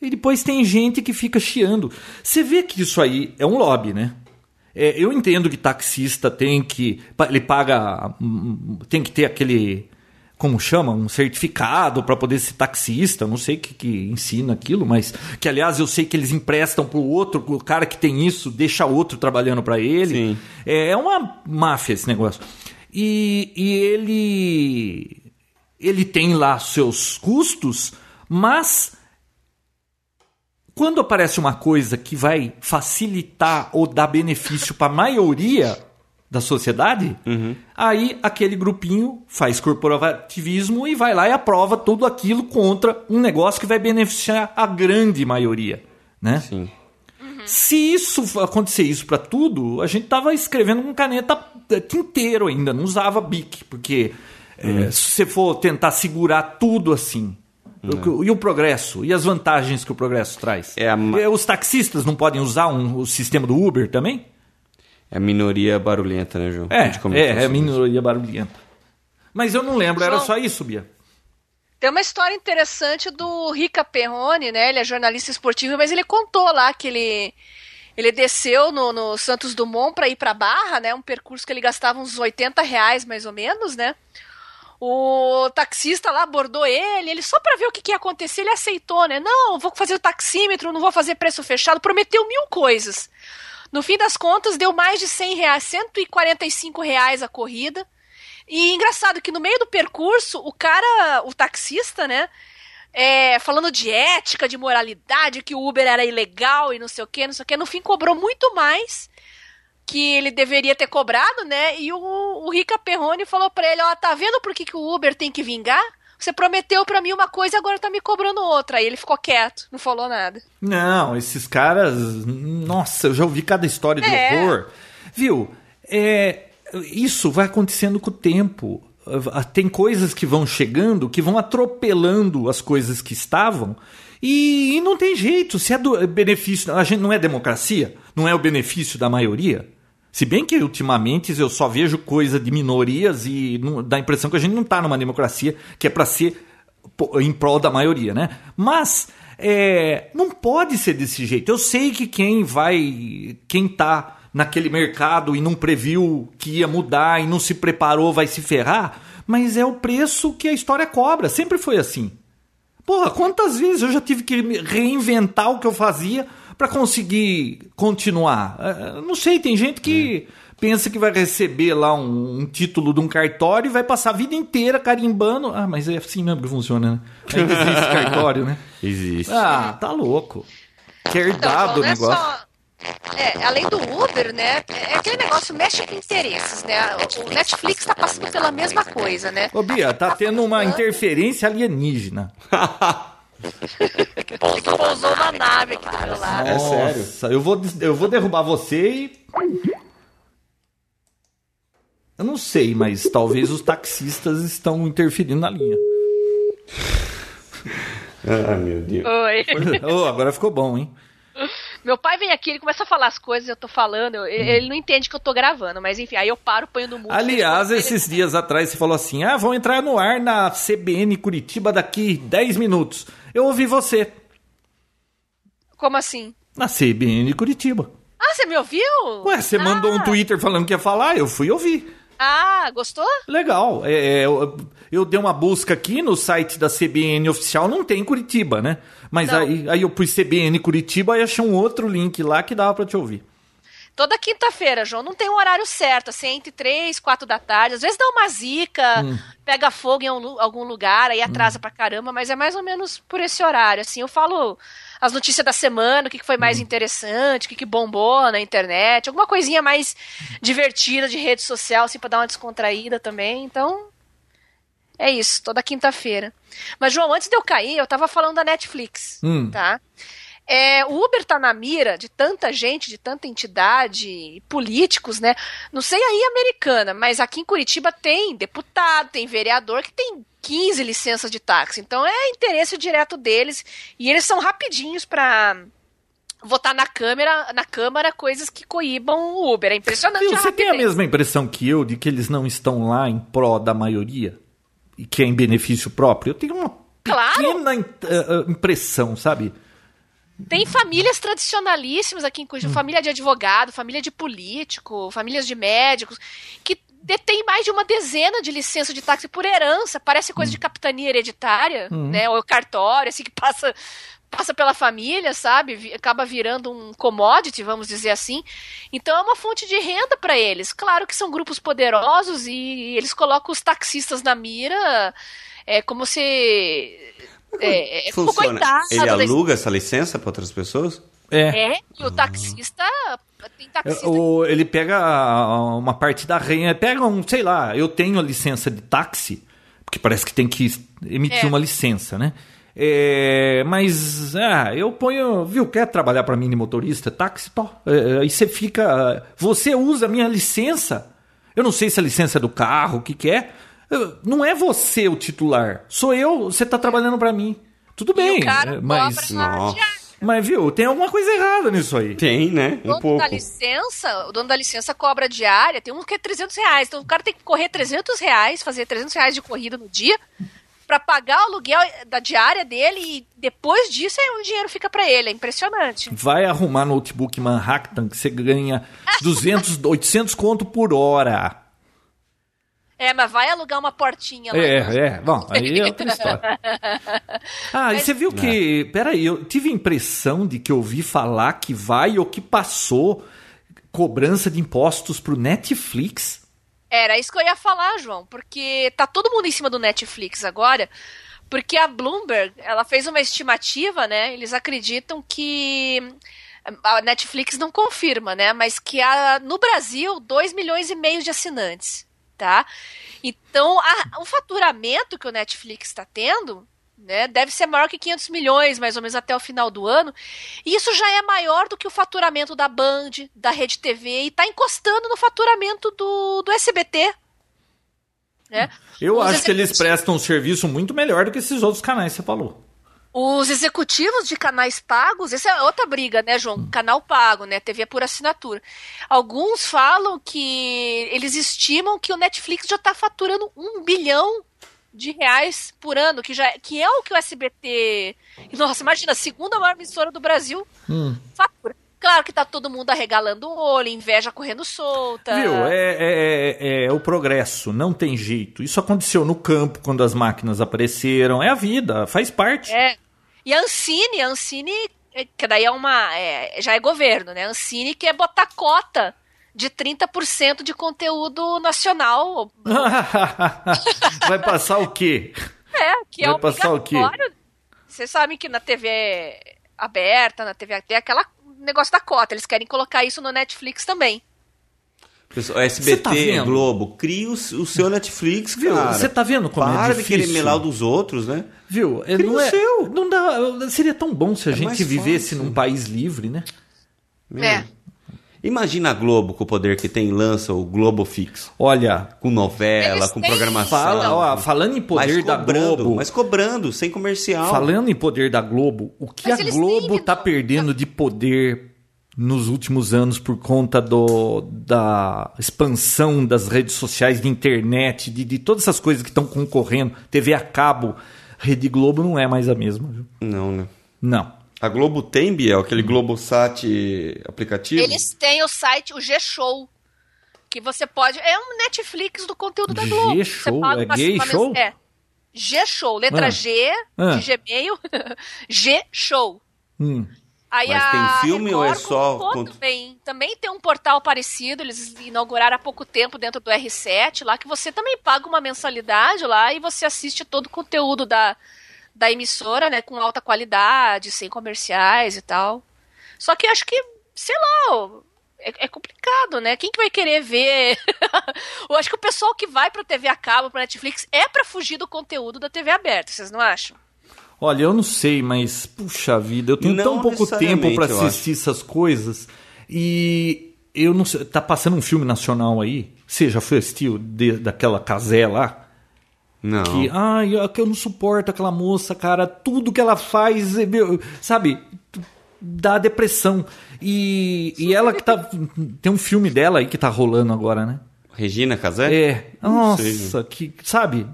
E depois tem gente que fica chiando. Você vê que isso aí é um lobby, né? É, eu entendo que taxista tem que. Ele paga. hum, Tem que ter aquele. Como chama? Um certificado para poder ser taxista. Não sei o que, que ensina aquilo, mas. Que aliás eu sei que eles emprestam pro outro. O cara que tem isso deixa outro trabalhando para ele. É, é uma máfia esse negócio. E, e ele. Ele tem lá seus custos, mas quando aparece uma coisa que vai facilitar ou dar benefício para a maioria da sociedade, aí aquele grupinho faz corporativismo e vai lá e aprova tudo aquilo contra um negócio que vai beneficiar a grande maioria, né? Sim. Se isso acontecer isso para tudo, a gente tava escrevendo com caneta eh, tinteiro ainda, não usava bic, porque eh, se você for tentar segurar tudo assim, o- e o progresso, e as vantagens que o progresso traz? É a Os taxistas não podem usar um- o sistema do Uber também? É a minoria barulhenta, né, João? A É, é, é sobre isso. minoria barulhenta. Mas eu não lembro, era João- só isso, Bia. Tem uma história interessante do Rica Perrone, né? Ele é jornalista esportivo, mas ele contou lá que ele ele desceu no, no Santos Dumont para ir para Barra, né? Um percurso que ele gastava uns 80 reais mais ou menos, né? O taxista lá abordou ele, ele só para ver o que, que ia acontecer, ele aceitou, né? Não, vou fazer o taxímetro, não vou fazer preço fechado, prometeu mil coisas. No fim das contas, deu mais de 100 reais, 145 reais a corrida. E engraçado que no meio do percurso, o cara, o taxista, né? É, falando de ética, de moralidade, que o Uber era ilegal e não sei o que, não sei o que, no fim cobrou muito mais que ele deveria ter cobrado, né? E o, o Rica Perrone falou pra ele, ó, tá vendo por que, que o Uber tem que vingar? Você prometeu para mim uma coisa, agora tá me cobrando outra. Aí ele ficou quieto, não falou nada. Não, esses caras. Nossa, eu já ouvi cada história de é. horror. Viu? É, isso vai acontecendo com o tempo. Tem coisas que vão chegando que vão atropelando as coisas que estavam. E, e não tem jeito. Se é do benefício. A gente não é democracia? Não é o benefício da maioria? Se bem que ultimamente eu só vejo coisa de minorias e não, dá a impressão que a gente não está numa democracia que é para ser em prol da maioria, né? Mas é, não pode ser desse jeito. Eu sei que quem vai, quem tá naquele mercado e não previu que ia mudar e não se preparou vai se ferrar, mas é o preço que a história cobra. Sempre foi assim. Porra, quantas vezes eu já tive que reinventar o que eu fazia para conseguir continuar. É, não sei, tem gente que é. pensa que vai receber lá um, um, título de um cartório e vai passar a vida inteira carimbando. Ah, mas é assim mesmo que funciona, né? Ainda existe cartório, né? Existe. Ah, tá louco. Que herdado então, o negócio. Só... É, além do Uber, né? É aquele negócio mexe com interesses, né? O Netflix tá passando pela mesma coisa, né? Ô, Bia, tá tendo uma interferência alienígena. pousou, pousou na nave aqui do meu lado. É sério. Eu vou, eu vou derrubar você e. Eu não sei, mas talvez os taxistas estão interferindo na linha. ah, meu Deus. Oi. Oh, agora ficou bom, hein? Meu pai vem aqui, ele começa a falar as coisas, eu tô falando, eu, ele não entende que eu tô gravando, mas enfim, aí eu paro, ponho no mundo. Aliás, esses dias atrás você falou assim: ah, vão entrar no ar na CBN Curitiba daqui 10 minutos. Eu ouvi você. Como assim? Na CBN Curitiba. Ah, você me ouviu? Ué, você ah. mandou um Twitter falando que ia falar, eu fui ouvir. Ah, gostou? Legal. É, é, eu, eu, dei uma busca aqui no site da CBN oficial, não tem Curitiba, né? Mas aí, aí eu pus CBN Curitiba e achei um outro link lá que dava para te ouvir. Toda quinta-feira, João, não tem um horário certo, assim, entre três, quatro da tarde. Às vezes dá uma zica, hum. pega fogo em algum lugar, aí atrasa hum. pra caramba, mas é mais ou menos por esse horário, assim. Eu falo as notícias da semana, o que foi mais hum. interessante, o que bombou na internet, alguma coisinha mais divertida de rede social, assim, pra dar uma descontraída também. Então, é isso, toda quinta-feira. Mas, João, antes de eu cair, eu tava falando da Netflix, hum. tá? É, o Uber tá na mira de tanta gente, de tanta entidade, políticos, né? Não sei aí americana, mas aqui em Curitiba tem deputado, tem vereador que tem 15 licenças de táxi. Então é interesse direto deles e eles são rapidinhos para votar na câmara, na câmara coisas que coíbam o Uber. É impressionante. Viu, você tem a mesma impressão que eu de que eles não estão lá em pró da maioria e que é em benefício próprio? Eu tenho uma pequena claro. Eh, impressão, sabe? Tem famílias tradicionalíssimas aqui em Curitiba, hum. família de advogado, família de político, famílias de médicos, que detém mais de uma dezena de licenças de táxi por herança. Parece coisa hum. de capitania hereditária, hum. né? Ou cartório, assim, que passa passa pela família, sabe? Acaba virando um commodity, vamos dizer assim. Então é uma fonte de renda para eles. Claro que são grupos poderosos e eles colocam os taxistas na mira é como se é, é Funciona. Ele aluga essa licença para outras pessoas? É. É, e o taxista. Tem taxista. O, ele pega uma parte da renda. Pega um, sei lá, eu tenho a licença de táxi, porque parece que tem que emitir é. uma licença, né? É, mas ah, eu ponho, viu, quer trabalhar para mim de motorista, táxi, pô, é, aí você fica, você usa a minha licença. Eu não sei se a licença é do carro, o que que é, não é você o titular, sou eu, você está trabalhando para mim. Tudo bem, é, mas. Mas viu, tem alguma coisa errada nisso aí. Tem, né? Um o dono pouco. da licença, o dono da licença cobra diária, tem um que é 300 reais. Então o cara tem que correr 300 reais, fazer 300 reais de corrida no dia, para pagar o aluguel da diária dele e depois disso aí o dinheiro fica para ele. É impressionante. Vai arrumar notebook Manhattan que você ganha 200, 800 conto por hora. É, mas vai alugar uma portinha lá. É, é. Bom, aí é outra história. Ah, e você viu que. Peraí, eu tive a impressão de que eu ouvi falar que vai ou que passou cobrança de impostos pro Netflix. Era isso que eu ia falar, João, porque tá todo mundo em cima do Netflix agora, porque a Bloomberg, ela fez uma estimativa, né? Eles acreditam que a Netflix não confirma, né? Mas que há no Brasil 2 milhões e meio de assinantes, tá? Então, a- o faturamento que o Netflix está tendo, né, deve ser maior que 500 milhões, mais ou menos até o final do ano. E isso já é maior do que o faturamento da Band, da Rede TV e está encostando no faturamento do, do SBT. Né? Eu Os acho que eles prestam um serviço muito melhor do que esses outros canais que você falou. Os executivos de canais pagos, essa é outra briga, né, João? Canal pago, né? TV por assinatura. Alguns falam que eles estimam que o Netflix já está faturando um bilhão de reais por ano, que, já, que é o que o SBT. Nossa, imagina, a segunda maior emissora do Brasil fatura. Claro que tá todo mundo arregalando o olho, inveja correndo solta. Viu? É, é- é- é o progresso, não tem jeito. Isso aconteceu no campo quando as máquinas apareceram. É a vida, faz parte. É. E a Ancine, a Ancine, é, que daí é uma. é, já é governo, né? A Ancine quer botar cota de 30% de conteúdo nacional. Vai passar o quê? É, que é Vai passar o quê? Vocês sabem que na TV aberta, na TV tem aquela negócio da cota. Eles querem colocar isso no Netflix também. Você SBT, tá vendo? Globo, cria o, o seu Netflix, Viu? cara. Você tá vendo como Para é de difícil? querer melar o dos outros, né? Viu? É, Cria não o é, seu. Não dá, seria tão bom se a É gente vivesse fácil. num país livre, né? Meu. É. Imagina a Globo com o poder que tem, lança o Globo Fix. Olha, Com novela, Eles com têm- programação. fala, ó, falando em poder mas da cobrando, Globo, Mas cobrando, sem comercial. falando em poder da Globo, o que Mas a Globo têm, tá perdendo de poder nos últimos anos por conta do, da expansão das redes sociais, de internet, de, de todas essas coisas que estão concorrendo, TV a cabo, Rede Globo não é mais a mesma, viu? Não, né? Não. A Globo tem, Biel, aquele Globosat aplicativo? Eles têm o site, o G-Show. Que você pode. É um Netflix do conteúdo da Globo. G-Show? Você paga É uma- gay uma show? É. G-Show. Letra Ah. G Ah. de Gmail. G-Show. Hum. Aí Mas tem filme ou é Record só colocou cont- Também, também tem um portal parecido, eles inauguraram há pouco tempo dentro do R7 lá, que você também paga uma mensalidade lá e você assiste todo o conteúdo da, da emissora, né, com alta qualidade, sem comerciais e tal. Só que acho que, sei lá, é, é complicado, né? Quem que vai querer ver? Eu acho que o pessoal que vai pra TV a cabo, pra Netflix, é pra fugir do conteúdo da TV aberta, vocês não acham? Olha, eu não sei, mas puxa vida, eu tenho Não tão pouco tempo eu assistir essas coisas e eu não sei, tá passando um filme nacional aí? Você já foi assistir o de- daquela casé lá? Não. Que, ai, eu, que eu não suporto aquela moça, cara, tudo que ela faz, é meu, sabe, dá depressão. E, e ela que tá. Tem um filme dela aí que tá rolando agora, né? Regina Casé? É. Não sei. Nossa, que. Sabe?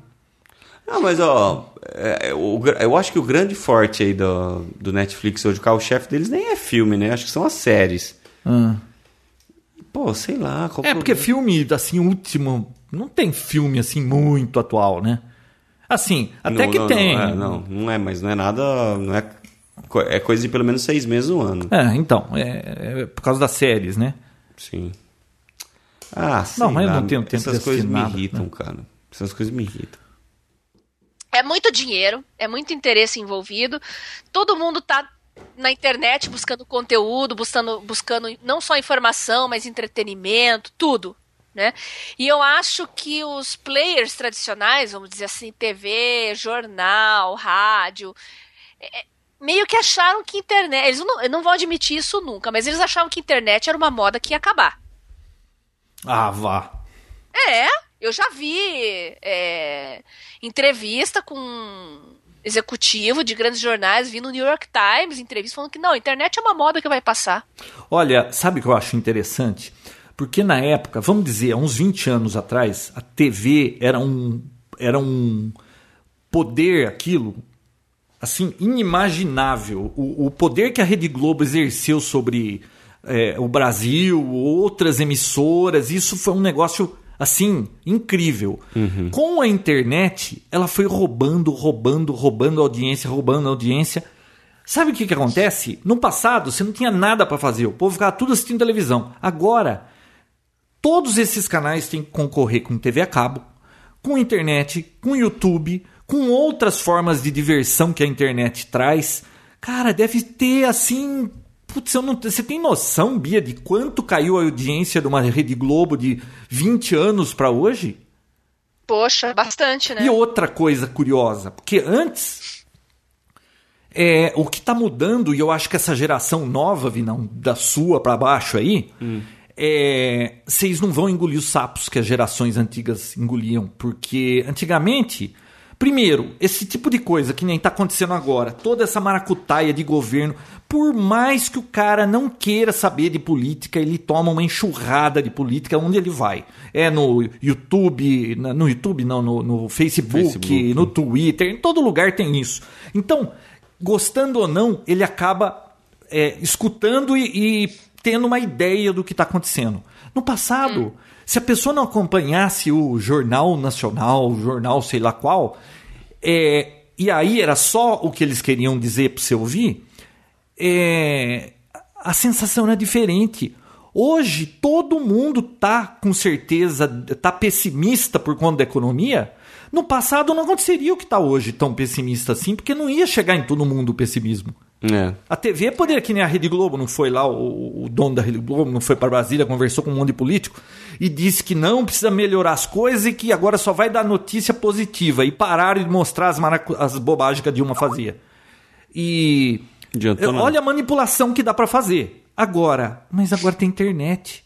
Não, mas ó, é, é, eu acho que o grande forte aí do, do Netflix hoje, o carro-chefe deles nem é filme, né? Acho que são as séries. Ah. Pô, sei lá. É, porque problema? filme, assim, último. Não tem filme, assim, muito atual, né? Assim, até Não, que não, tem. Não, é, não, não é, mas não é nada. Não é, é coisa de pelo menos seis meses no ano. É, então, é, é por causa das séries, né? Sim. Ah, sei Não, mas eu lá, não tenho tempo Essas coisas me irritam, né? cara. Essas coisas me irritam. É muito dinheiro, é muito interesse envolvido. Todo mundo tá na internet buscando conteúdo, buscando, buscando não só informação, mas entretenimento, tudo. Né? E eu acho que os players tradicionais, vamos dizer assim, TV, jornal, rádio, é, é, meio que acharam que internet. Eles não, não vão admitir isso nunca, mas eles achavam que internet era uma moda que ia acabar. Ah, vá. É, eu já vi é, entrevista com executivo de grandes jornais, vi no New York Times, entrevista falando que não, a internet é uma moda que vai passar. Olha, sabe o que eu acho interessante? Porque na época, vamos dizer, há uns 20 anos atrás, a TV era um, era um poder, aquilo, assim, inimaginável. O, o poder que a Rede Globo exerceu sobre é, o Brasil, outras emissoras, isso foi um negócio Assim, incrível. Com a internet, ela foi roubando, roubando, roubando audiência, roubando audiência. Sabe o que, que acontece? No passado, você não tinha nada para fazer. O povo ficava tudo assistindo televisão. Agora, todos esses canais têm que concorrer com TV a cabo, com internet, com YouTube, com outras formas de diversão que a internet traz. Cara, deve ter assim. Putz, eu não, você tem noção, Bia, de quanto caiu a audiência de uma Rede Globo de 20 anos para hoje? Poxa, bastante, né? E outra coisa curiosa, porque antes é, o que está mudando, e eu acho que essa geração nova, Vinão, da sua para baixo aí, é, vocês não vão engolir os sapos que as gerações antigas engoliam. Porque antigamente, primeiro, esse tipo de coisa que nem está acontecendo agora, toda essa maracutaia de governo, por mais que o cara não queira saber de política, ele toma uma enxurrada de política onde ele vai. É no YouTube, no YouTube não, no, no Facebook, Facebook. no Twitter, em todo lugar tem isso. Então, gostando ou não, ele acaba é, escutando e, e tendo uma ideia do que está acontecendo. No passado, se a pessoa não acompanhasse o Jornal Nacional, o jornal sei lá qual, é, e aí era só o que eles queriam dizer para você ouvir, é, a sensação era diferente. Hoje todo mundo tá com certeza, tá pessimista por conta da economia. No passado não aconteceria o que está hoje tão pessimista assim, porque não ia chegar em todo mundo o pessimismo. É. A TV poderia, que nem a Rede Globo, não foi lá, o, o dono da Rede Globo não foi para Brasília, conversou com um monte de político e disse que não precisa melhorar as coisas e que agora só vai dar notícia positiva e pararam de mostrar as, maracu- as bobagens que a Dilma fazia. E Adiantou olha a manipulação que dá para fazer. Agora, mas agora tem internet.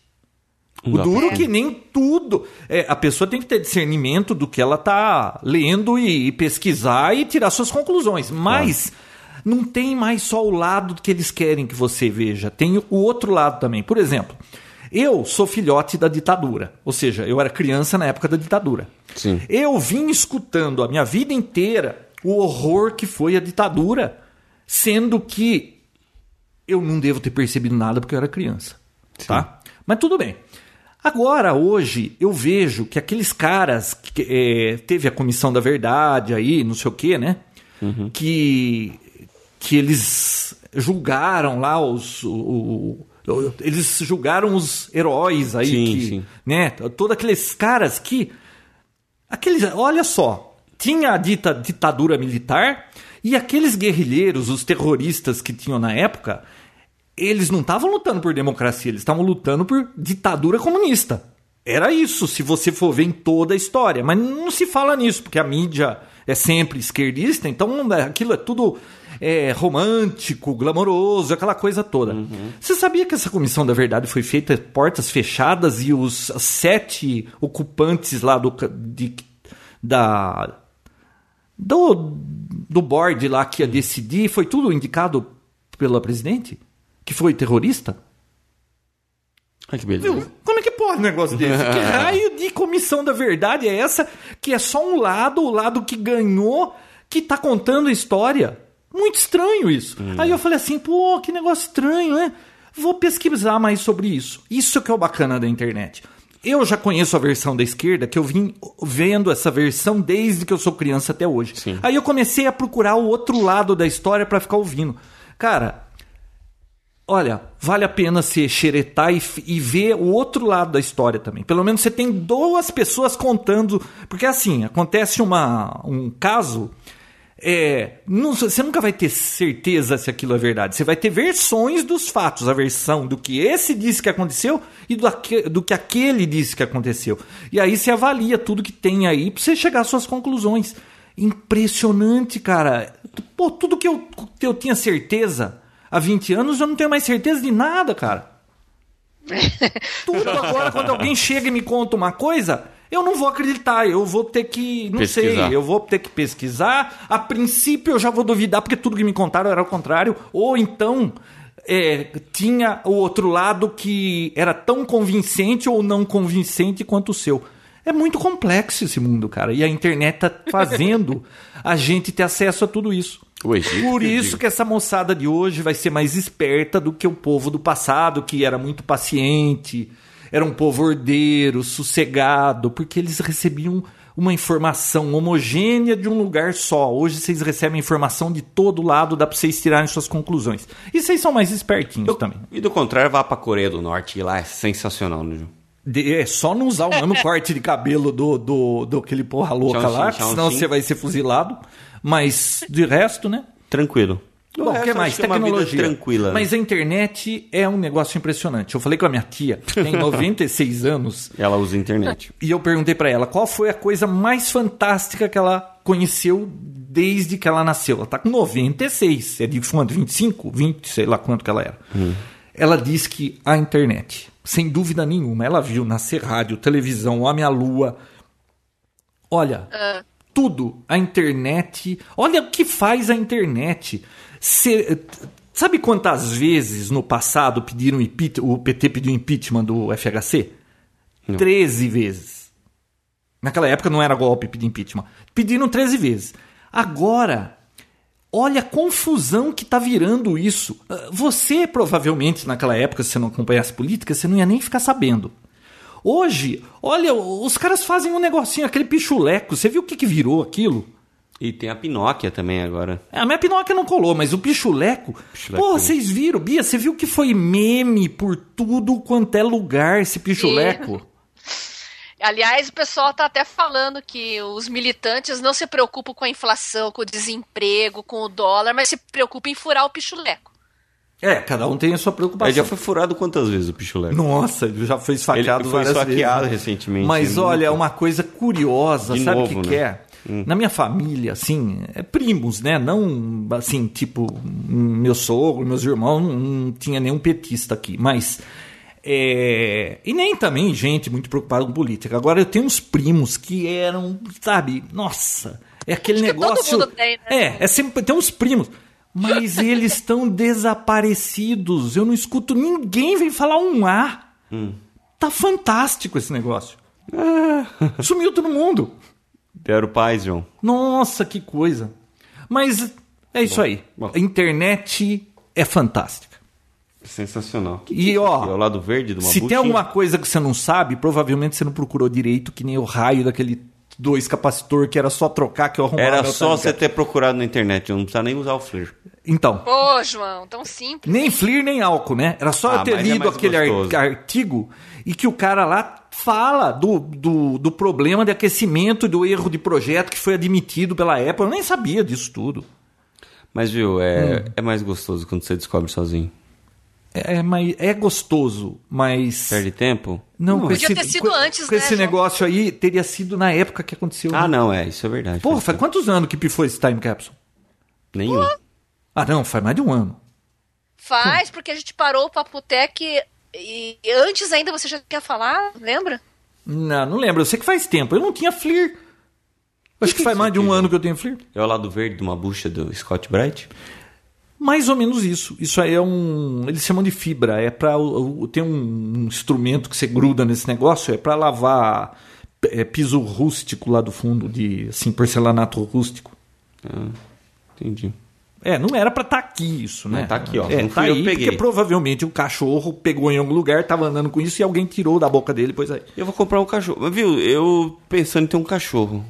O duro que nem tudo. É, a pessoa tem que ter discernimento do que ela tá lendo e, e pesquisar e tirar suas conclusões. Mas não tem mais só o lado que eles querem que você veja. Tem o outro lado também. Por exemplo, eu sou filhote da ditadura. Ou seja, eu era criança na época da ditadura. Sim. Eu vim escutando a minha vida inteira o horror que foi a ditadura, sendo que eu não devo ter percebido nada porque eu era criança. Tá? Mas tudo bem. Agora, hoje, eu vejo que aqueles caras que é, teve a comissão da verdade aí, não sei o quê, né? Que, que eles julgaram lá os. o- o- eles julgaram os heróis aí, Sim, que, sim. né? Todos aqueles caras que Aqueles, olha só, tinha a dita ditadura militar e aqueles guerrilheiros, os terroristas que tinham na época, eles não estavam lutando por democracia, eles estavam lutando por ditadura comunista. Era isso, se você for ver em toda a história. Mas não se fala nisso, porque a mídia é sempre esquerdista, então aquilo é tudo é, romântico, glamouroso, aquela coisa toda. Você sabia que essa comissão da verdade foi feita portas fechadas e os sete ocupantes lá do, de, da, do, do board lá que ia decidir foi tudo indicado pela presidente? Que foi terrorista? Ai, que beleza. Como é que pode um negócio desse? Que raio de comissão da verdade é essa? Que é só um lado, o lado que ganhou, que tá contando a história. Muito estranho isso. Aí eu falei assim, pô, que negócio estranho, né? Vou pesquisar mais sobre isso. Isso que é o bacana da internet. Eu já conheço a versão da esquerda, que eu vim vendo essa versão desde que eu sou criança até hoje. Sim. Aí eu comecei a procurar o outro lado da história para ficar ouvindo. Cara, Olha, vale a pena se xeretar e, e ver o outro lado da história também. Pelo menos você tem duas pessoas contando. Porque assim, acontece uma, um caso. É, não- você nunca vai ter certeza se aquilo é verdade. Você vai ter versões dos fatos, a versão do que esse disse que aconteceu e do, do que aquele disse que aconteceu. E aí você avalia tudo que tem aí pra você chegar às suas conclusões. Impressionante, cara. Pô, tudo que eu, que eu tinha certeza há 20 anos, eu não tenho mais certeza de nada, cara. Tudo agora, quando alguém chega e me conta uma coisa, eu não vou acreditar. Eu vou ter que. Não Pesquisar. sei, eu vou ter que pesquisar. A princípio, eu já vou duvidar, porque tudo que me contaram era o contrário. Ou então. é, tinha o outro lado que era tão convincente ou não convincente quanto o seu. É muito complexo esse mundo, cara. E a internet tá fazendo a gente ter acesso a tudo isso. Por isso que essa moçada de hoje vai ser mais esperta do que o povo do passado, que era muito paciente. Era um povo ordeiro, sossegado, porque eles recebiam uma informação homogênea de um lugar só. Hoje vocês recebem informação de todo lado, dá para vocês tirarem suas conclusões. E vocês são mais espertinhos Eu- também. E do contrário, vá pra Coreia do Norte e lá é sensacional, né, Ju? De- é só não usar o mesmo corte de cabelo do, do, do aquele porra louca Tchau, lá, tchau, senão você vai ser fuzilado. Mas de resto, né? Tranquilo. Bom, o que mais? é Tecnologia. tranquila. né? Mas a internet é um negócio impressionante. Eu falei com a minha tia, que tem 96 anos, Ela usa internet. e eu perguntei pra ela qual foi a coisa mais fantástica que ela conheceu desde que ela nasceu. Ela tá com 96. É de quanto? 25? 20, sei lá quanto que ela era. Ela diz que a internet, sem dúvida nenhuma, ela viu nascer rádio, televisão, Homem à Lua. Olha, tudo, a internet. Olha o que faz a internet. Cê- sabe quantas vezes no passado pediram o PT pediu impeachment do FHC? 13 vezes. Naquela época não era golpe pedir impeachment. Pediram 13 vezes. Agora, olha a confusão que tá virando isso. Você, provavelmente, naquela época, se você não acompanhasse política, você não ia nem ficar sabendo. Hoje, olha, os caras fazem um negocinho, aquele pichuleco. Você viu o que, que virou aquilo? E tem a Pinóquia também agora. A minha Pinóquia não colou, mas o pichuleco. Pichuleco. Pô, vocês viram, Bia? Você viu que foi meme por tudo quanto é lugar esse pichuleco? Aliás, o pessoal tá até falando que os militantes não se preocupam com a inflação, com o desemprego, com o dólar, mas se preocupam em furar o pichuleco. É, cada um tem a sua preocupação. Ele já foi furado quantas vezes o Pichuleco? Nossa, ele já foi esfaqueado Ele foi várias esfaqueado vezes. recentemente, Mas é olha, muito- uma coisa curiosa, De sabe o que, né? que é? Na minha família, assim, é primos, né? Não, assim, tipo, meu sogro, meus irmãos, não, não tinha nenhum petista aqui. Mas, é... E nem também gente muito preocupada com política. Agora, eu tenho uns primos que eram, sabe, nossa, é aquele Acho que todo negócio... mundo tem, né? É, é sempre, tem uns primos... Mas eles estão desaparecidos. Eu não escuto ninguém vem falar um A. Tá fantástico esse negócio. Sumiu todo mundo. Deram paz, João. Nossa, que coisa. Mas é isso aí. bom. A internet é fantástica. Sensacional. Que E, que é ó? É o lado verde de uma Se tem alguma coisa que você não sabe, provavelmente você não procurou direito, que nem o raio daquele dois capacitor que era só trocar que eu arrumava. Era só você ter procurado na internet, não precisa nem usar o FLIR. Então, Pô, João, tão simples. nem FLIR nem álcool, né? Era só Ah, eu ter é lido mais aquele gostoso. artigo e que o cara lá fala do, do, do problema de aquecimento, do erro de projeto que foi admitido pela Apple. Eu nem sabia disso tudo. Mas, viu, é, Hum. é mais gostoso quando você descobre sozinho. É, mas é gostoso, mas. Perde tempo? Não, com Podia esse, ter sido com, antes, com né, esse João? negócio aí, teria sido na época que aconteceu. Ah, né? não, é, isso é verdade. Porra, Faz quantos anos que pifou esse time capsule? Nenhum. Ah, não, faz mais de um ano. Faz, porque a gente parou o Papotec e antes ainda você já quer falar, lembra? Não, não lembro. Eu sei que faz tempo. Eu não tinha FLIR. Acho que, que faz mais de um ano que eu tenho FLIR. É o lado verde de uma bucha do Scott Bright? Mais ou menos isso. Isso aí é um. Eles chamam de fibra. É para Tem um instrumento que você gruda nesse negócio. É para lavar é, piso rústico lá do fundo, de assim, porcelanato rústico. Ah, entendi. É, não era pra estar aqui isso, né? Não, tá aqui, ó. É, Não tá eu aí, que peguei. porque provavelmente o cachorro pegou em algum lugar, tava andando com isso e alguém tirou da boca dele, pois aí. Eu vou comprar um cachorro. Viu, eu pensando em ter um cachorro.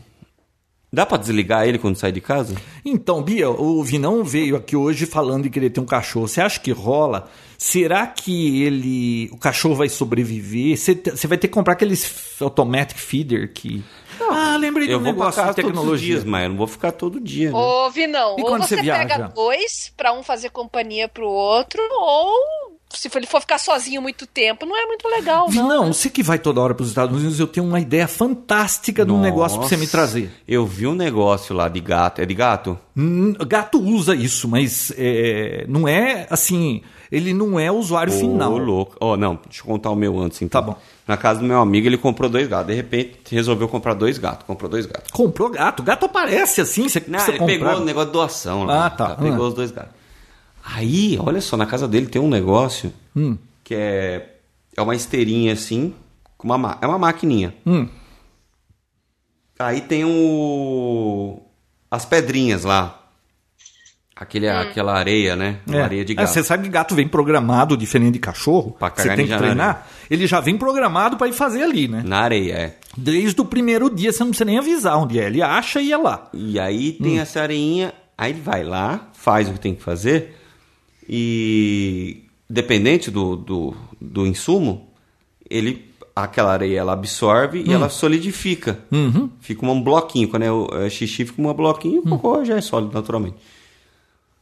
Dá pra desligar ele quando sai de casa? Então, Bia, o Vinão veio aqui hoje falando de querer ter um cachorro. Você acha que rola? Será que ele. O cachorro vai sobreviver? Você, vai ter que comprar aqueles automatic feeder que. Ah, lembrei de Eu um negócio de todos os tecnologia. dias, mas eu não vou ficar todo dia, né? Ô, Vinão, E ou quando você você viaja? pega dois pra um fazer companhia pro outro, ou se ele for ficar sozinho muito tempo, não é muito legal, não. Não, você que vai toda hora para os Estados Unidos, eu tenho uma ideia fantástica de um negócio pra você me trazer. Eu vi um negócio lá de gato. É de gato? Hum, Gato usa isso, mas é, não é assim. Ele não é usuário Ô, final. louco. Ó, não, deixa eu contar o meu antes, então. Tá bom. Na casa do meu amigo, ele comprou dois gatos. De repente, resolveu comprar dois gatos. Comprou dois gatos. Comprou gato. Gato aparece assim, você Não, precisa ele comprar. pegou o negócio de doação lá. Ah, tá. Pegou Ah. os dois gatos. Aí, olha só, na casa dele tem um negócio Hum. que é, é uma esteirinha assim, com uma, ma- é uma maquininha. Hum. Aí tem o as pedrinhas lá. Aquele, Aquela areia, né? É. Areia de É, gato. Você sabe que gato vem programado, diferente de cachorro. Pra Você tem em que treinar. Ele já vem programado para ir fazer ali, né? Na areia, é. Desde o primeiro dia, você não precisa nem avisar onde é. Ele acha e é lá. E aí Hum. tem essa areinha, aí ele vai lá, faz o que tem que fazer, e dependente do, do, do insumo, ele aquela areia ela absorve Hum. e ela solidifica. Uhum. Fica um bloquinho. Quando é, o- é xixi, fica um bloquinho e Hum. o cocô já é sólido naturalmente.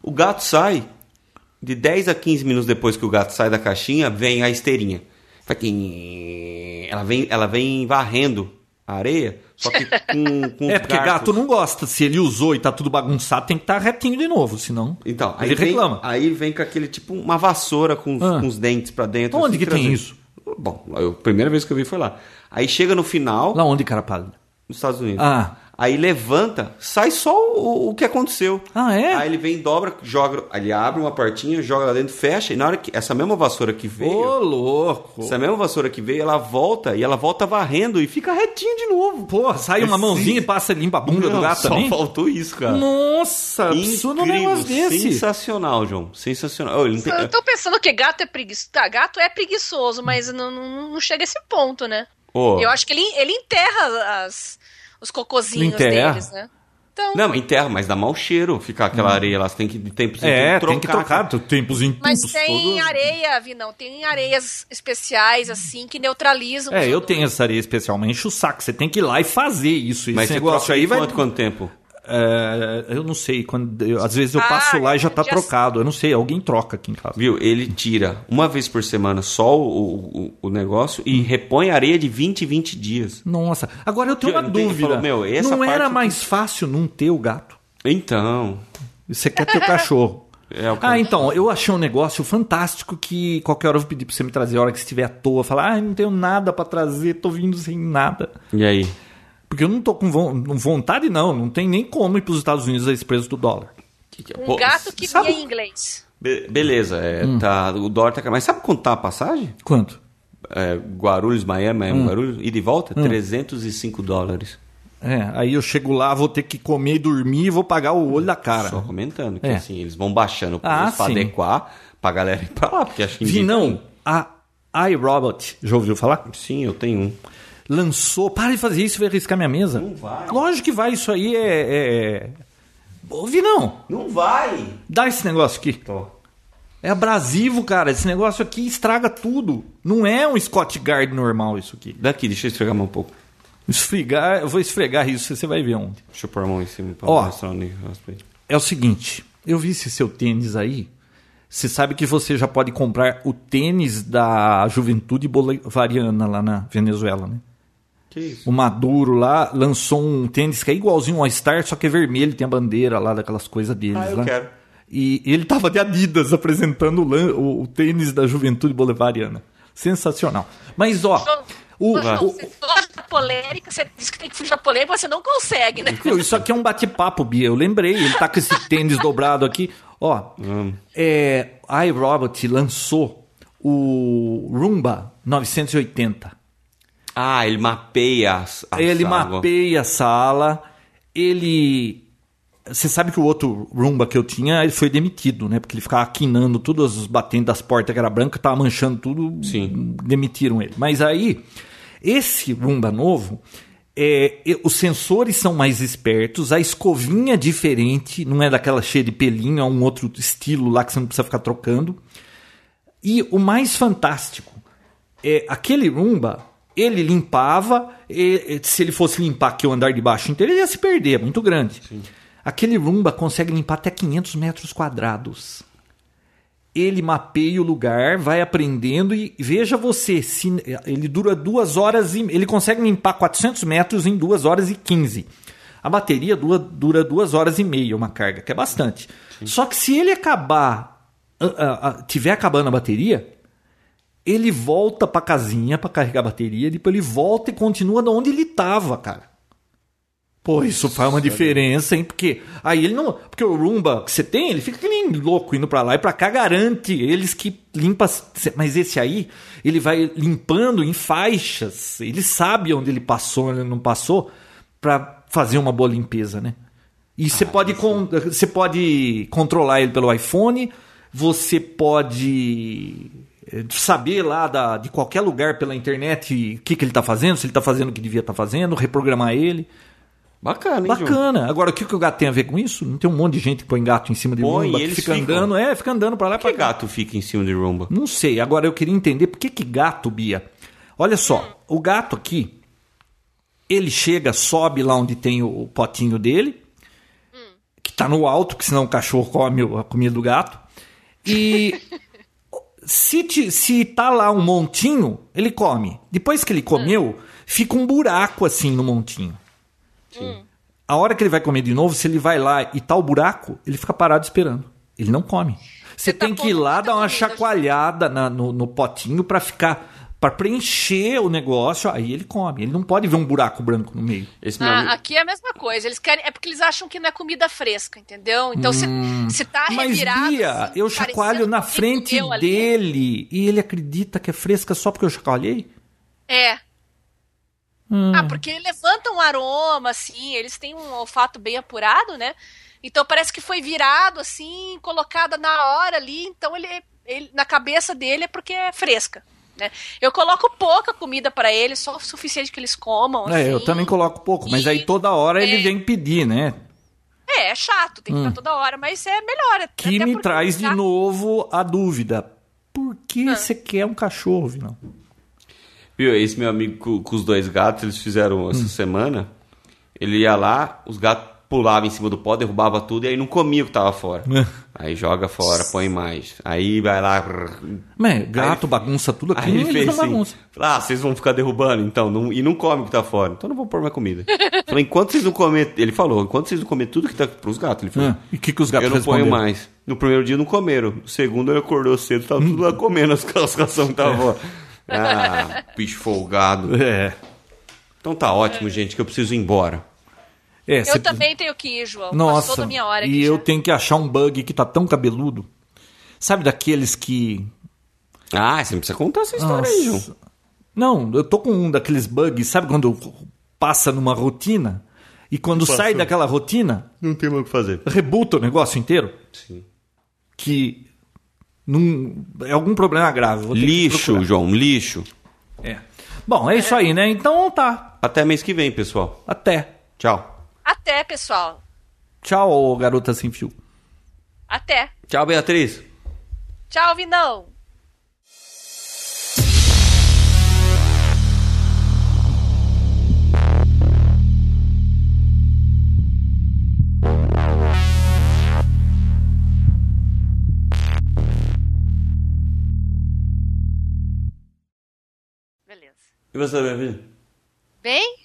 O gato sai, de 10 a 15 minutos depois que o gato sai da caixinha, vem a esteirinha. Ela vem, ela vem varrendo areia, só que com, com É, porque gato não gosta. Se ele usou e tá tudo bagunçado, tem que estar retinho de novo, senão Então, aí ele vem, reclama. Aí vem com aquele tipo uma vassoura com, os- Ah. com os dentes pra dentro. Onde que tem isso? Bom, a primeira vez que eu vi foi lá. Aí chega no final, Lá onde, cara pálido? nos Estados Unidos. Ah. Aí levanta, sai só o, o que aconteceu. Ah, é? Aí ele vem, dobra, joga, ele abre uma portinha, joga lá dentro, fecha, e na hora que essa mesma vassoura que veio, Ô, louco. essa mesma vassoura que veio, ela volta e ela volta varrendo e fica retinho de novo. Pô, sai uma Sim. mãozinha e passa e limpa a bunda do Não, gato só também? faltou isso, cara. Nossa, absurdo um Incrível, negócio desse. sensacional, João. Sensacional. Oh, ele não tem- Eu tô pensando que gato é preguiçoso. Tá, gato é preguiçoso, mas não, não, não chega a esse ponto, né? Oh. Eu acho que ele, ele enterra as, os cocozinhos deles, né? Então, Não, enterra, mas dá mau cheiro ficar aquela areia lá. Você tem que de tempo em Hum. É, tempo tem que trocar tempos em mas tempos. tem todos. areia, Vinão, tem areias especiais, assim, que neutralizam É, eu tenho essa areia especialmente, enche o saco. Você tem que ir lá e fazer isso. Mas Esse você negócio aí de vai. quanto, quanto tempo? É, eu não sei. Quando, eu- às vezes eu Ah, passo lá e já tá já- trocado. Eu não sei, alguém troca aqui em casa. Viu? Ele tira uma vez por semana só o, o, o negócio e repõe areia de 20 em 20 dias. Nossa, agora eu tenho Que uma eu entendi, dúvida. falou, meu, essa não era parte- mais fácil não ter o gato? Então. Você quer ter o cachorro. É o que Ah, então, eu achei um negócio fantástico que qualquer hora eu vou pedir pra você me trazer a hora que estiver à toa. Falar, ah, não tenho nada pra trazer, tô vindo sem nada. E aí? Porque eu não tô com von- vontade, não. Não tem nem como ir pros Estados Unidos a esse preço do dólar. Um Pô, gato que sabe- via em inglês. Be- beleza, é, Hum. tá, o dólar tá. Mas sabe quanto tá a passagem? Quanto? É, Guarulhos, Miami, Miami, Hum. Guarulhos, e volta? 305 dólares. É, aí eu chego lá, vou ter que comer e dormir e vou pagar o olho da cara. Só comentando que É. assim, eles vão baixando o preço Ah, pra sim. adequar pra galera ir pra lá. Porque acho que Vi, não, a iRobot, já ouviu falar? Sim, eu tenho um. Lançou. Para de fazer isso, vai arriscar minha mesa. Não vai. Lógico que vai, isso aí é. é... Ouvi não. Não vai! Dá esse negócio aqui. É abrasivo, cara. Esse negócio aqui estraga tudo. Não é um Scott Guard normal isso aqui. Daqui, deixa eu esfregar a mão um pouco. Esfregar, eu vou esfregar isso, você vai ver onde. Deixa eu pôr a mão em cima pra Ó. É o seguinte, eu vi esse seu tênis aí. Você sabe que você já pode comprar o tênis da Juventude Bolivariana lá na Venezuela, né? Que isso? O Maduro lá lançou um tênis que é igualzinho ao Star, só que é vermelho, tem a bandeira lá daquelas coisas deles Ah, eu lá. quero. E ele tava de Adidas apresentando o, o- o tênis da Juventude Bolivariana. Sensacional. Mas ó, o, o- você gosta da polêmica, você diz que tem que fugir da polêmica, você não consegue, né? Isso aqui é um bate-papo, Bia. Eu lembrei. Ele tá com esse tênis dobrado aqui. Ó, é, a iRobot lançou o Roomba 980. Ah, ele mapeia as, a ele sala. mapeia a sala. Ele. Você sabe que o outro Roomba que eu tinha, ele foi demitido, né? Porque ele ficava quinando todos os batentes das portas que era branca, tava manchando tudo. Sim. Demitiram ele. Mas aí, esse Roomba novo, é, os sensores são mais espertos, a escovinha é diferente, não é daquela cheia de pelinho, é um outro estilo lá que você não precisa ficar trocando. E o mais fantástico é aquele Roomba, ele limpava, e- se ele fosse limpar aqui o andar de baixo inteiro, ele ia se perder, é muito grande. Aquele Roomba consegue limpar até 500 metros quadrados. Ele mapeia o lugar, vai aprendendo e veja você, se ele dura duas horas e ele consegue limpar 400 metros em duas horas e 15. A bateria dura, dura duas horas e meia uma carga, que é bastante. Só que se ele acabar, ah, ah, ah, tiver acabando a bateria, ele volta pra casinha pra carregar a bateria, depois ele volta e continua de onde ele estava, cara. Pô, isso faz uma diferença, hein? Porque aí ele não. Porque o Roomba que você tem, ele fica que nem louco indo pra lá e pra cá, garante eles que limpa. Mas esse aí, ele vai limpando em faixas. Ele sabe onde ele passou, onde ele não passou, pra fazer uma boa limpeza, né? E você pode, con- você pode controlar ele pelo iPhone, você pode saber lá da- de qualquer lugar pela internet o que, que ele está fazendo, se ele está fazendo o que devia estar fazendo, reprogramar ele. Bacana, hein, João? Bacana. Agora, o que, que o gato tem a ver com isso? Não tem um monte de gente que põe gato em cima de Põe, Roomba, e que fica ficam. andando, é, fica andando para lá Por pra que cá. gato fica em cima de Roomba? Não sei. Agora eu queria entender por que, que gato, Bia. Olha só, o gato aqui, ele chega, sobe lá onde tem o potinho dele, que tá no alto, que senão o cachorro come a comida do gato. E se, te- se tá lá um montinho, ele come. Depois que ele comeu, fica um buraco assim no montinho. A hora que ele vai comer de novo, se ele vai lá e tá o buraco, ele fica parado esperando. Ele não come. Você tá tem que ir lá dar uma comida, chacoalhada na- no, no potinho pra ficar. Para preencher o negócio, aí ele come. Ele não pode ver um buraco branco no meio. Ah, aqui é a mesma coisa. Eles querem. É porque eles acham que não é comida fresca, entendeu? Então se, se tá Hum. Mas, revirado. Bia, assim, eu chacoalho na frente comeu ali. dele e ele acredita que é fresca só porque eu chacoalhei? É. Hum. Ah, porque levantam um aroma, assim, eles têm um olfato bem apurado, né? Então parece que foi virado, assim, colocada na hora ali, então ele, ele na cabeça dele é porque é fresca. Né? Eu coloco pouca comida pra eles, só o suficiente que eles comam. É, eu assim. também coloco pouco, mas E- aí toda hora ele é. vem pedir, né? É, é chato, tem que dar toda hora, mas é melhor. Hum. Que até me traz de novo a dúvida. Por que Ah. você quer um cachorro, Vinão? Viu, esse meu amigo com, com os dois gatos, eles fizeram essa semana. Ele ia lá, os gatos pulavam em cima do pó, derrubava tudo e aí não comia o que tava fora. aí joga fora, põe mais. Aí vai lá. Mas gato bagunça tudo aqui, Aí ele fez assim. bagunçam. Ah, vocês vão ficar derrubando então, não- e não come o que tá fora. Então não vou pôr mais comida. Falei, enquanto vocês não comer, ele falou, enquanto vocês não comer tudo que tá pros gatos, ele falou. Ah, e o que, que os gatos eu não ponho mais. No primeiro dia não comeram. No segundo ele acordou cedo, tava tudo lá comendo as cascação que tava fora. Ah, bicho folgado. É. Então tá ótimo, gente, que eu preciso ir embora. É Eu cê- também tenho que ir, João. Nossa, Passou da minha hora e aqui eu já. tenho que achar um bug que tá tão cabeludo. Sabe daqueles que... Ah, você não precisa contar essa história aí, João. Nossa. Não, eu tô com um daqueles bugs, sabe quando passa numa rotina e quando sai daquela rotina, Não tem mais o que fazer. rebuta o negócio inteiro? Sim. Que não, é algum problema grave. vou ter que Lixo. João, lixo. É. Bom, é isso aí, né? Então tá. Até mês que vem, pessoal. Até. Tchau. Até, pessoal. Tchau, garota sem fio. Até. Tchau, Beatriz. Tchau, Vinão. Beleza. E você, Beatriz? Bem?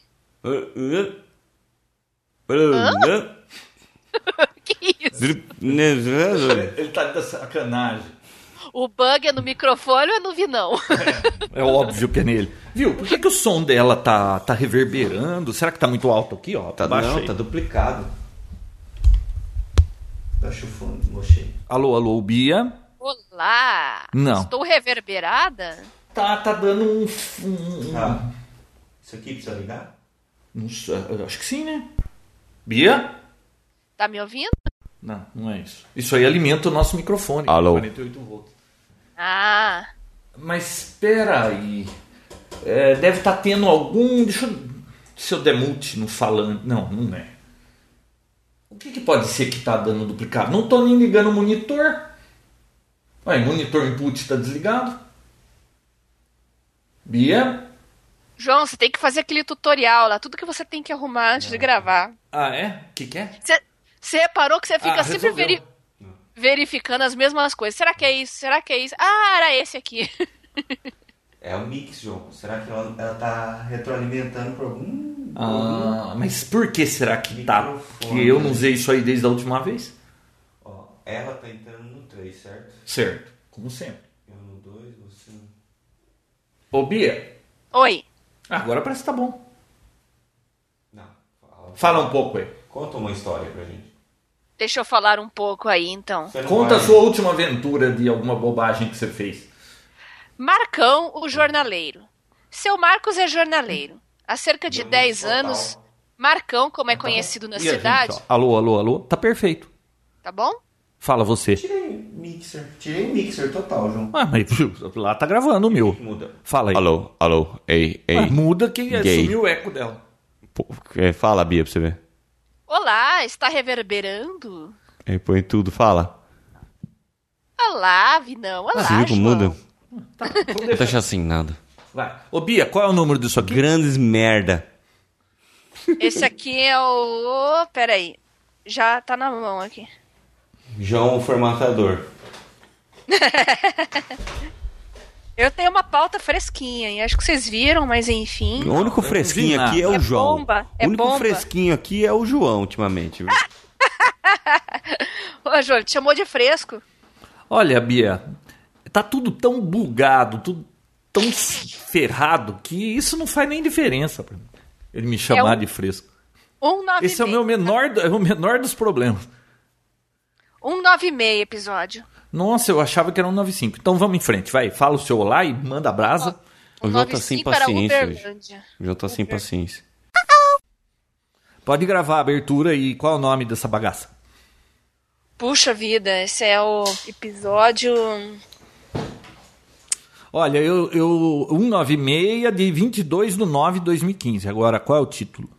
Hã? Que isso? Ele tá de sacanagem. O bug é no microfone ou é no Vinão? É óbvio que é nele. Viu? Por que, que o som dela tá, tá reverberando? Será que tá muito alto aqui, ó? Tá, Baixa não, aí. tá duplicado. Tá chufando, mochei. Alô, alô, Bia. Olá! Não. Estou reverberada? Tá, tá dando um. um- Tá. Isso aqui precisa ligar? não sei, acho que sim, né? Bia? Tá me ouvindo? Não, não é isso. Isso aí alimenta o nosso microfone. Alô? 48 volts. Ah, Mas espera aí. É, deve estar tendo algum. Deixa eu. Se eu der mute no falando. Não, não é. O que, que pode ser que tá dando duplicado? Não tô nem ligando o monitor. Ué, monitor input tá desligado. Bia? João, você tem que fazer aquele tutorial lá, tudo que você tem que arrumar antes de gravar. Ah, é? O que, que é? Você, você reparou que você fica Ah, sempre veri- verificando as mesmas coisas. Será que é isso? Será que é isso? Ah, era esse aqui. É o mix, João. Será que ela, ela tá retroalimentando por algum. Ah, mas por que será que tá? Microfone. Que eu não usei isso aí desde a última vez? Ó, ela tá entrando no 3, certo? Certo, como sempre. Eu no 2, você no. Ô, Bia, Oi. Agora parece que tá bom. Não. Fala. Fala um pouco aí. Conta uma história pra gente. Deixa eu falar um pouco aí, então. Conta vai- a sua última aventura de alguma bobagem que você fez. Marcão, o jornaleiro. Seu Marcos é jornaleiro. Há cerca de Deu 10 total. anos. Marcão, como é conhecido na E a gente, cidade, ó, alô, alô, alô. Tá perfeito. tá bom? Fala você. Tirei mixer. Tirei mixer total, João. Ah, mas lá tá gravando o meu. Muda. Fala aí. Alô, alô, ei, ei. Ah, muda que Gay. sumiu o eco dela. Pô, é, fala, Bia, pra você ver. Olá, está reverberando? Aí põe tudo, fala. Olá, Vinão. Olá, Você viu como muda? Tá, Não deixa assim nada. Vai. Ô, Bia, qual é o número disso aqui? Grandes merda. Esse aqui é o... Peraí. Já tá na mão aqui. João, o formatador. Eu tenho uma pauta fresquinha, e acho que vocês viram, mas enfim. O único fresquinho aqui é o É João. bomba, é o único bomba. fresquinho aqui é o João, ultimamente. viu? Ô, João, te chamou de fresco? Olha, Bia, tá tudo tão bugado, tudo tão ferrado, que isso não faz nem diferença pra mim. Ele me chamar É um- de fresco. 196. Esse é o meu menor, é o menor dos problemas. 196 episódio. Nossa, eu achava que era um 95. Então vamos em frente, vai. Fala o seu olá e manda a brasa. O João tá sem 95 era paciência hoje. O João tá sem paciência. Pode gravar a abertura e qual é o nome dessa bagaça? Puxa vida, esse é o episódio. Olha, eu, eu 196 de 22 de 9 de 2015. Agora, qual é o título?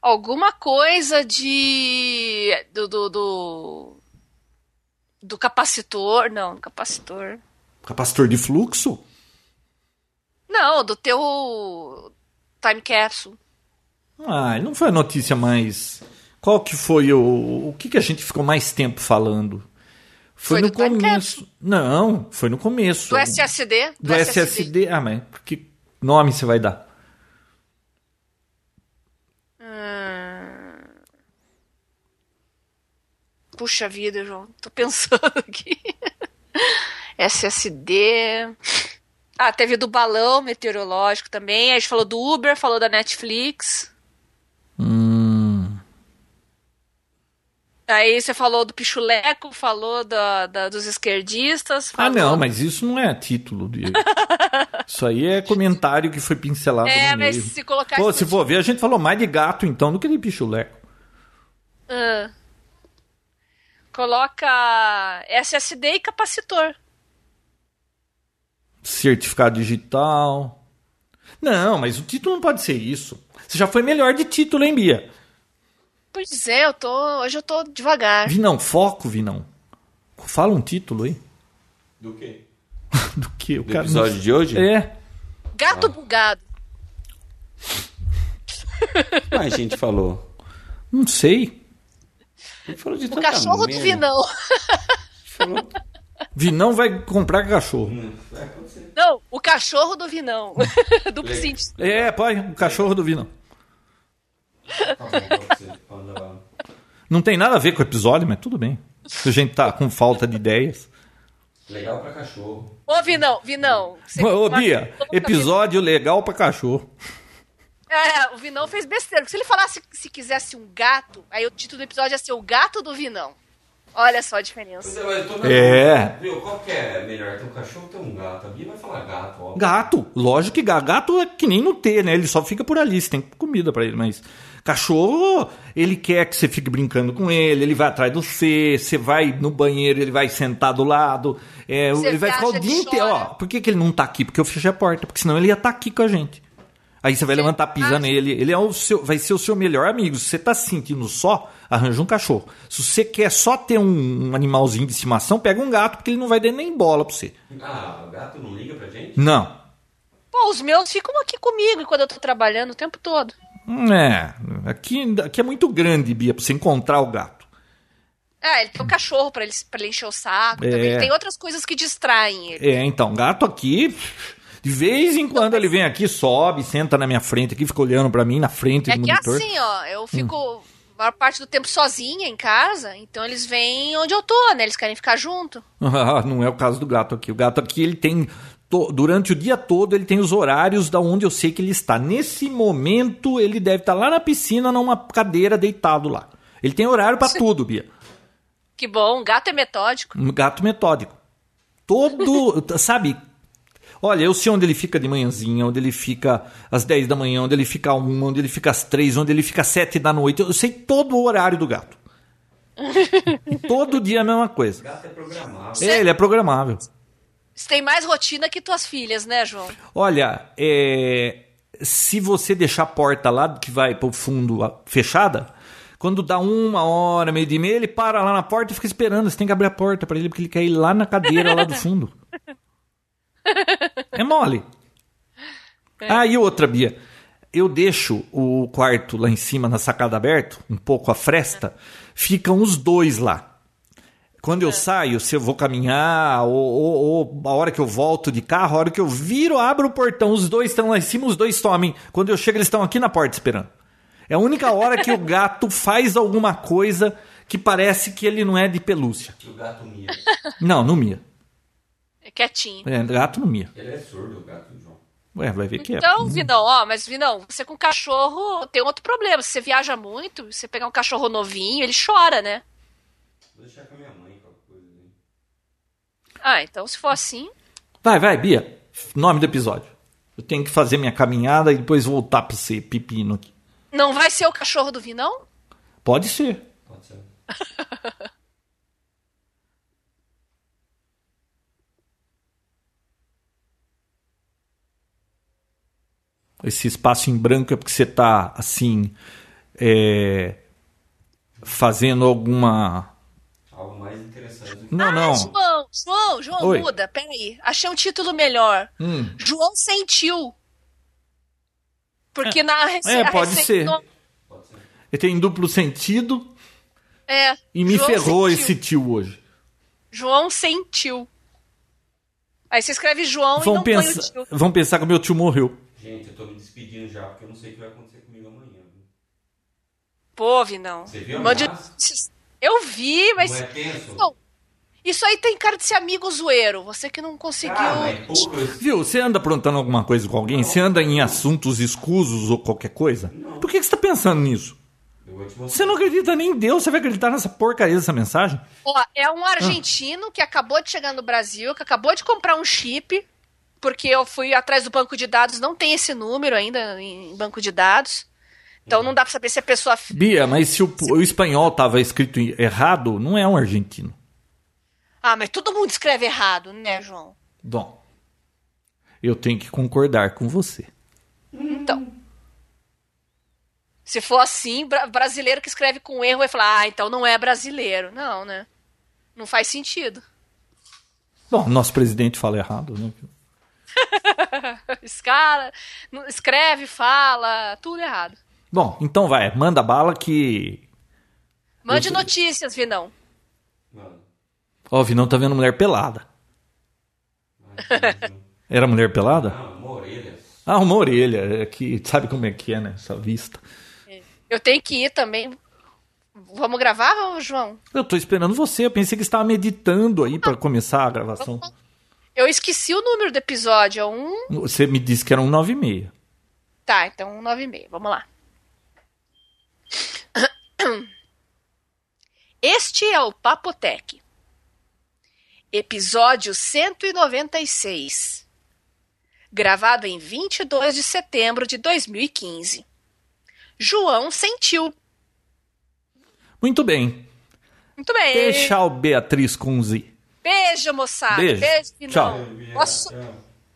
Alguma coisa de. Do. Do, do, do capacitor. Não, capacitor. Capacitor de fluxo? Não, do teu. Time capsule. Ah, não foi a notícia mais. Qual que foi o. O que, que a gente ficou mais tempo falando? Foi, Foi no do começo. Não, foi no começo. Do SSD? Do SSD. Ah, mas que nome você vai dar? Puxa vida, João. Tô pensando aqui. SSD. Ah, teve do balão meteorológico também. A gente falou do Uber, falou da Netflix. Hum. Aí você falou do Pichuleco, falou da, da- dos esquerdistas. Ah, falou- não, mas isso não é título de. isso aí é comentário que foi pincelado É, mas meio. se colocar Pô, se for ver, a gente falou mais de gato então do que de pichuleco. Ah. Coloca SSD e capacitor. Certificado digital. Não, mas o título não pode ser isso. Você já foi melhor de título, hein, Bia? Pois é, eu tô. Hoje eu tô devagar. Vinão, foco, Vinão. Fala um título aí. Do quê? Do que? O Do cara episódio de hoje? É. Gato bugado. Ah, a gente falou. Não sei. Falou de O tanta cachorro do merda. Vinão. A gente falou... Vinão vai comprar cachorro. Acontecer. Não, o cachorro do Vinão. Duplo sentido. É, pai, o cachorro do Vinão. Tá. Não tem nada a ver com o episódio, mas tudo bem. Se a gente tá com falta de ideias. Legal pra cachorro. Ô, Vinão, Vinão. Ô, Bia, episódio legal pra cachorro. É, o Vinão fez besteira. Se ele falasse se quisesse um gato, aí o título do episódio ia ser O Gato do Vinão. Olha só a diferença. É. Viu, qual que é melhor? Ter um cachorro ou ter um gato? A Bia vai falar gato, ó. Gato, lógico que gato. Gato é que nem no T, né? Ele só fica por ali, você tem comida pra ele, mas cachorro, ele quer que você fique brincando com ele, ele vai atrás do você, você vai no banheiro, ele vai sentar do lado, é, ele vai ficar o dia inteiro. Ó, por que, que ele não tá aqui? Porque eu fechei a porta, porque senão ele ia estar aqui com a gente. Aí você vai Você levantar, pisa viaja. nele, ele é o seu, vai ser o seu melhor amigo. Se você tá se sentindo só, arranja um cachorro. Se você quer só ter um, um animalzinho de estimação, pega um gato, porque ele não vai dar nem bola pra você. Ah, o gato não liga pra gente? Não. Pô, os meus ficam aqui comigo quando eu tô trabalhando o tempo todo. É, aqui, aqui é muito grande, Bia, pra você encontrar o gato. Ah, ele tem um cachorro pra ele, pra ele encher o saco. É. também. Ele tem outras coisas que distraem ele. É, então, gato aqui, de vez em quando ele vem aqui, sobe, senta na minha frente aqui, fica olhando pra mim na frente É do que monitor. assim, ó, Hum. eu fico a maior parte do tempo sozinha em casa, então eles vêm onde eu tô, né? Eles querem ficar junto. Não é o caso do gato aqui. O gato aqui, ele tem. Durante o dia todo, ele tem os horários da onde eu sei que ele está. Nesse momento, ele deve estar lá na piscina, numa cadeira, deitado lá. Ele tem horário pra tudo, Bia. Que bom, gato é metódico. Um gato metódico. Todo. sabe? Olha, eu sei onde ele fica de manhãzinha, onde ele fica às 10 da manhã, onde ele fica às 1, onde ele fica às 3, onde ele fica às 7 da noite. Eu sei todo o horário do gato. E todo dia a mesma coisa. O gato é programável. É, ele é programável. Você tem mais rotina que tuas filhas, né, João? Olha, é, se você deixar a porta lá que vai pro fundo a- fechada, quando dá uma hora, meio de meia, ele para lá na porta e fica esperando. Você tem que abrir a porta pra ele, porque ele quer ir lá na cadeira lá do fundo. É mole. Ah, e outra, Bia. Eu deixo o quarto lá em cima na sacada aberto, um pouco a fresta, ficam os dois lá. Quando eu saio, se eu vou caminhar, ou, ou- ou a hora que eu volto de carro, a hora que eu viro, abro o portão, os dois estão lá em cima, os dois somem. Quando eu chego, eles estão aqui na porta esperando. É a única hora que o gato faz alguma coisa que parece que ele não é de pelúcia. O gato mia. Não, não mia. É quietinho. É, gato não mia. Ele é surdo, o gato, João. Ué, vai ver que é. Então, Vinão, ó, mas Vinão, você com cachorro tem outro problema. Se você viaja muito, você pegar um cachorro novinho, ele chora, né? Vou deixar com a minha mãe qualquer coisa. Hein? Ah, então se for assim. Vai, vai, Bia. Nome do episódio. Eu tenho que fazer minha caminhada e depois voltar pra ser pepino aqui. Não vai ser o cachorro do Vinão? Pode ser. Pode ser. Esse espaço em branco é porque você tá assim. é, fazendo alguma. Algo mais interessante do que Não, ah, não. João, João, João, Oi. muda. Peraí. Achei um título melhor. Hum. João sentiu. Porque na rece- É, pode ser. não- Pode ser. Ele tem duplo sentido É. e me João ferrou sentiu. esse tio hoje. João sentiu. Aí você escreve João e Vão não põe o pensar, tio. vão pensar que o meu tio morreu. Gente, eu tô me despedindo já, porque eu não sei o que vai acontecer comigo amanhã. viu? Pô, Vinão. Você viu Mande-? Eu vi, mas. Não é tenso? Não. Isso aí tem cara de ser amigo zoeiro. Você que não conseguiu. Ah, mas Viu? Você anda aprontando alguma coisa com alguém? Você anda em assuntos escusos ou qualquer coisa? Por que, que você tá pensando nisso? Você não acredita nem em Deus, você vai acreditar nessa porcaria dessa mensagem? Ó, é um argentino que acabou de chegar no Brasil, que acabou de comprar um chip, porque eu fui atrás do banco de dados, não tem esse número ainda em banco de dados. Então não dá pra saber se a pessoa. Bia, mas se o, o espanhol tava escrito errado, não é um argentino. Ah, mas todo mundo escreve errado, né, João? Bom, eu tenho que concordar com você. Então. Se for assim, bra- brasileiro que escreve com erro vai falar, ah, então não é brasileiro. Não, né? Não faz sentido. Bom, nosso presidente fala errado, né? Escala, escreve, fala, tudo errado. Bom, então vai, manda bala que. Mande Eu- notícias, Vinão. Ó, o Vinão tá vendo mulher pelada. Era mulher pelada? Não, uma orelha. Ah, uma orelha. É que, sabe como é que é, né? Essa vista. Eu tenho que ir também. Vamos gravar, João? Eu tô esperando você. Eu pensei que estava meditando aí pra começar a gravação. Eu esqueci o número do episódio. É um. Você me disse que era um 9 e meia. Tá, então um 9,5. Vamos lá. Este é o Papotec. Episódio 196. Gravado em 22 de setembro de 2015. João sentiu. Muito bem. Muito bem. Deixa o Beatriz com Z. Beijo, moçada. Beijo. Beijo Tchau. Boa, so...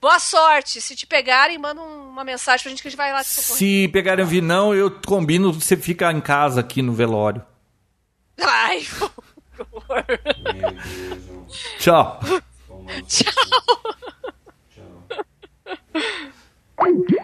Boa, sorte. Se te pegarem, manda uma mensagem pra gente que a gente vai lá te socorrer. Se pegarem o Vinão, eu combino você ficar em casa aqui no velório. Ai, horror. Meu Tchau. Tchau. Tchau.